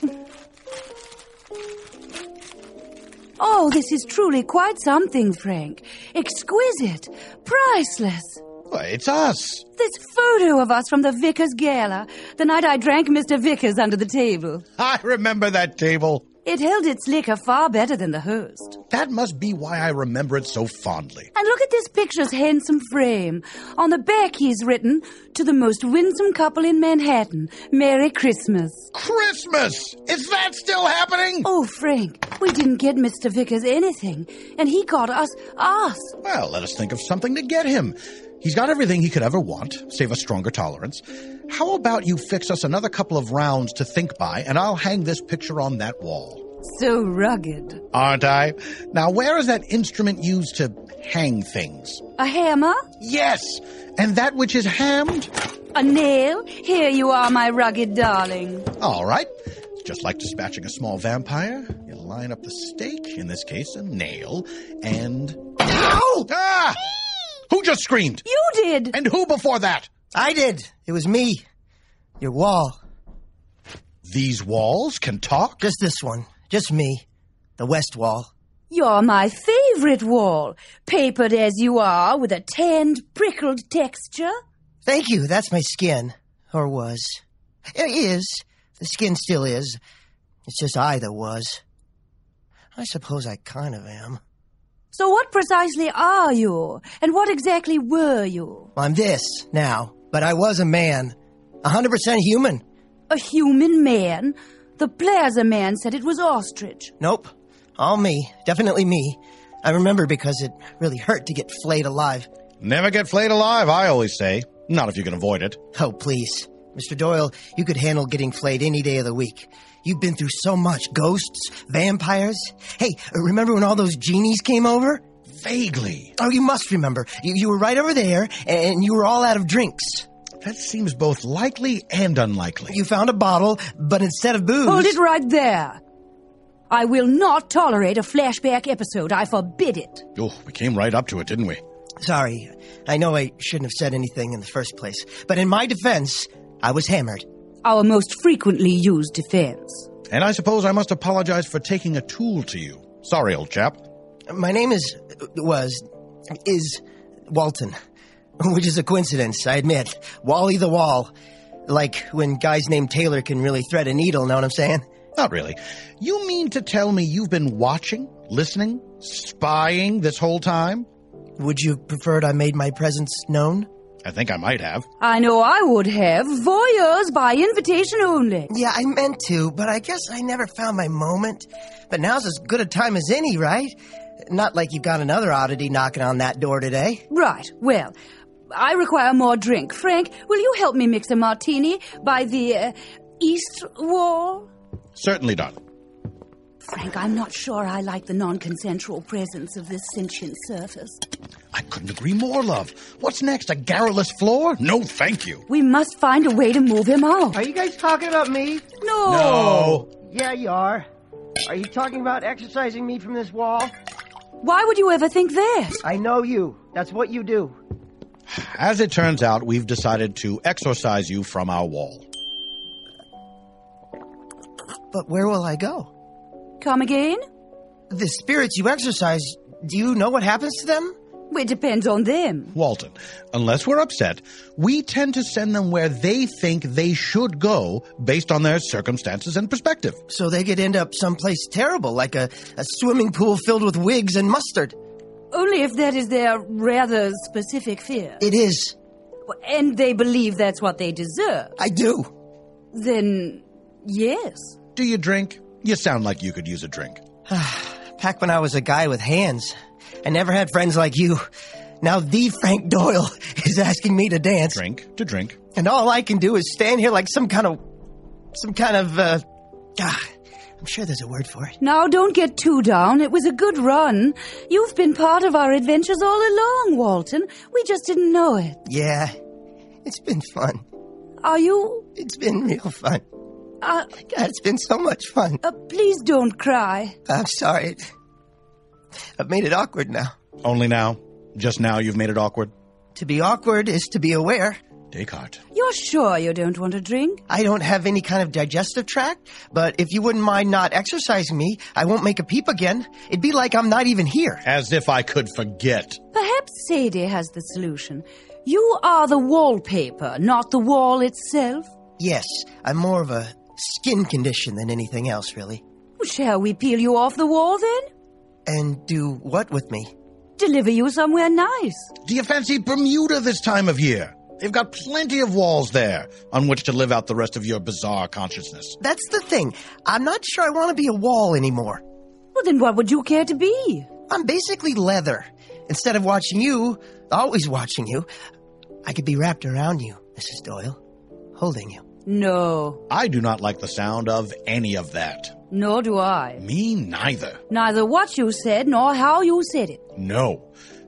Oh, this is truly quite something, Frank. Exquisite. Priceless. Why, it's us. This photo of us from the Vickers Gala, the night I drank Mr. Vickers under the table. I remember that table. It held its liquor far better than the host. That must be why I remember it so fondly. And look at this picture's handsome frame. On the back, he's written, To the most winsome couple in Manhattan, Merry Christmas. Christmas! Is that still happening? Oh, Frank, we didn't get Mr. Vickers anything, and he got us us. Well, let us think of something to get him. He's got everything he could ever want, save a stronger tolerance. How about you fix us another couple of rounds to think by, and I'll hang this picture on that wall. So rugged. Aren't I? Now, where is that instrument used to hang things? A hammer? Yes! And that which is hammed? A nail? Here you are, my rugged darling. All right. It's just like dispatching a small vampire. You line up the stake, in this case, a nail, and. Ow! Ah! Who just screamed? You did! And who before that? I did. It was me. Your wall. These walls can talk? Just this one. Just me. The west wall. You're my favorite wall, papered as you are with a tanned, prickled texture. Thank you. That's my skin. Or was. It is. The skin still is. It's just I that was. I suppose I kind of am. So what precisely are you? And what exactly were you? I'm this now, but I was a man. A hundred percent human. A human man? The plaza man said it was ostrich. Nope. All me. Definitely me. I remember because it really hurt to get flayed alive. Never get flayed alive, I always say. Not if you can avoid it. Oh, please. Mr. Doyle, you could handle getting flayed any day of the week. You've been through so much ghosts, vampires. Hey, remember when all those genies came over? Vaguely. Oh, you must remember. You, you were right over there, and you were all out of drinks. That seems both likely and unlikely. You found a bottle, but instead of booze. Hold it right there. I will not tolerate a flashback episode. I forbid it. Oh, we came right up to it, didn't we? Sorry. I know I shouldn't have said anything in the first place. But in my defense, I was hammered. Our most frequently used defense. And I suppose I must apologize for taking a tool to you. Sorry, old chap. My name is. was. is Walton. Which is a coincidence, I admit. Wally the Wall. Like when guys named Taylor can really thread a needle, know what I'm saying? Not really. You mean to tell me you've been watching, listening, spying this whole time? Would you preferred I made my presence known? I think I might have. I know I would have. Voyeurs by invitation only. Yeah, I meant to, but I guess I never found my moment. But now's as good a time as any, right? Not like you've got another oddity knocking on that door today. Right. Well, I require more drink. Frank, will you help me mix a martini by the uh, east wall? Certainly done. Frank, I'm not sure I like the non consensual presence of this sentient surface. I couldn't agree more, love. What's next? A garrulous floor? No, thank you. We must find a way to move him out. Are you guys talking about me? No. No. Yeah, you are. Are you talking about exercising me from this wall? Why would you ever think that? I know you. That's what you do. As it turns out, we've decided to exorcise you from our wall. But where will I go? Come again? The spirits you exorcise, do you know what happens to them? It depends on them. Walton, unless we're upset, we tend to send them where they think they should go based on their circumstances and perspective. So they could end up someplace terrible, like a, a swimming pool filled with wigs and mustard. Only if that is their rather specific fear. It is. And they believe that's what they deserve. I do. Then, yes. Do you drink? You sound like you could use a drink. Back when I was a guy with hands, I never had friends like you. Now the Frank Doyle is asking me to dance. Drink to drink. And all I can do is stand here like some kind of. some kind of, uh. God, I'm sure there's a word for it. Now, don't get too down. It was a good run. You've been part of our adventures all along, Walton. We just didn't know it. Yeah, it's been fun. Are you? It's been real fun. Uh, God, it's been so much fun. Uh, please don't cry. I'm sorry. I've made it awkward now. Only now? Just now you've made it awkward? To be awkward is to be aware. Descartes. You're sure you don't want a drink? I don't have any kind of digestive tract, but if you wouldn't mind not exercising me, I won't make a peep again. It'd be like I'm not even here. As if I could forget. Perhaps Sadie has the solution. You are the wallpaper, not the wall itself. Yes, I'm more of a skin condition than anything else, really. Shall we peel you off the wall then? And do what with me? Deliver you somewhere nice. Do you fancy Bermuda this time of year? They've got plenty of walls there on which to live out the rest of your bizarre consciousness. That's the thing. I'm not sure I want to be a wall anymore. Well, then what would you care to be? I'm basically leather. Instead of watching you, always watching you, I could be wrapped around you, Mrs. Doyle, holding you. No. I do not like the sound of any of that. Nor do I. Me neither. Neither what you said nor how you said it. No.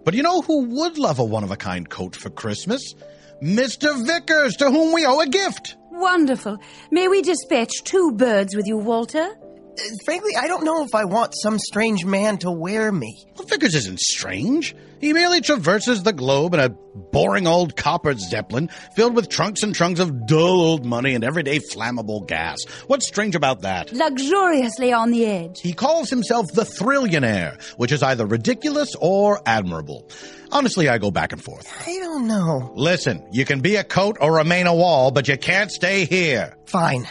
But you know who would love a one of a kind coat for Christmas? Mr. Vickers, to whom we owe a gift. Wonderful. May we dispatch two birds with you, Walter? Uh, frankly, I don't know if I want some strange man to wear me. Well, Vickers isn't strange. He merely traverses the globe in a boring old coppered zeppelin filled with trunks and trunks of dull old money and everyday flammable gas. What's strange about that? Luxuriously on the edge. He calls himself the Thrillionaire, which is either ridiculous or admirable. Honestly, I go back and forth. I don't know. Listen, you can be a coat or remain a wall, but you can't stay here. Fine.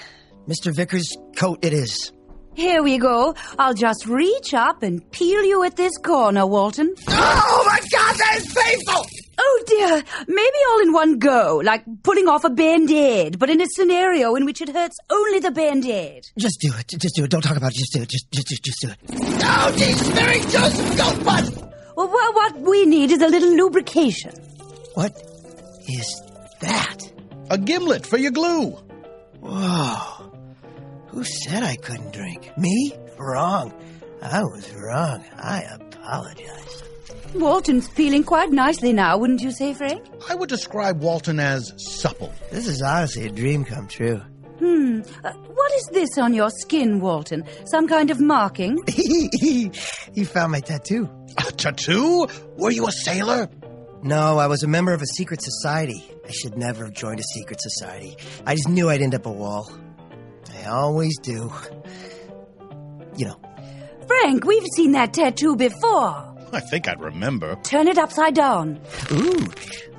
Mr. Vickers' coat it is. Here we go. I'll just reach up and peel you at this corner, Walton. Oh my god, that is painful! Oh dear, maybe all in one go, like pulling off a band-aid, but in a scenario in which it hurts only the band-aid. Just do it. Just do it. Don't talk about it. Just do it. Just, just, just, just do it. Oh, Jesus, Mary Joseph, go, bud! Well, well, what we need is a little lubrication. What is that? A gimlet for your glue. Whoa. Who said I couldn't drink? Me? Wrong. I was wrong. I apologize. Walton's feeling quite nicely now, wouldn't you say, Frank? I would describe Walton as supple. This is honestly a dream come true. Hmm. Uh, what is this on your skin, Walton? Some kind of marking? he found my tattoo. A tattoo? Were you a sailor? No, I was a member of a secret society. I should never have joined a secret society. I just knew I'd end up a wall. I always do. You know. Frank, we've seen that tattoo before. I think I'd remember. Turn it upside down. Ooh.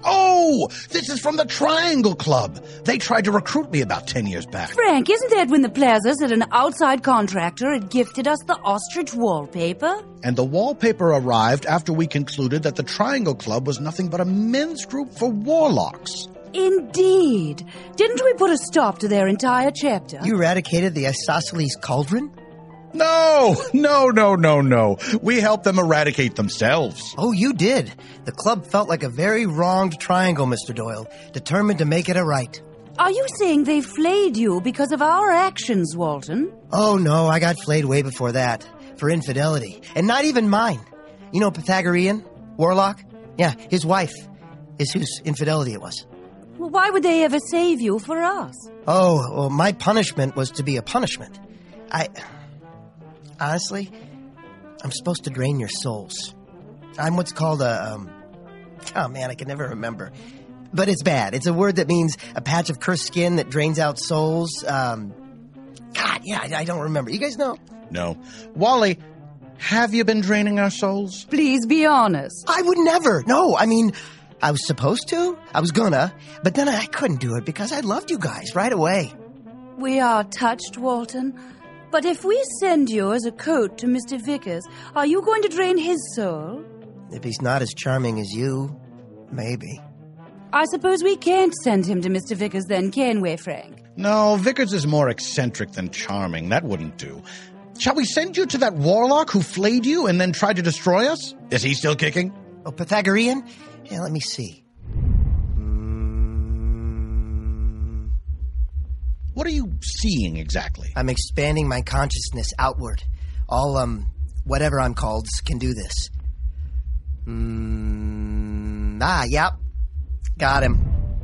Oh, this is from the Triangle Club. They tried to recruit me about 10 years back. Frank, isn't that when the Plaza said an outside contractor had gifted us the ostrich wallpaper? And the wallpaper arrived after we concluded that the Triangle Club was nothing but a men's group for warlocks. Indeed. Didn't we put a stop to their entire chapter? You eradicated the isosceles cauldron? No, no, no, no, no. We helped them eradicate themselves. Oh, you did. The club felt like a very wronged triangle, Mr. Doyle, determined to make it a right. Are you saying they flayed you because of our actions, Walton? Oh, no, I got flayed way before that. For infidelity. And not even mine. You know Pythagorean? Warlock? Yeah, his wife is whose infidelity it was. Well, why would they ever save you for us? Oh, well, my punishment was to be a punishment. I. Honestly, I'm supposed to drain your souls. I'm what's called a. Um, oh, man, I can never remember. But it's bad. It's a word that means a patch of cursed skin that drains out souls. Um, God, yeah, I, I don't remember. You guys know? No. Wally, have you been draining our souls? Please be honest. I would never. No, I mean, I was supposed to. I was gonna. But then I couldn't do it because I loved you guys right away. We are touched, Walton. But if we send you as a coat to Mr. Vickers, are you going to drain his soul? If he's not as charming as you, maybe. I suppose we can't send him to Mr. Vickers then, can we, Frank? No, Vickers is more eccentric than charming. That wouldn't do. Shall we send you to that warlock who flayed you and then tried to destroy us? Is he still kicking? Oh, Pythagorean? Yeah, let me see. What are you seeing exactly? I'm expanding my consciousness outward. All, um, whatever I'm called can do this. Mm, ah, yep. Got him.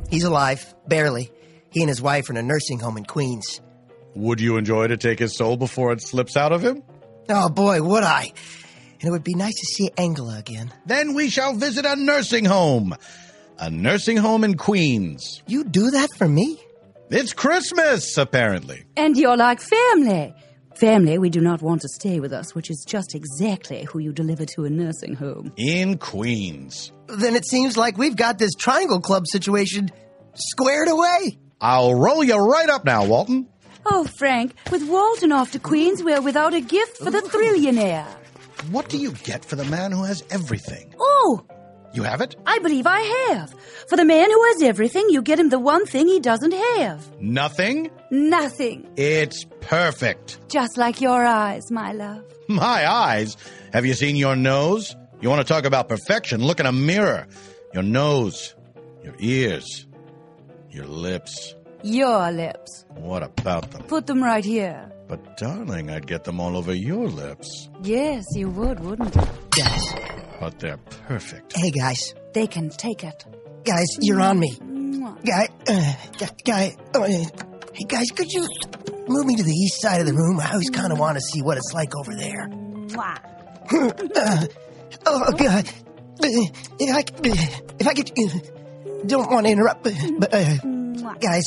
He's alive. Barely. He and his wife are in a nursing home in Queens. Would you enjoy to take his soul before it slips out of him? Oh boy, would I. And it would be nice to see Angela again. Then we shall visit a nursing home. A nursing home in Queens. You do that for me? It's Christmas, apparently. And you're like family. Family we do not want to stay with us, which is just exactly who you deliver to a nursing home. In Queens. Then it seems like we've got this Triangle Club situation squared away. I'll roll you right up now, Walton. Oh, Frank, with Walton off to Queens, we're without a gift for the thrillionaire. What do you get for the man who has everything? Oh, You have it? I believe I have. For the man who has everything, you get him the one thing he doesn't have. Nothing? Nothing. It's perfect. Just like your eyes, my love. My eyes. Have you seen your nose? You want to talk about perfection? Look in a mirror. Your nose, your ears, your lips. Your lips. What about them? Put them right here. But, darling, I'd get them all over your lips. Yes, you would, wouldn't you? Guys. But they're perfect. Hey, guys. They can take it. Guys, you're on me. Mwah. Guy, uh, guy, guy uh, hey, guys, could you move me to the east side of the room? I always kind of want to see what it's like over there. Mwah. Uh, oh, God. Uh, If I, could- if I could, don't want to interrupt, but, but uh, guys,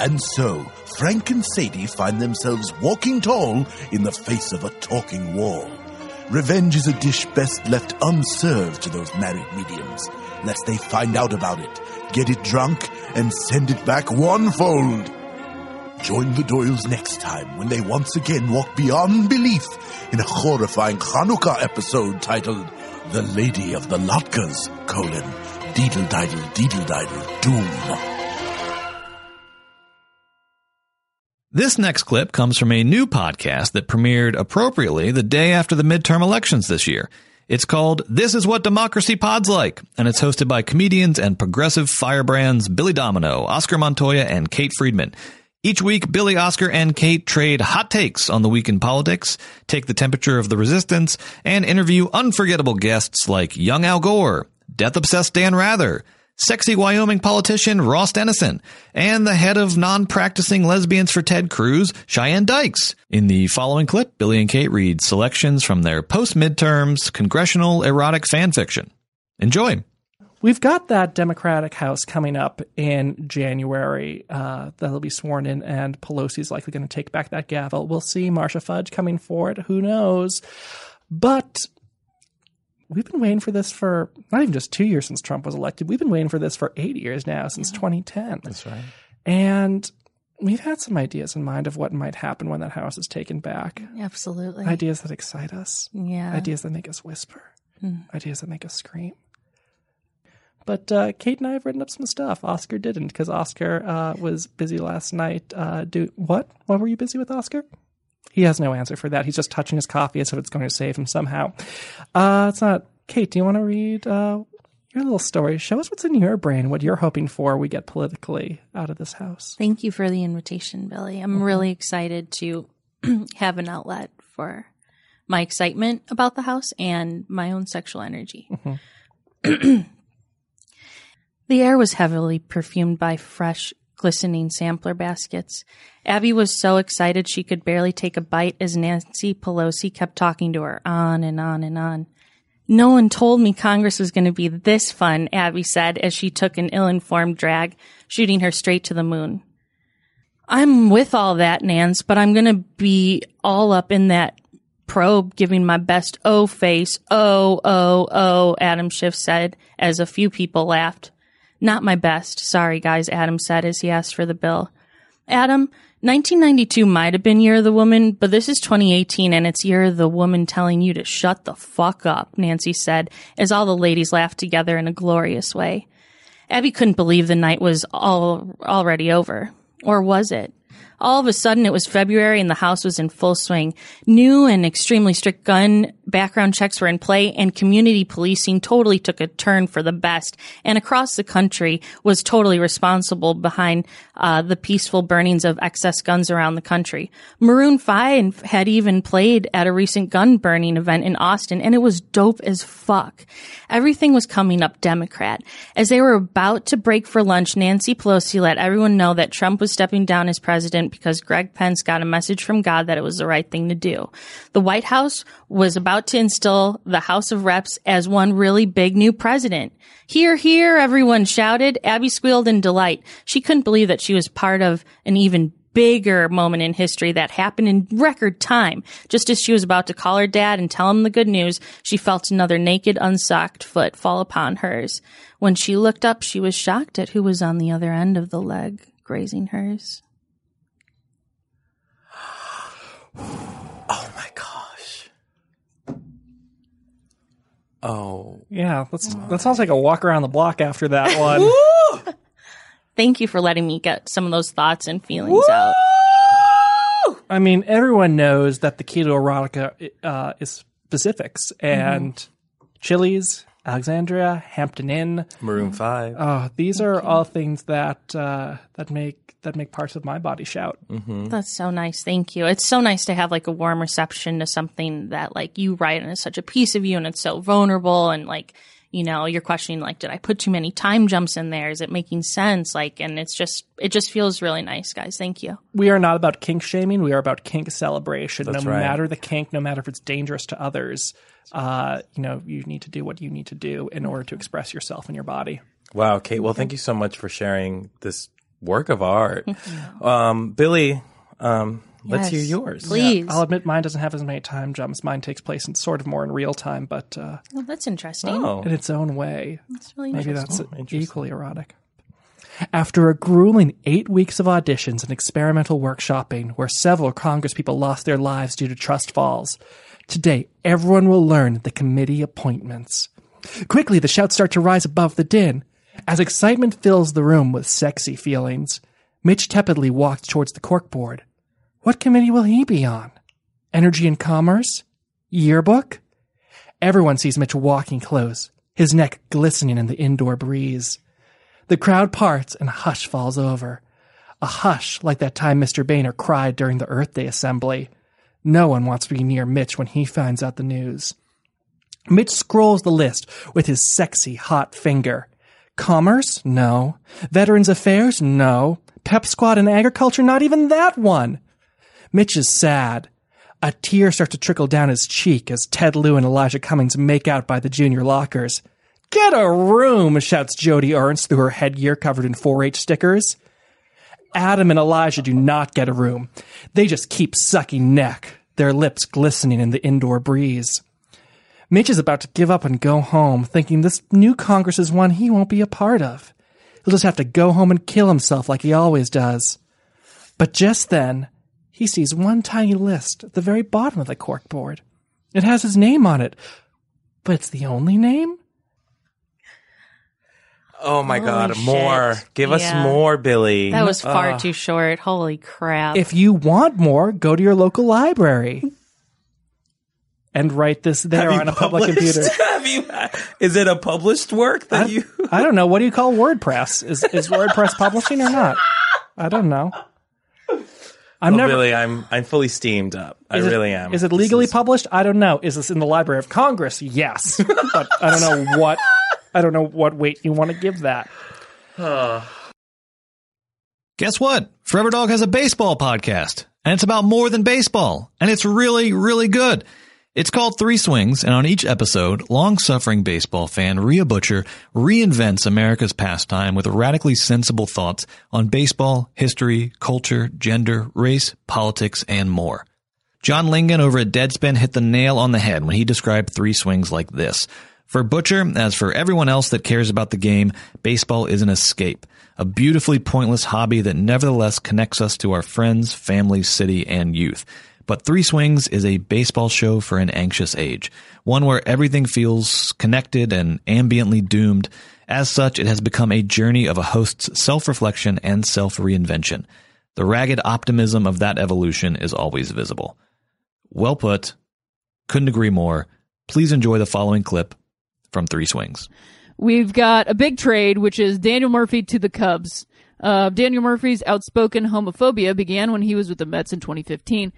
And so, Frank and Sadie find themselves walking tall in the face of a talking wall. Revenge is a dish best left unserved to those married mediums, lest they find out about it, get it drunk, and send it back one fold. Join the Doyles next time when they once again walk beyond belief in a horrifying Hanukkah episode titled The Lady of the Latkes, colon, Deedle Diddle Deedle Diddle Doom. This next clip comes from a new podcast that premiered appropriately the day after the midterm elections this year. It's called This Is What Democracy Pod's Like, and it's hosted by comedians and progressive firebrands Billy Domineau, Oscar Montoya, and Kate Friedman. Each week, Billy, Oscar, and Kate trade hot takes on the week in politics, take the temperature of the resistance, and interview unforgettable guests like young Al Gore, death obsessed Dan Rather, sexy Wyoming politician Ross Dennison, and the head of non-practicing lesbians for Ted Cruz, Cheyenne Dykes. In the following clip, Billy and Kate read selections from their post-midterms congressional erotic fan fiction. Enjoy. We've got that Democratic House coming up in January. Uh, that'll be sworn in, and Pelosi's likely going to take back that gavel. We'll see Marcia Fudge coming for it. Who knows? But we've been waiting for this for not even just two years since Trump was elected. We've been waiting for this for eight years now, since 2010. That's right. And we've had some ideas in mind of what might happen when that house is taken back. Absolutely. Ideas that excite us. Yeah. Ideas that make us whisper. Hmm. Ideas that make us scream. But uh, Kate and I have written up some stuff. Oscar didn't because Oscar uh, was busy last night. Uh, do what? What were you busy with, Oscar? He has no answer for that. He's just touching his coffee as if it's going to save him somehow. Uh, it's not. Kate, do you want to read uh, your little story? Show us what's in your brain, what you're hoping for we get politically out of this house. Thank you for the invitation, Billy. I'm Mhm. really excited to have an outlet for my excitement about the house and my own sexual energy. Mm-hmm. The air was heavily perfumed by fresh, glistening sampler baskets. Abby was so excited she could barely take a bite as Nancy Pelosi kept talking to her on and on and on. No one told me Congress was going to be this fun, Abby said as she took an ill informed drag, shooting her straight to the moon. I'm with all that, Nance, but I'm going to be all up in that probe, giving my best O face. Oh, oh, oh, Adam Schiff said as a few people laughed. Not my best. Sorry, guys, Adam said as he asked for the bill. Adam, 1992 might have been Year of the Woman, but this is 2018 and it's Year of the Woman telling you to shut the fuck up, Nancy said as all the ladies laughed together in a glorious way. Abby couldn't believe the night was all already over. Or was it? All of a sudden, it was February and the house was in full swing. New and extremely strict gun background checks were in play, and community policing totally took a turn for the best. And across the country was totally responsible behind uh, the peaceful burnings of excess guns around the country. Maroon Five had even played at a recent gun burning event in Austin, and it was dope as fuck. Everything was coming up Democrat. As they were about to break for lunch, Nancy Pelosi let everyone know that Trump was stepping down as president because Greg Pence got a message from God that it was the right thing to do. The White House was about to instill the House of Reps as one really big new president. Hear, hear, everyone shouted. Abby squealed in delight. She couldn't believe that she was part of an even bigger moment in history that happened in record time. Just as she was about to call her dad and tell him the good news, she felt another naked, unsocked foot fall upon hers. When she looked up, she was shocked at who was on the other end of the leg grazing hers. Oh my gosh. Oh. Yeah, let's let's all take a walk around the block after that one. Thank you for letting me get some of those thoughts and feelings out. I mean, everyone knows that the key to erotica uh, is specifics and Chili's, Alexandria, Hampton Inn, Maroon Five. Oh, these are all things that uh, that make that make parts of my body shout. Mm-hmm. That's so nice. Thank you. It's so nice to have like a warm reception to something that like you write and it's such a piece of you and it's so vulnerable and like, you know, you're questioning like, did I put too many time jumps in there? Is it making sense? Like, and it's just, it just feels really nice, guys. Thank you. We are not about kink shaming. We are about kink celebration. That's no right. matter the kink, no matter if it's dangerous to others, uh, you know, you need to do what you need to do in order to express yourself and your body. Wow, Kate. Well, thank you so much for sharing this work of art. um, Billy, um, let's hear yours. Yeah, I'll admit mine doesn't have as many time jumps. Mine takes place in sort of more in real time, but uh, Well, that's interesting. Oh. in its own way. That's really Maybe that's interesting. equally erotic. After a grueling eight weeks of auditions and experimental workshopping, where several congresspeople lost their lives due to trust falls, today everyone will learn the committee appointments. Quickly, the shouts start to rise above the din. As excitement fills the room with sexy feelings, Mitch tepidly walks towards the corkboard. What committee will he be on? Energy and Commerce? Yearbook? Everyone sees Mitch walking close, his neck glistening in the indoor breeze. The crowd parts and a hush falls over. A hush like that time Mr. Boehner cried during the Earth Day assembly. No one wants to be near Mitch when he finds out the news. Mitch scrolls the list with his sexy, hot finger. Commerce? No. Veterans Affairs? No. Pep Squad and Agriculture? Not even that one. Mitch is sad. A tear starts to trickle down his cheek as Ted Lieu and Elijah Cummings make out by the junior lockers. Get a room, shouts Jody Ernst through her headgear covered in 4 H stickers. Adam and Elijah do not get a room. They just keep sucking neck, their lips glistening in the indoor breeze. Mitch is about to give up and go home, thinking this new Congress is one he won't be a part of. He'll just have to go home and kill himself like he always does. But just then, he sees one tiny list at the very bottom of the corkboard. It has his name on it, but it's the only name? Oh my Holy God, shit. more. Give us Yeah. more, Billy. That was far Ugh. too short. Holy crap. If you want more, go to your local library and write this there on a public computer. Have you? Is it a published work that you? I don't know. What do you call WordPress? Is is WordPress publishing or not? I don't know. I'm well, never. Billy, I'm I'm fully steamed up. I is it- really am. Is it legally published? I don't know. Is this in the Library of Congress? Yes, but I don't know what. I don't know what weight you want to give that. Guess what? Forever Dog has a baseball podcast, and it's about more than baseball, and it's really, really good. It's called Three Swings, and on each episode, long-suffering baseball fan Rhea Butcher reinvents America's pastime with radically sensible thoughts on baseball, history, culture, gender, race, politics, and more. John Lingan over at Deadspin hit the nail on the head when he described Three Swings like this. For Butcher, as for everyone else that cares about the game, baseball is an escape, a beautifully pointless hobby that nevertheless connects us to our friends, family, city, and youth. But Three Swings is a baseball show for an anxious age, one where everything feels connected and ambiently doomed. As such, it has become a journey of a host's self-reflection and self-reinvention. The ragged optimism of that evolution is always visible. Well put. Couldn't agree more. Please enjoy the following clip from Three Swings. We've got a big trade, which is Daniel Murphy to the Cubs. Uh, Daniel Murphy's outspoken homophobia began when he was with the Mets in 2015.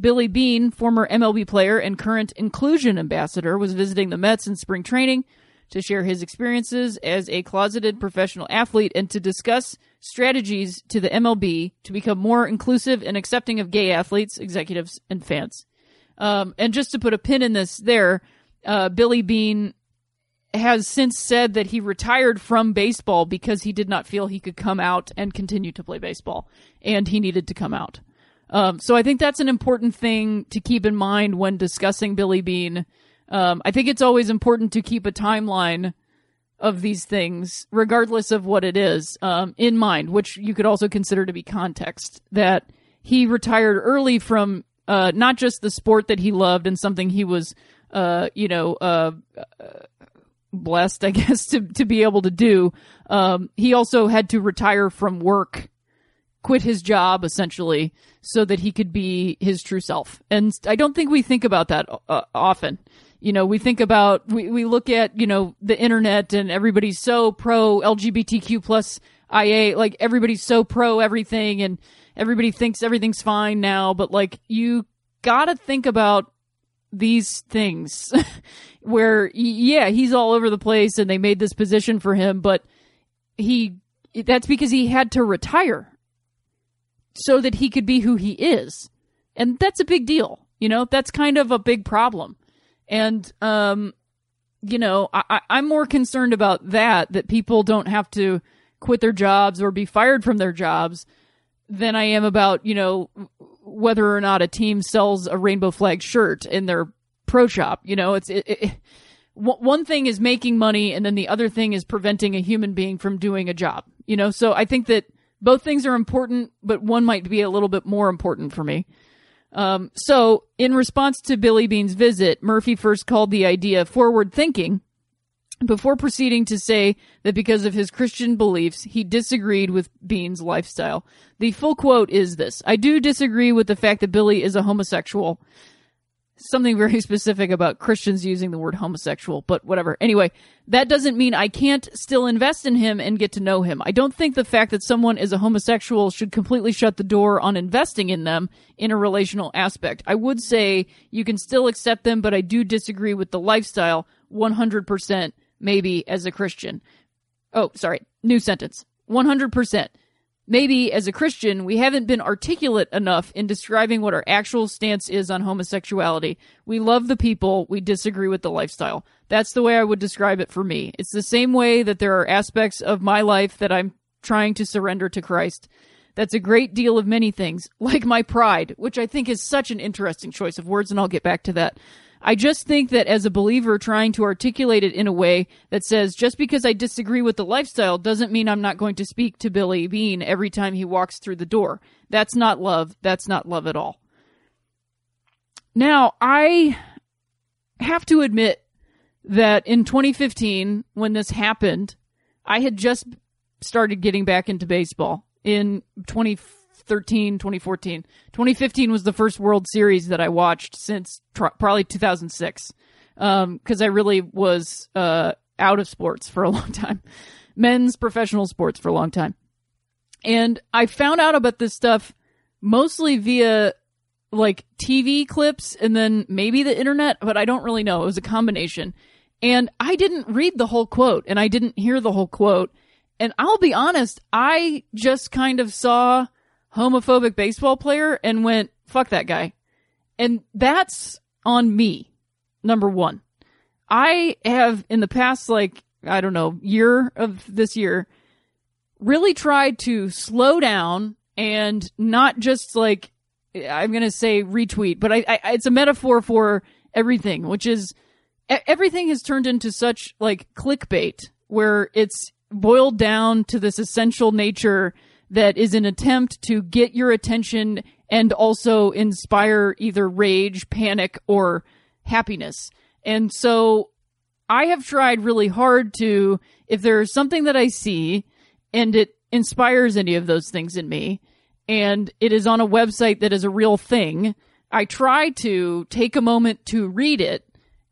Billy Bean, former MLB player and current inclusion ambassador, was visiting the Mets in spring training to share his experiences as a closeted professional athlete and to discuss strategies to the MLB to become more inclusive and accepting of gay athletes, executives, and fans. Um, and just to put a pin in this there, uh, Billy Bean has since said that he retired from baseball because he did not feel he could come out and continue to play baseball, and he needed to come out. Um, so I think that's an important thing to keep in mind when discussing Billy Bean. Um, I think it's always important to keep a timeline of these things, regardless of what it is, um, in mind, which you could also consider to be context. That he retired early from uh, not just the sport that he loved and something he was, uh, you know, uh, blessed, I guess, to to be able to do. Um, he also had to retire from work, quit his job essentially, so that he could be his true self. And I don't think we think about that uh, often. You know, we think about we we look at you know the internet and everybody's so pro LGBTQ plus IA, like everybody's so pro everything and everybody thinks everything's fine now, but like you gotta think about these things where yeah he's all over the place and they made this position for him but he that's because he had to retire so that he could be who he is and that's a big deal you know that's kind of a big problem and um you know I, i'm more concerned about that that people don't have to quit their jobs or be fired from their jobs than I am about, you know, whether or not a team sells a rainbow flag shirt in their pro shop. You know, it's it, it, one thing is making money and then the other thing is preventing a human being from doing a job. You know, so I think that both things are important, but one might be a little bit more important for me. Um, so in response to Billy Bean's visit, Murphy first called the idea forward thinking before proceeding to say that because of his Christian beliefs, he disagreed with Bean's lifestyle. The full quote is this I do disagree with the fact that Billy is a homosexual. Something very specific about Christians using the word homosexual, but whatever. Anyway, that doesn't mean I can't still invest in him and get to know him. I don't think the fact that someone is a homosexual should completely shut the door on investing in them in a relational aspect. I would say you can still accept them, but I do disagree with the lifestyle 100% maybe as a Christian. Oh, sorry. New sentence. 100%. Maybe as a Christian, we haven't been articulate enough in describing what our actual stance is on homosexuality. We love the people, we disagree with the lifestyle. That's the way I would describe it for me. It's the same way that there are aspects of my life that I'm trying to surrender to Christ. That's a great deal of many things, like my pride, which I think is such an interesting choice of words, and I'll get back to that. I just think that as a believer, trying to articulate it in a way that says, just because I disagree with the lifestyle doesn't mean I'm not going to speak to Billy Bean every time he walks through the door. That's not love. That's not love at all. Now, I have to admit that in 2015, when this happened, I had just started getting back into baseball in 2013, 2014. 2015 was the first World Series that I watched since tr- probably 2006. Um, cause I really was, uh, out of sports for a long time. Men's professional sports for a long time. And I found out about this stuff mostly via like TV clips and then maybe the internet, but I don't really know. It was a combination. And I didn't read the whole quote and I didn't hear the whole quote. And I'll be honest, I just kind of saw homophobic baseball player and went, fuck that guy. And that's on me. Number one. I have in the past, like, I don't know, year of this year, really tried to slow down and not just like, I'm going to say retweet, but I, I, it's a metaphor for everything, which is everything has turned into such like clickbait where it's boiled down to this essential nature that is an attempt to get your attention and also inspire either rage, panic, or happiness. And so I have tried really hard to, if there's something that I see and it inspires any of those things in me, and it is on a website that is a real thing, I try to take a moment to read it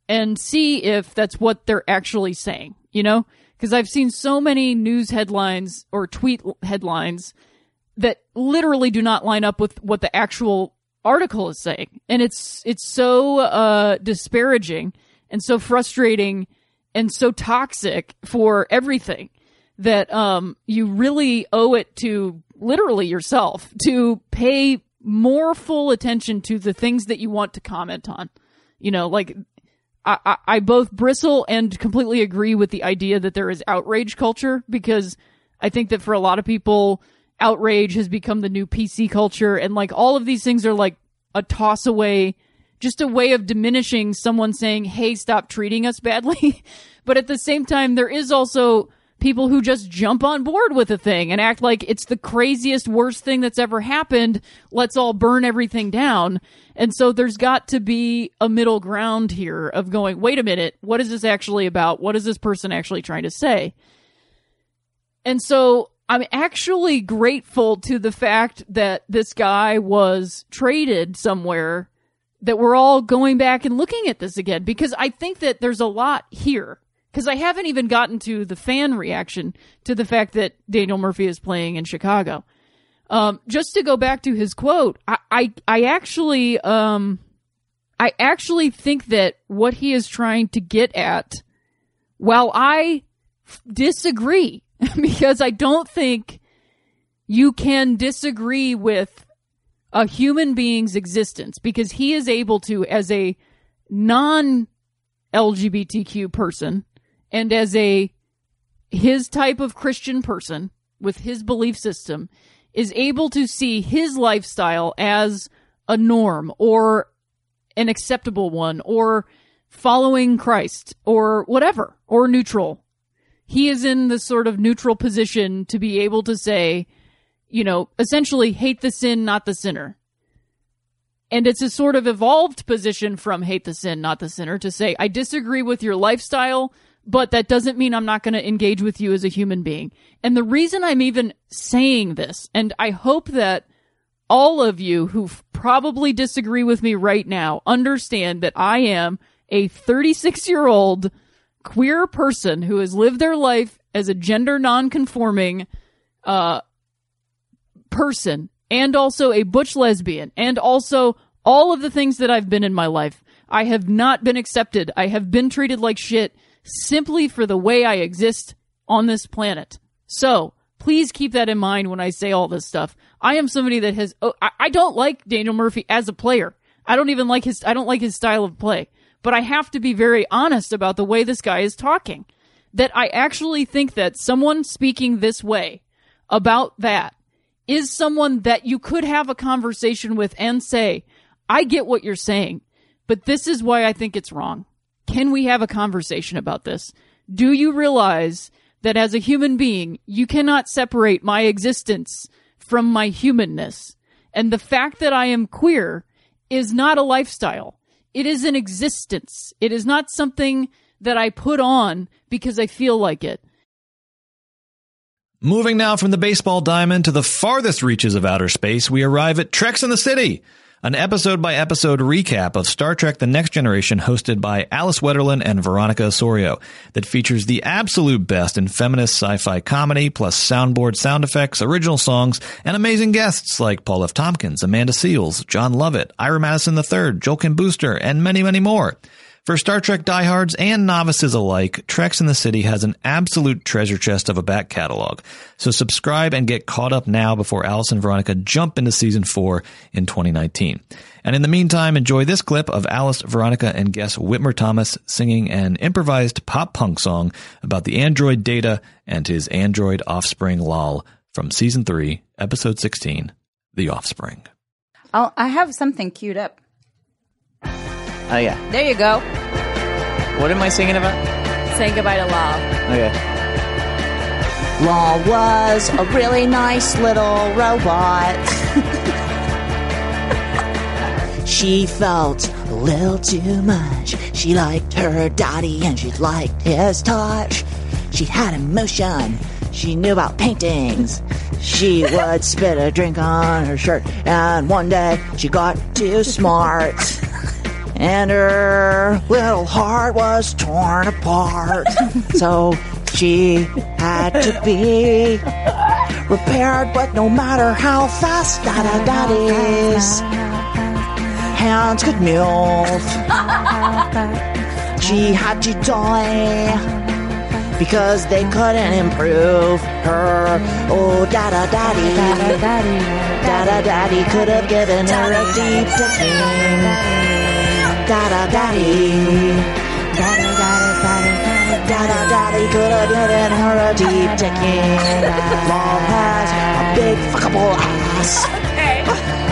and see if that's what they're actually saying, you know? Because I've seen so many news headlines or tweet headlines that literally do not line up with what the actual article is saying. And it's, it's so, uh, disparaging and so frustrating and so toxic for everything that, um, you really owe it to literally yourself to pay more full attention to the things that you want to comment on. You know, like I, I, both bristle and completely agree with the idea that there is outrage culture because I think that for a lot of people, outrage has become the new PC culture and like all of these things are like a toss away, just a way of diminishing someone saying, Hey, stop treating us badly. but at the same time, there is also people who just jump on board with a thing and act like it's the craziest, worst thing that's ever happened. Let's all burn everything down. And so there's got to be a middle ground here of going, wait a minute, what is this actually about? What is this person actually trying to say? And so I'm actually grateful to the fact that this guy was traded somewhere that we're all going back and looking at this again because I think that there's a lot here because I haven't even gotten to the fan reaction to the fact that Daniel Murphy is playing in Chicago. Um, just to go back to his quote, I, I, I actually, um, I actually think that what he is trying to get at, while I f- disagree, because I don't think you can disagree with a human being's existence, because he is able to, as a non LGBTQ person, and as a his type of Christian person with his belief system is able to see his lifestyle as a norm or an acceptable one or following Christ or whatever or neutral. He is in the sort of neutral position to be able to say, you know, essentially hate the sin, not the sinner. And it's a sort of evolved position from hate the sin, not the sinner to say, I disagree with your lifestyle, but that doesn't mean I'm not going to engage with you as a human being. And the reason I'm even saying this, and I hope that all of you who probably disagree with me right now understand that I am a 36 year old queer person who has lived their life as a gender non-conforming uh, person and also a butch lesbian and also all of the things that I've been in my life. I have not been accepted. I have been treated like shit simply for the way I exist on this planet. So please keep that in mind when I say all this stuff. I am somebody that has, oh, I, I don't like Daniel Murphy as a player. I don't even like his, I don't like his style of play, but I have to be very honest about the way this guy is talking. That I actually think that someone speaking this way about that is someone that you could have a conversation with and say, I get what you're saying, but this is why I think it's wrong. Can we have a conversation about this? Do you realize that as a human being, you cannot separate my existence from my humanness? And the fact that I am queer is not a lifestyle. It is an existence. It is not something that I put on because I feel like it. Moving now from the baseball diamond to the farthest reaches of outer space, we arrive at Treks in the City, an episode by episode recap of Star Trek The Next Generation hosted by Alice Wetterlund and Veronica Osorio that features the absolute best in feminist sci-fi comedy plus soundboard sound effects, original songs, and amazing guests like Paul F. Tompkins, Amanda Seales, Jon Lovett, Ira Madison III, Joel Kim Booster, and many, many more. For Star Trek diehards and novices alike, Treks in the City has an absolute treasure chest of a back catalog. So subscribe and get caught up now before Alice and Veronica jump into season four in 2019. And in the meantime, enjoy this clip of Alice, Veronica, and guest Whitmer Thomas singing an improvised pop punk song about the android Data and his android offspring Lal from season three, episode 16, The Offspring. I'll, I have something queued up. Oh yeah. There you go. What am I singing about? Saying goodbye to Lal. Okay. Lal was a really nice little robot. she felt a little too much. She liked her daddy and she liked his touch. She had emotion. She knew about paintings. She would spit a drink on her shirt. And one day she got too smart. And her little heart was torn apart. so she had to be repaired, but no matter how fast Dada Daddy's hands could move, she had to die because they couldn't improve her. Oh, Dada Daddy, Dada Daddy could have given her a deep ticking. Dada Daddy. Dada Daddy, Dada Daddy could have given her a deep ticking. Mom has a big fuckable ass.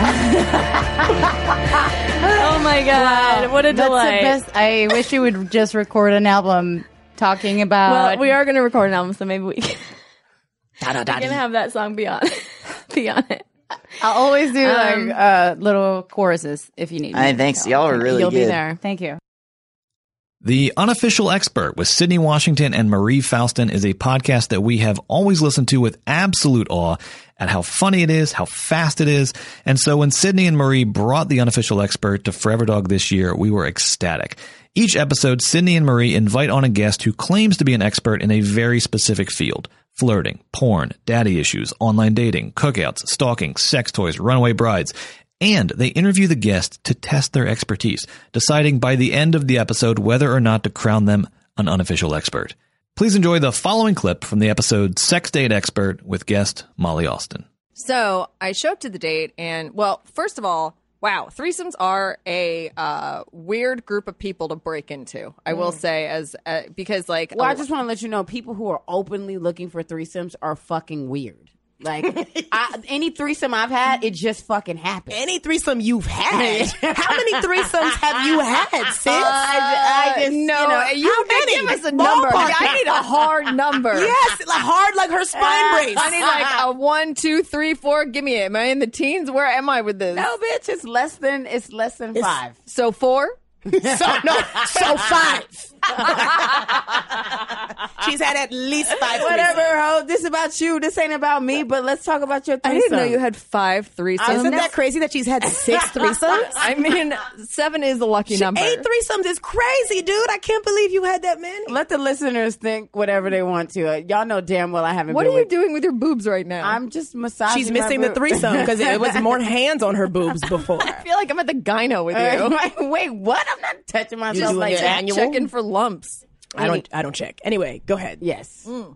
oh my god, what a That's the delight. best. I wish you would just record an album talking about. Well, we are going to record an album, so maybe we can. Dada We're going to have that song be on, be on it. I'll always do Um, like uh, little choruses if you need. me. Hey, thanks. Y'all are really You'll be there. Thank you. The Unofficial Expert with Sydney Washington and Marie Faustin is a podcast that we have always listened to with absolute awe at how funny it is, how fast it is. And so when Sydney and Marie brought The Unofficial Expert to Forever Dog this year, we were ecstatic. Each episode, Sydney and Marie invite on a guest who claims to be an expert in a very specific field. Flirting, porn, daddy issues, online dating, cookouts, stalking, sex toys, runaway brides. And they interview the guest to test their expertise, deciding by the end of the episode whether or not to crown them an unofficial expert. Please enjoy the following clip from the episode Sex Date Expert with guest Molly Austin. So I show up to the date, and well, first of all, wow, threesomes are a uh, weird group of people to break into. I will Mm. say, as uh, because like, Well, I a- just want to let you know, people who are openly looking for threesomes are fucking weird. Like I, any threesome I've had, it just fucking happened. Any threesome you've had? How many threesomes have you had, sis? I, I just no, you know, you how many? give us a number. Ballpark I need a hard number. Yes, like hard like her spine uh, brace. I need like a one, two, three, four. Give me it. Am I in the teens? Where am I with this? No, bitch, it's less than it's less than five. So four. so no, so five. She's had at least five. Whatever, ho. This is about you. This ain't about me. But let's talk about your I didn't know you had five threesomes. Isn't that crazy that she's had six threesomes? I mean, seven is the lucky She- number. Eight threesomes is crazy, dude. I can't believe you had that many. Let the listeners think whatever they want to. Uh, y'all know damn well I haven't. What been are you with- doing with your boobs right now? I'm just massaging. She's my missing the boob. threesome because it was more hands on her boobs before. I feel like I'm at the gyno with Uh, you. wait, wait, what? I'm not touching You myself doing like your that. annual? Checking for lumps. I don't. I don't check. Anyway, go ahead. Yes. Mm.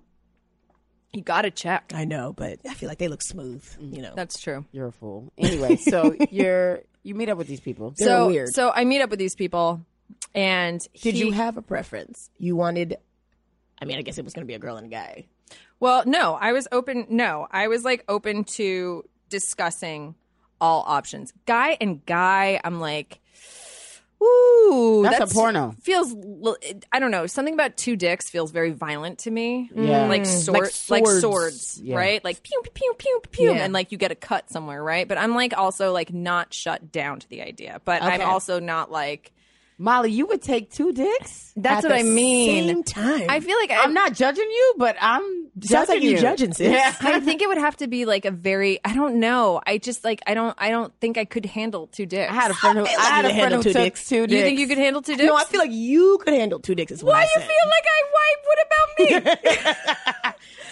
You gotta check. I know, but I feel like they look smooth. Mm. You know, That's true. You're a fool. Anyway, so you're you meet up with these people. They're so weird. so I meet up with these people, and did he- you have a preference? You wanted. I mean, I guess it was going to be a girl and a guy. Well, no, I was open. No, I was like open to discussing all options. Guy and guy, I'm like, ooh, That's a porno. Feels, I don't know, something about two dicks feels very violent to me. Yeah. like Mm. sword, Like like swords. swords, Yeah. right? Like pew pew pew pew Yeah. and like you get a cut somewhere, right? But I'm like also like not shut down to the idea, but I'm also not like. Molly, you would take two dicks. That's at what I mean. Same time. I feel like I, I'm not judging you, but I'm Sounds judging like you you. judging, sis. Yeah. I think it would have to be like a very I don't know. I just like I don't I don't think I could handle two dicks. I had a friend who- I, I had a could friend who two took dicks. Two You think you could handle two dicks? No, I feel like you could handle two dicks. Is Why I you said. feel like I why what about me?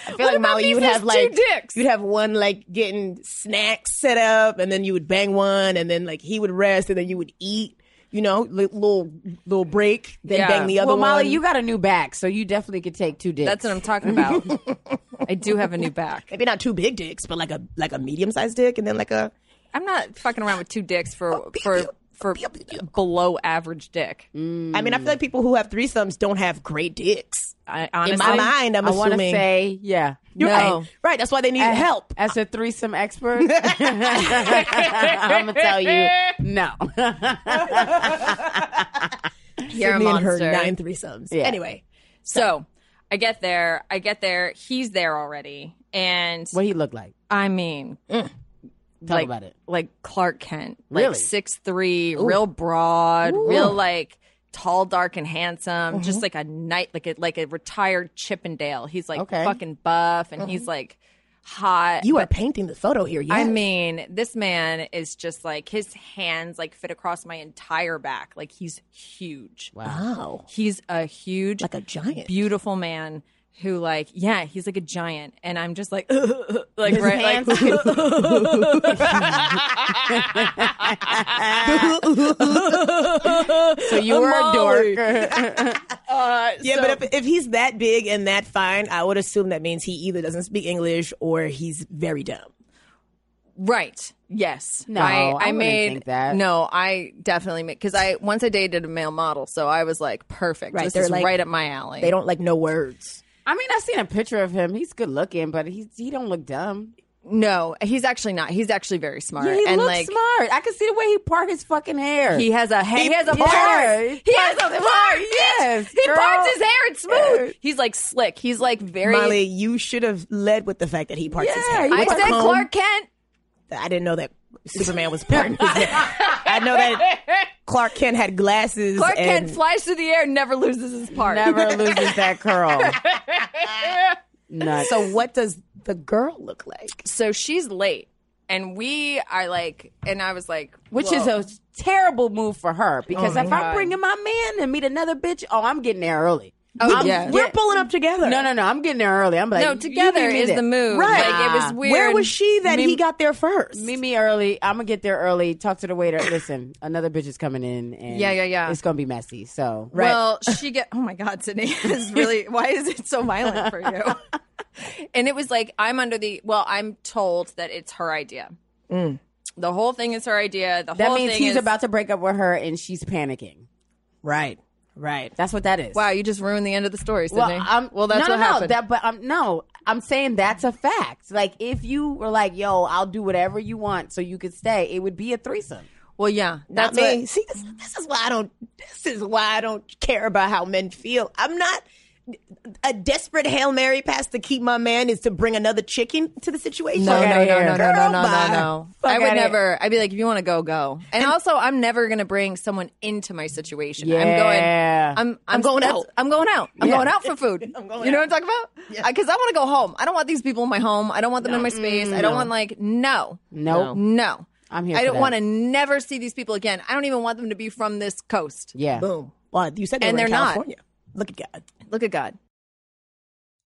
I feel What like Molly, you would have like dicks? you'd have one like getting snacks set up, and then you would bang one, and then like he would rest, and then you would eat. You know, little little break, then bang the other well, Molly, one. you got a new back, so you definitely could take two dicks. That's what I'm talking about. I do have a new back. Maybe not two big dicks, but like a like a medium sized dick, and then like a. I'm not fucking around with two dicks for oh, for for below average dick. I mean, I feel like people who have threesomes don't have great dicks. I, In my mind, I'm I want to say, yeah, You're no. right. Right. That's why they need As- help. As a threesome expert, I'm gonna tell you, no. You're a Sydney and her monster. nine threesomes. Yeah. Anyway, So I get there. I get there. He's there already. And what he look like? I mean, mm. Talk like, about it. Like Clark Kent. Really? Like six three, Ooh. real broad, Ooh. real like tall, dark, and handsome. Mhm. Just like a night, like a like a retired Chippendale. He's like Okay. fucking buff, and he's like hot. you are painting the photo here. Yes. I mean, this man is just like his hands like fit across my entire back. Like he's huge. Wow. He's a huge, like a giant, beautiful man who like yeah, he's like a giant, and I'm just like like His right hands like. so you were a Molly. dork. Uh, yeah, so- but if, if he's that big and that fine, I would assume that means he either doesn't speak English or he's very dumb. Right. Yes. No, I, I I made think that. no. I definitely made because I once I dated a male model, so I was like perfect. Right, This they're is like- right up my alley. They don't like no words. I mean, I've seen a picture of him. He's good looking, but he's he don't look dumb. No, he's actually not. He's actually very smart. Yeah, he and looks like smart. I can see the way he part his fucking hair. he has a he, He- has a yeah, part. he He has a part. yes, he girl. parts his hair. It's smooth. He's like slick. He's like very. Molly, you should have led with the fact that he parts his hair. I said home. Clark Kent. I didn't know that Superman was parting his hair. I know that Clark Kent had glasses. Clark and Kent flies through the air, never loses his part. Never loses that curl. Nuts. So what does the girl look like? So she's late, and we are like, and I was like, Which whoa. is a terrible move for her because Oh if God. I'm bringing my man to meet another bitch, oh, I'm getting there early. Oh, I'm- yeah. We're pulling up together. No, no, no. I'm getting there early. I'm like, no, together meet is the move. Right. Like it was weird. Where was she that Me- he got there first? Meet me early. I'm gonna get there early. Talk to the waiter. Listen, another bitch is coming in, and Yeah, yeah, yeah. It's gonna be messy. So Well, she get. Oh my God, Sydney is really. Why is it so violent for you? and it was like I'm under the. Well, I'm told that it's her idea. Mm. The whole thing is her idea. The that whole means thing he's is, about to break up with her, and she's panicking. Right. Right. That's what that is. Wow, you just ruined the end of the story, Sydney. Well, I'm, well that's no, what no, happened. No, that, but I'm no. I'm saying that's a fact. Like if you were like, "Yo, I'll do whatever you want, so you could stay," it would be a threesome. well, yeah, Not that's me. what. See, this, this is why I don't. This is why I don't care about how men feel. I'm not a desperate hail mary pass to keep my man is to bring another chicken to the situation. No, no, no, no, no, no, no, no, no. I would never. I'd be like, if you want to go, go. And, also, I'm never gonna bring someone into my situation. Yeah. I'm going. I'm. I'm, going out. I'm going out. I'm going out for food. I'm going you know what I'm talking about? Because uh, I want to go home. I don't want these people in my home. I don't want them in my space. I mm. don't want like no, Nope. no. I'm here. I don't want to never see these people again. I don't even want them to be from this coast. Yeah. Boom. Well, you said they And they're not. Look at God. Look at God.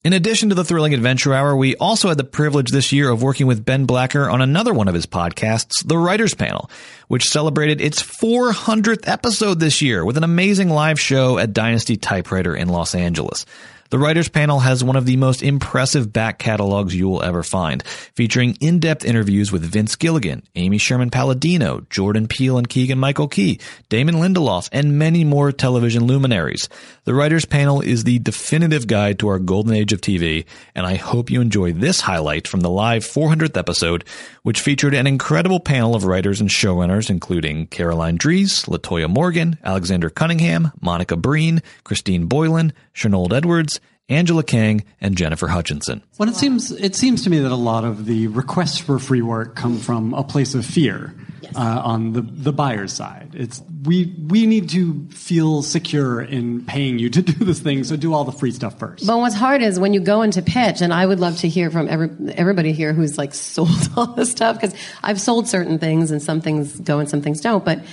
In addition to the Thrilling Adventure Hour, we also had the privilege this year of working with Ben Blacker on another one of his podcasts, The Writers Panel, which celebrated its 400th episode this year with an amazing live show at Dynasty Typewriter in Los Angeles. The Writers Panel has one of the most impressive back catalogs you will ever find, featuring in-depth interviews with Vince Gilligan, Amy Sherman Palladino, Jordan Peele and Keegan Michael Key, Damon Lindelof, and many more television luminaries. The Writers Panel is the definitive guide to our golden age of TV, and I hope you enjoy this highlight from the live 400th episode, which featured an incredible panel of writers and showrunners, including Caroline Dries, Latoya Morgan, Alexandra Cunningham, Monica Breen, Christine Boylan, Chernold Edwards, Angela Kang, and Jennifer Hutchinson. Well, it seems it seems to me that a lot of the requests for free work come from a place of fear. uh, on the the buyer's side. It's we we need to feel secure in paying you to do this thing, so do all the free stuff first. But what's hard is when you go into pitch, and I would love to hear from every, everybody here who's like sold all this stuff because I've sold certain things and some things go and some things don't. But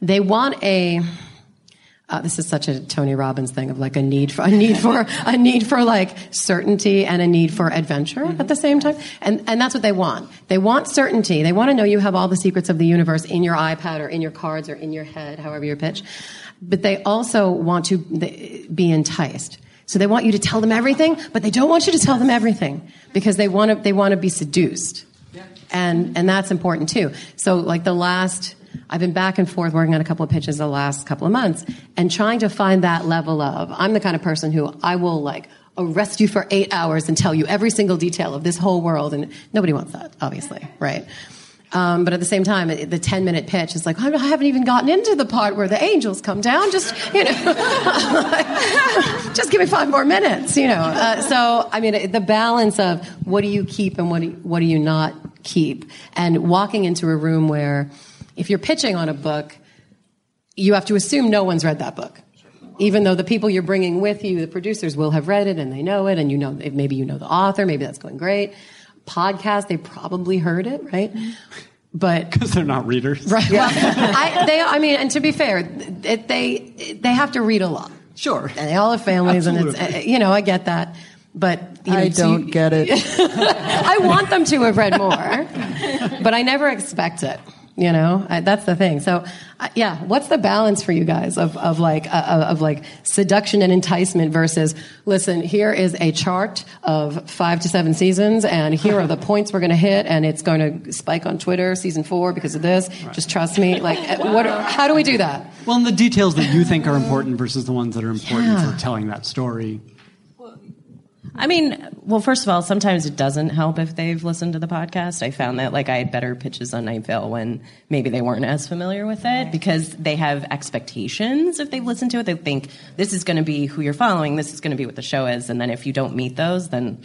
they want a. Uh, this is such a Tony Robbins thing of like a need for a need for a need for like certainty and a need for adventure at the same time, and and that's what they want. They want certainty. They want to know you have all the secrets of the universe in your iPad or in your cards or in your head, however you pitch. But they also want to be enticed. So they want you to tell them everything, but they don't want you to tell them everything because they want to they want to be seduced and and that's important too. So like the last, I've been back and forth working on a couple of pitches the last couple of months, and trying to find that level of. I'm the kind of person who I will like arrest you for eight hours and tell you every single detail of this whole world, and nobody wants that, obviously, right? Um, but at the same time, the 10 minute pitch is like, I haven't even gotten into the part where the angels come down. Just, you know, just give me five more minutes, you know. Uh, so, I mean, the balance of what do you keep and what do you, what do you not keep? And walking into a room where if you're pitching on a book, you have to assume no one's read that book. Even though the people you're bringing with you, the producers will have read it and they know it, and you know, maybe you know the author, maybe that's going great. Podcast, they probably heard it, right? But because they're not readers, Right. Well, I, they, I mean, and to be fair, it, they they have to read a lot. Sure. And they all have families, and it's uh, you know I get that, but you know, I don't get it. I want them to have read more, but I never expect it. You know, I, that's the thing. So, uh, yeah, what's the balance for you guys of of like uh, of like seduction and enticement versus listen? Here is a chart of five to seven seasons, and here are the points we're going to hit, and it's going to spike on Twitter season four because of this. Just trust me. Like, uh, what? How do we do that? Well, and the details that you think are important versus the ones that are important Yeah. for telling that story. I mean, well, first of all, sometimes it doesn't help if they've listened to the podcast. I found that like I had better pitches on Night Vale when maybe they weren't as familiar with it because they have expectations if they've listened to it. They think this is going to be who you're following, this is going to be what the show is, and then if you don't meet those, then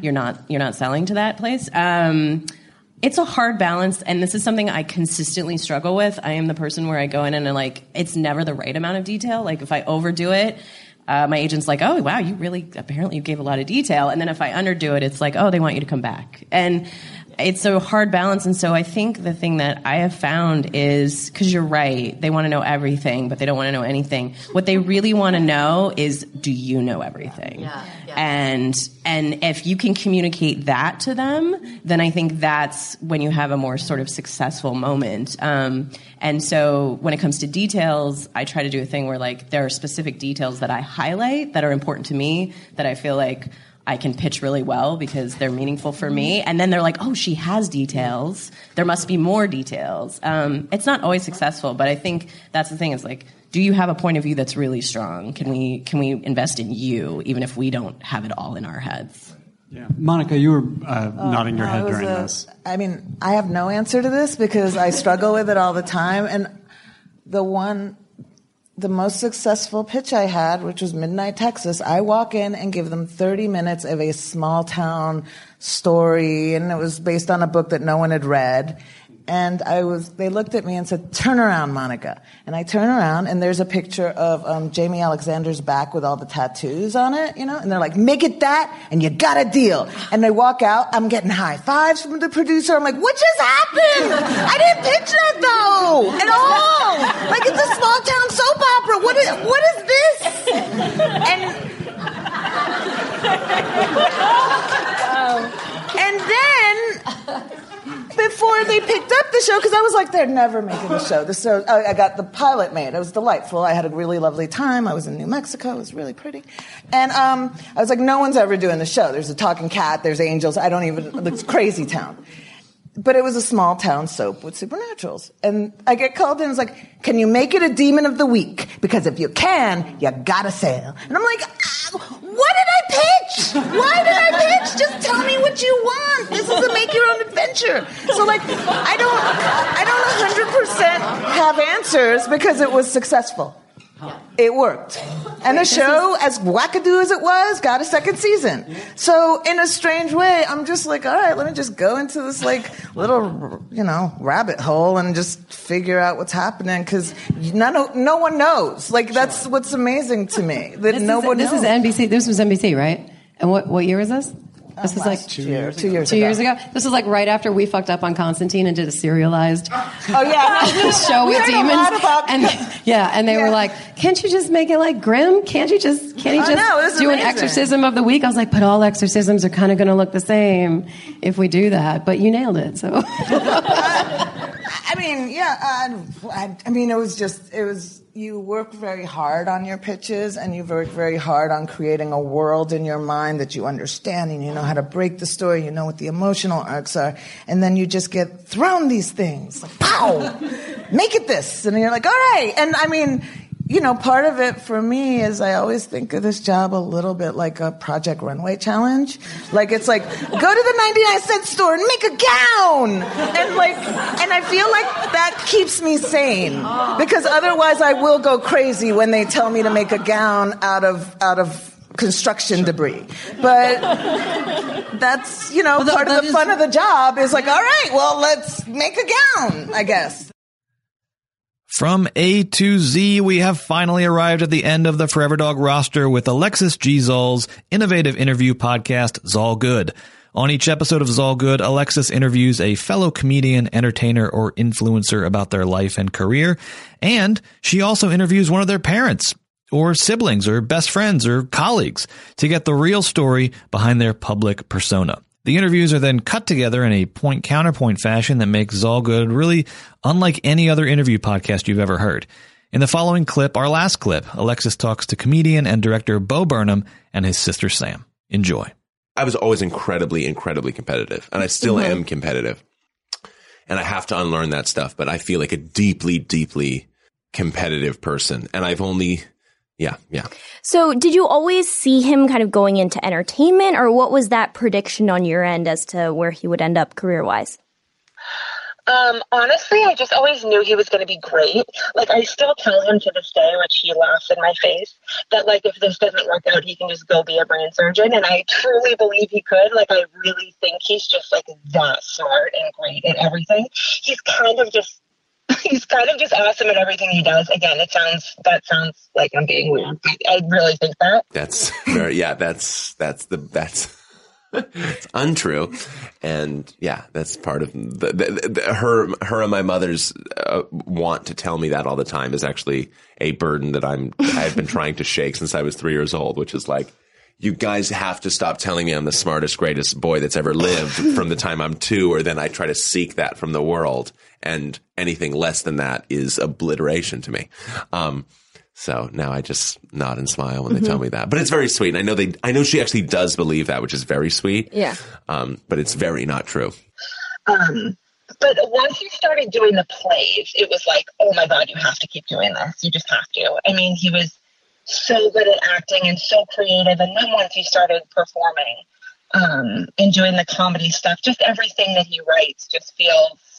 you're not you're not selling to that place. Um, it's a hard balance, and this is something I consistently struggle with. I am the person where I go in and I'm like, it's never the right amount of detail. Like if I overdo it, uh, my agent's like, oh wow, you really apparently you gave a lot of detail, and then if I underdo it, it's like, oh, they want you to come back, and it's a hard balance. And so I think the thing that I have found is because you're right, they want to know everything, but they don't want to know anything. What they really want to know is, do you know everything? And and if you can communicate that to them, then I think that's when you have a more sort of successful moment. Um, and so when it comes to details, I try to do a thing where like there are specific details that I highlight that are important to me that I feel like I can pitch really well because they're meaningful for me. And then they're like, oh, she has details. There must be more details. Um, it's not always successful, but I think that's the thing is like, do you have a point of view that's really strong? Can we can we invest in you even if we don't have it all in our heads? Yeah, Monica, you were uh, nodding your no, head during a- this. I mean, I have no answer to this because I struggle with it all the time. And the one, the most successful pitch I had, which was Midnight Texas, I walk in and give them 30 minutes of a small town story, and it was based on a book that no one had read. And I was, they looked at me and said, turn around, Monica. And I turn around and there's a picture of um, Jaimie Alexander's back with all the tattoos on it, you know? And they're like, make it that and you got a deal. And they walk out, I'm getting high fives from the producer. I'm like, what just happened? I didn't pitch that though, at all. Like it's a small town soap opera. What is, what is this? And, and then before they picked up the show, because I was like, they're never making the show. The show, I I got the pilot made. It was delightful. I had a really lovely time. I was in New Mexico. It was really pretty. And um, I was like, no one's ever doing the show. There's a talking cat. There's angels. I don't even. It's crazy town. But it was a small town soap with supernaturals. And I get called in. It's like, can you make it a demon of the week? Because if you can, you gotta sail. And I'm like, ah, what did I pitch? Why did I pitch? Just tell me what you want. This is a make your own adventure. So like, I don't, I don't 100% have answers because it was successful. It worked. And the show, as wackadoo as it was, got a second season. So in a strange way, I'm just like, all right, let me just go into this like little, you know, rabbit hole and just figure out what's happening because none, no one knows. Like that's what's amazing to me that This no is, one This knows. is NBC. This was NBC, right? And what what year was this? This was like two years. Two years. two years ago. This was like right after we fucked up on Constantine and did a serialized Oh yeah, show We with demons. and yeah, and they were like, "Can't you just make it like grim? Can't you just can't you just know, it was do an exorcism of the week?" I was like, "But all exorcisms are kind of going to look the same if we do that." But you nailed it. So I mean, yeah. Uh, I, I mean, it was just, it was, you work very hard on your pitches and you work very hard on creating a world in your mind that you understand and you know how to break the story, you know what the emotional arcs are. And then you just get thrown these things like, pow, make it this. And you're like, all right. And I mean, you know, part of it for me is I always think of this job a little bit like a Project Runway challenge. Like it's like, go to the 99 cent store and make a gown. And like, and I feel like that keeps me sane because otherwise I will go crazy when they tell me to make a gown out of, out of construction debris. But that's, you know, part of the fun of the job is like, all right, well, let's make a gown, I guess. From A to Z, we have finally arrived at the end of the Forever Dog roster with Alexis G. Zall's innovative interview podcast, Zall Good. On each episode of Zall Good, Alexis interviews a fellow comedian, entertainer, or influencer about their life and career. And she also interviews one of their parents, or siblings, or best friends, or colleagues to get the real story behind their public persona. The interviews are then cut together in a point counterpoint fashion that makes Zall Good really unlike any other interview podcast you've ever heard. In the following clip, our last clip, Alexis talks to comedian and director Bo Burnham and his sister Sam. Enjoy. I was always incredibly, incredibly competitive, and I still Mhm. am competitive. And I have to unlearn that stuff, but I feel like a deeply, deeply competitive person. And I've only, yeah, yeah. So, did you always see him kind of going into entertainment, or what was that prediction on your end as to where he would end up career wise? Um, honestly, I just always knew he was going to be great. Like, I still tell him to this day, which he laughs in my face, that, like, if this doesn't work out, he can just go be a brain surgeon. And I truly believe he could. Like, I really think he's just, like, that smart and great at everything. He's kind of just. He's kind of just awesome at everything he does. Again, it sounds that sounds like I'm being weird, I really think that. That's very, yeah, that's, that's the, that's, it's untrue. And yeah, that's part of the, the, the, her, her and my mother's uh, want to tell me that all the time is actually a burden that I'm, I've been trying to shake since I was three years old, which is like, you guys have to stop telling me I'm the smartest, greatest boy that's ever lived from the time I'm two, or then I try to seek that from the world. And anything less than that is obliteration to me. Um, so now I just nod and smile when they tell Mhm. me that. But it's very sweet. And I know they, I know she actually does believe that, which is very sweet. Yeah. Um, but it's very not true. Um, but once you started doing the plays, it was like, oh my God, you have to keep doing this. You just have to. I mean, he was so good at acting and so creative. And then once he started performing um, and doing the comedy stuff, just everything that he writes just feels,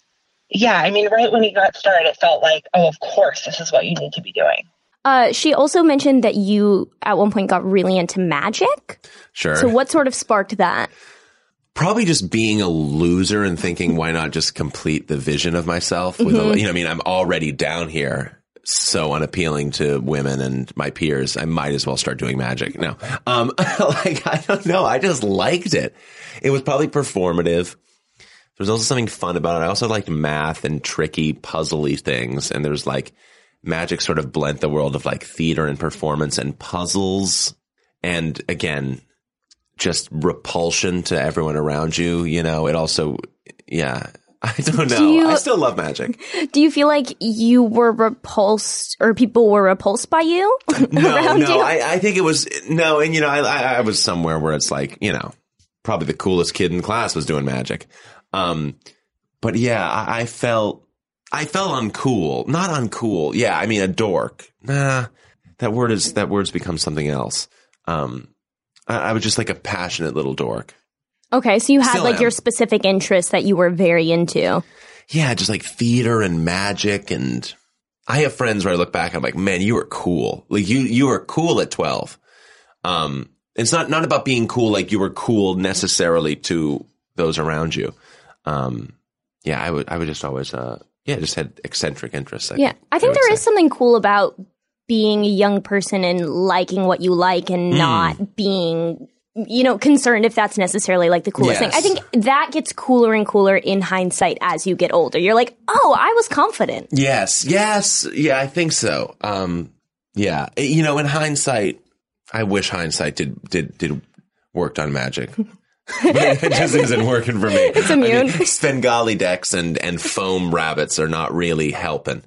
yeah. I mean, right when he got started, it felt like, oh, of course, this is what you need to be doing. Uh, she also mentioned that you at one point got really into magic. Sure. So, what sort of sparked that? Probably just being a loser and thinking, why not just complete the vision of myself with, a, Mhm. you know, I mean, I'm already down here. So unappealing to women and my peers. I might as well start doing magic. No, um, like, I don't know. I just liked it. It was probably performative. There was also something fun about it. I also liked math and tricky, puzzly things. And there's like magic sort of blent the world of like theater and performance and puzzles. And again, just repulsion to everyone around you. You know, it also, yeah, I don't know. you- I still love magic. Do you feel like you were repulsed, or people were repulsed by you No, no, you? I, I think it was no, and you know, I, I, I was somewhere where it's like, you know, probably the coolest kid in class was doing magic. Um, but yeah, I, I felt, I felt uncool, not uncool. Yeah, I mean, a dork. Nah, that word is that word's become something else. Um, I, I was just like a passionate little dork. okay, so you had Still like am. your specific interests that you were very into. Yeah, just like theater and magic and I have friends where I look back, I'm like, man, you were cool. Like you, you were cool at 12. Um, it's not, not about being cool. Like you were cool necessarily to those around you. Um, yeah, I would, I would just always, uh, yeah, just had eccentric interests. I yeah, I think there is something cool about being a young person and liking what you like and Mm. not being you know concerned if that's necessarily like the coolest thing. I think that gets cooler and cooler in hindsight as you get older. You're like, "Oh, I was confident." Yes, yes, yeah, I think so. Um, yeah, you know, in hindsight, I wish hindsight did did did worked on magic. it just isn't working for me. It's immune. I mean, Svengali decks and and foam rabbits are not really helping.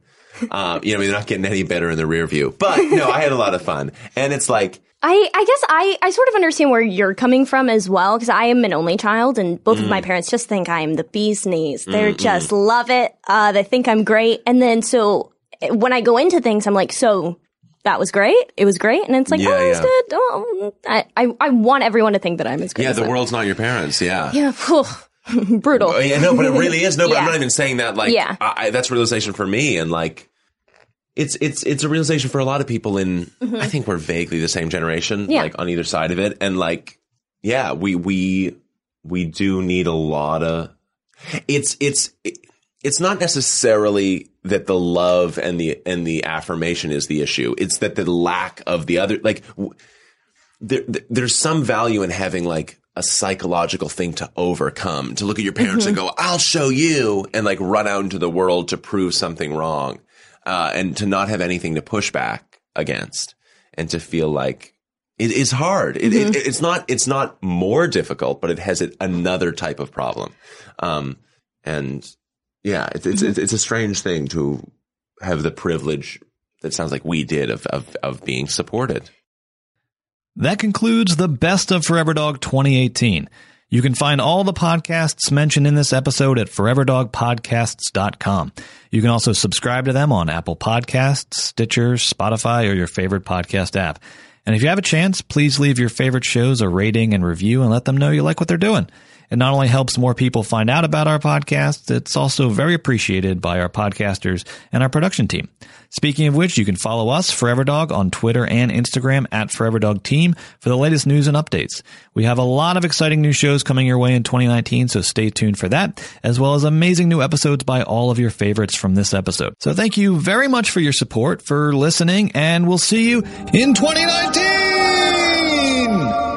Um, you know, I mean, they're not getting any better in the rear view. But no, I had a lot of fun, and it's like I, I guess I, I sort of understand where you're coming from as well because I am an only child and both of Mm. my parents just think I am the bee's knees. They're Mm-mm. just love it. Uh, they think I'm great. And then so when I go into things, I'm like, so that was great. It was great. And it's like, Yeah, oh, yeah. good. Oh, I, I, I want everyone to think that I'm as great. yeah, the world's not your parents. Yeah. Yeah. brutal. Oh, yeah, no, but it really is. No, but I'm not even saying that. Like, Yeah. I, that's realization for me, and like, it's it's it's a realization for a lot of people. In Mhm. I think we're vaguely the same generation, Yeah. like on either side of it, and like, yeah, we we we do need a lot of. It's it's it's not necessarily that the love and the and the affirmation is the issue. It's that the lack of the other, like. W- there, there- there's some value in having like a psychological thing to overcome to look at your parents and Mm-hmm. go i'll show you and like run out into the world to prove something wrong uh, and to not have anything to push back against and to feel like it is hard it, Mm-hmm. it, it's not it's not more difficult but it has another type of problem um, and yeah it's, it's it's it's a strange thing to have the privilege that sounds like we did of of, of being supported That concludes the best of Forever Dog 2018. You can find all the podcasts mentioned in this episode at foreverdogpodcasts.com. You can also subscribe to them on Apple Podcasts, Stitcher, Spotify, or your favorite podcast app. And if you have a chance, please leave your favorite shows a rating and review and let them know you like what they're doing. It not only helps more people find out about our podcast, it's also very appreciated by our podcasters and our production team. Speaking of which, you can follow us, Forever Dog, on Twitter and Instagram at Forever Dog Team for the latest news and updates. We have a lot of exciting new shows coming your way in 2019, so stay tuned for that, as well as amazing new episodes by all of your favorites from this episode. So thank you very much for your support, for listening, and we'll see you in 2019!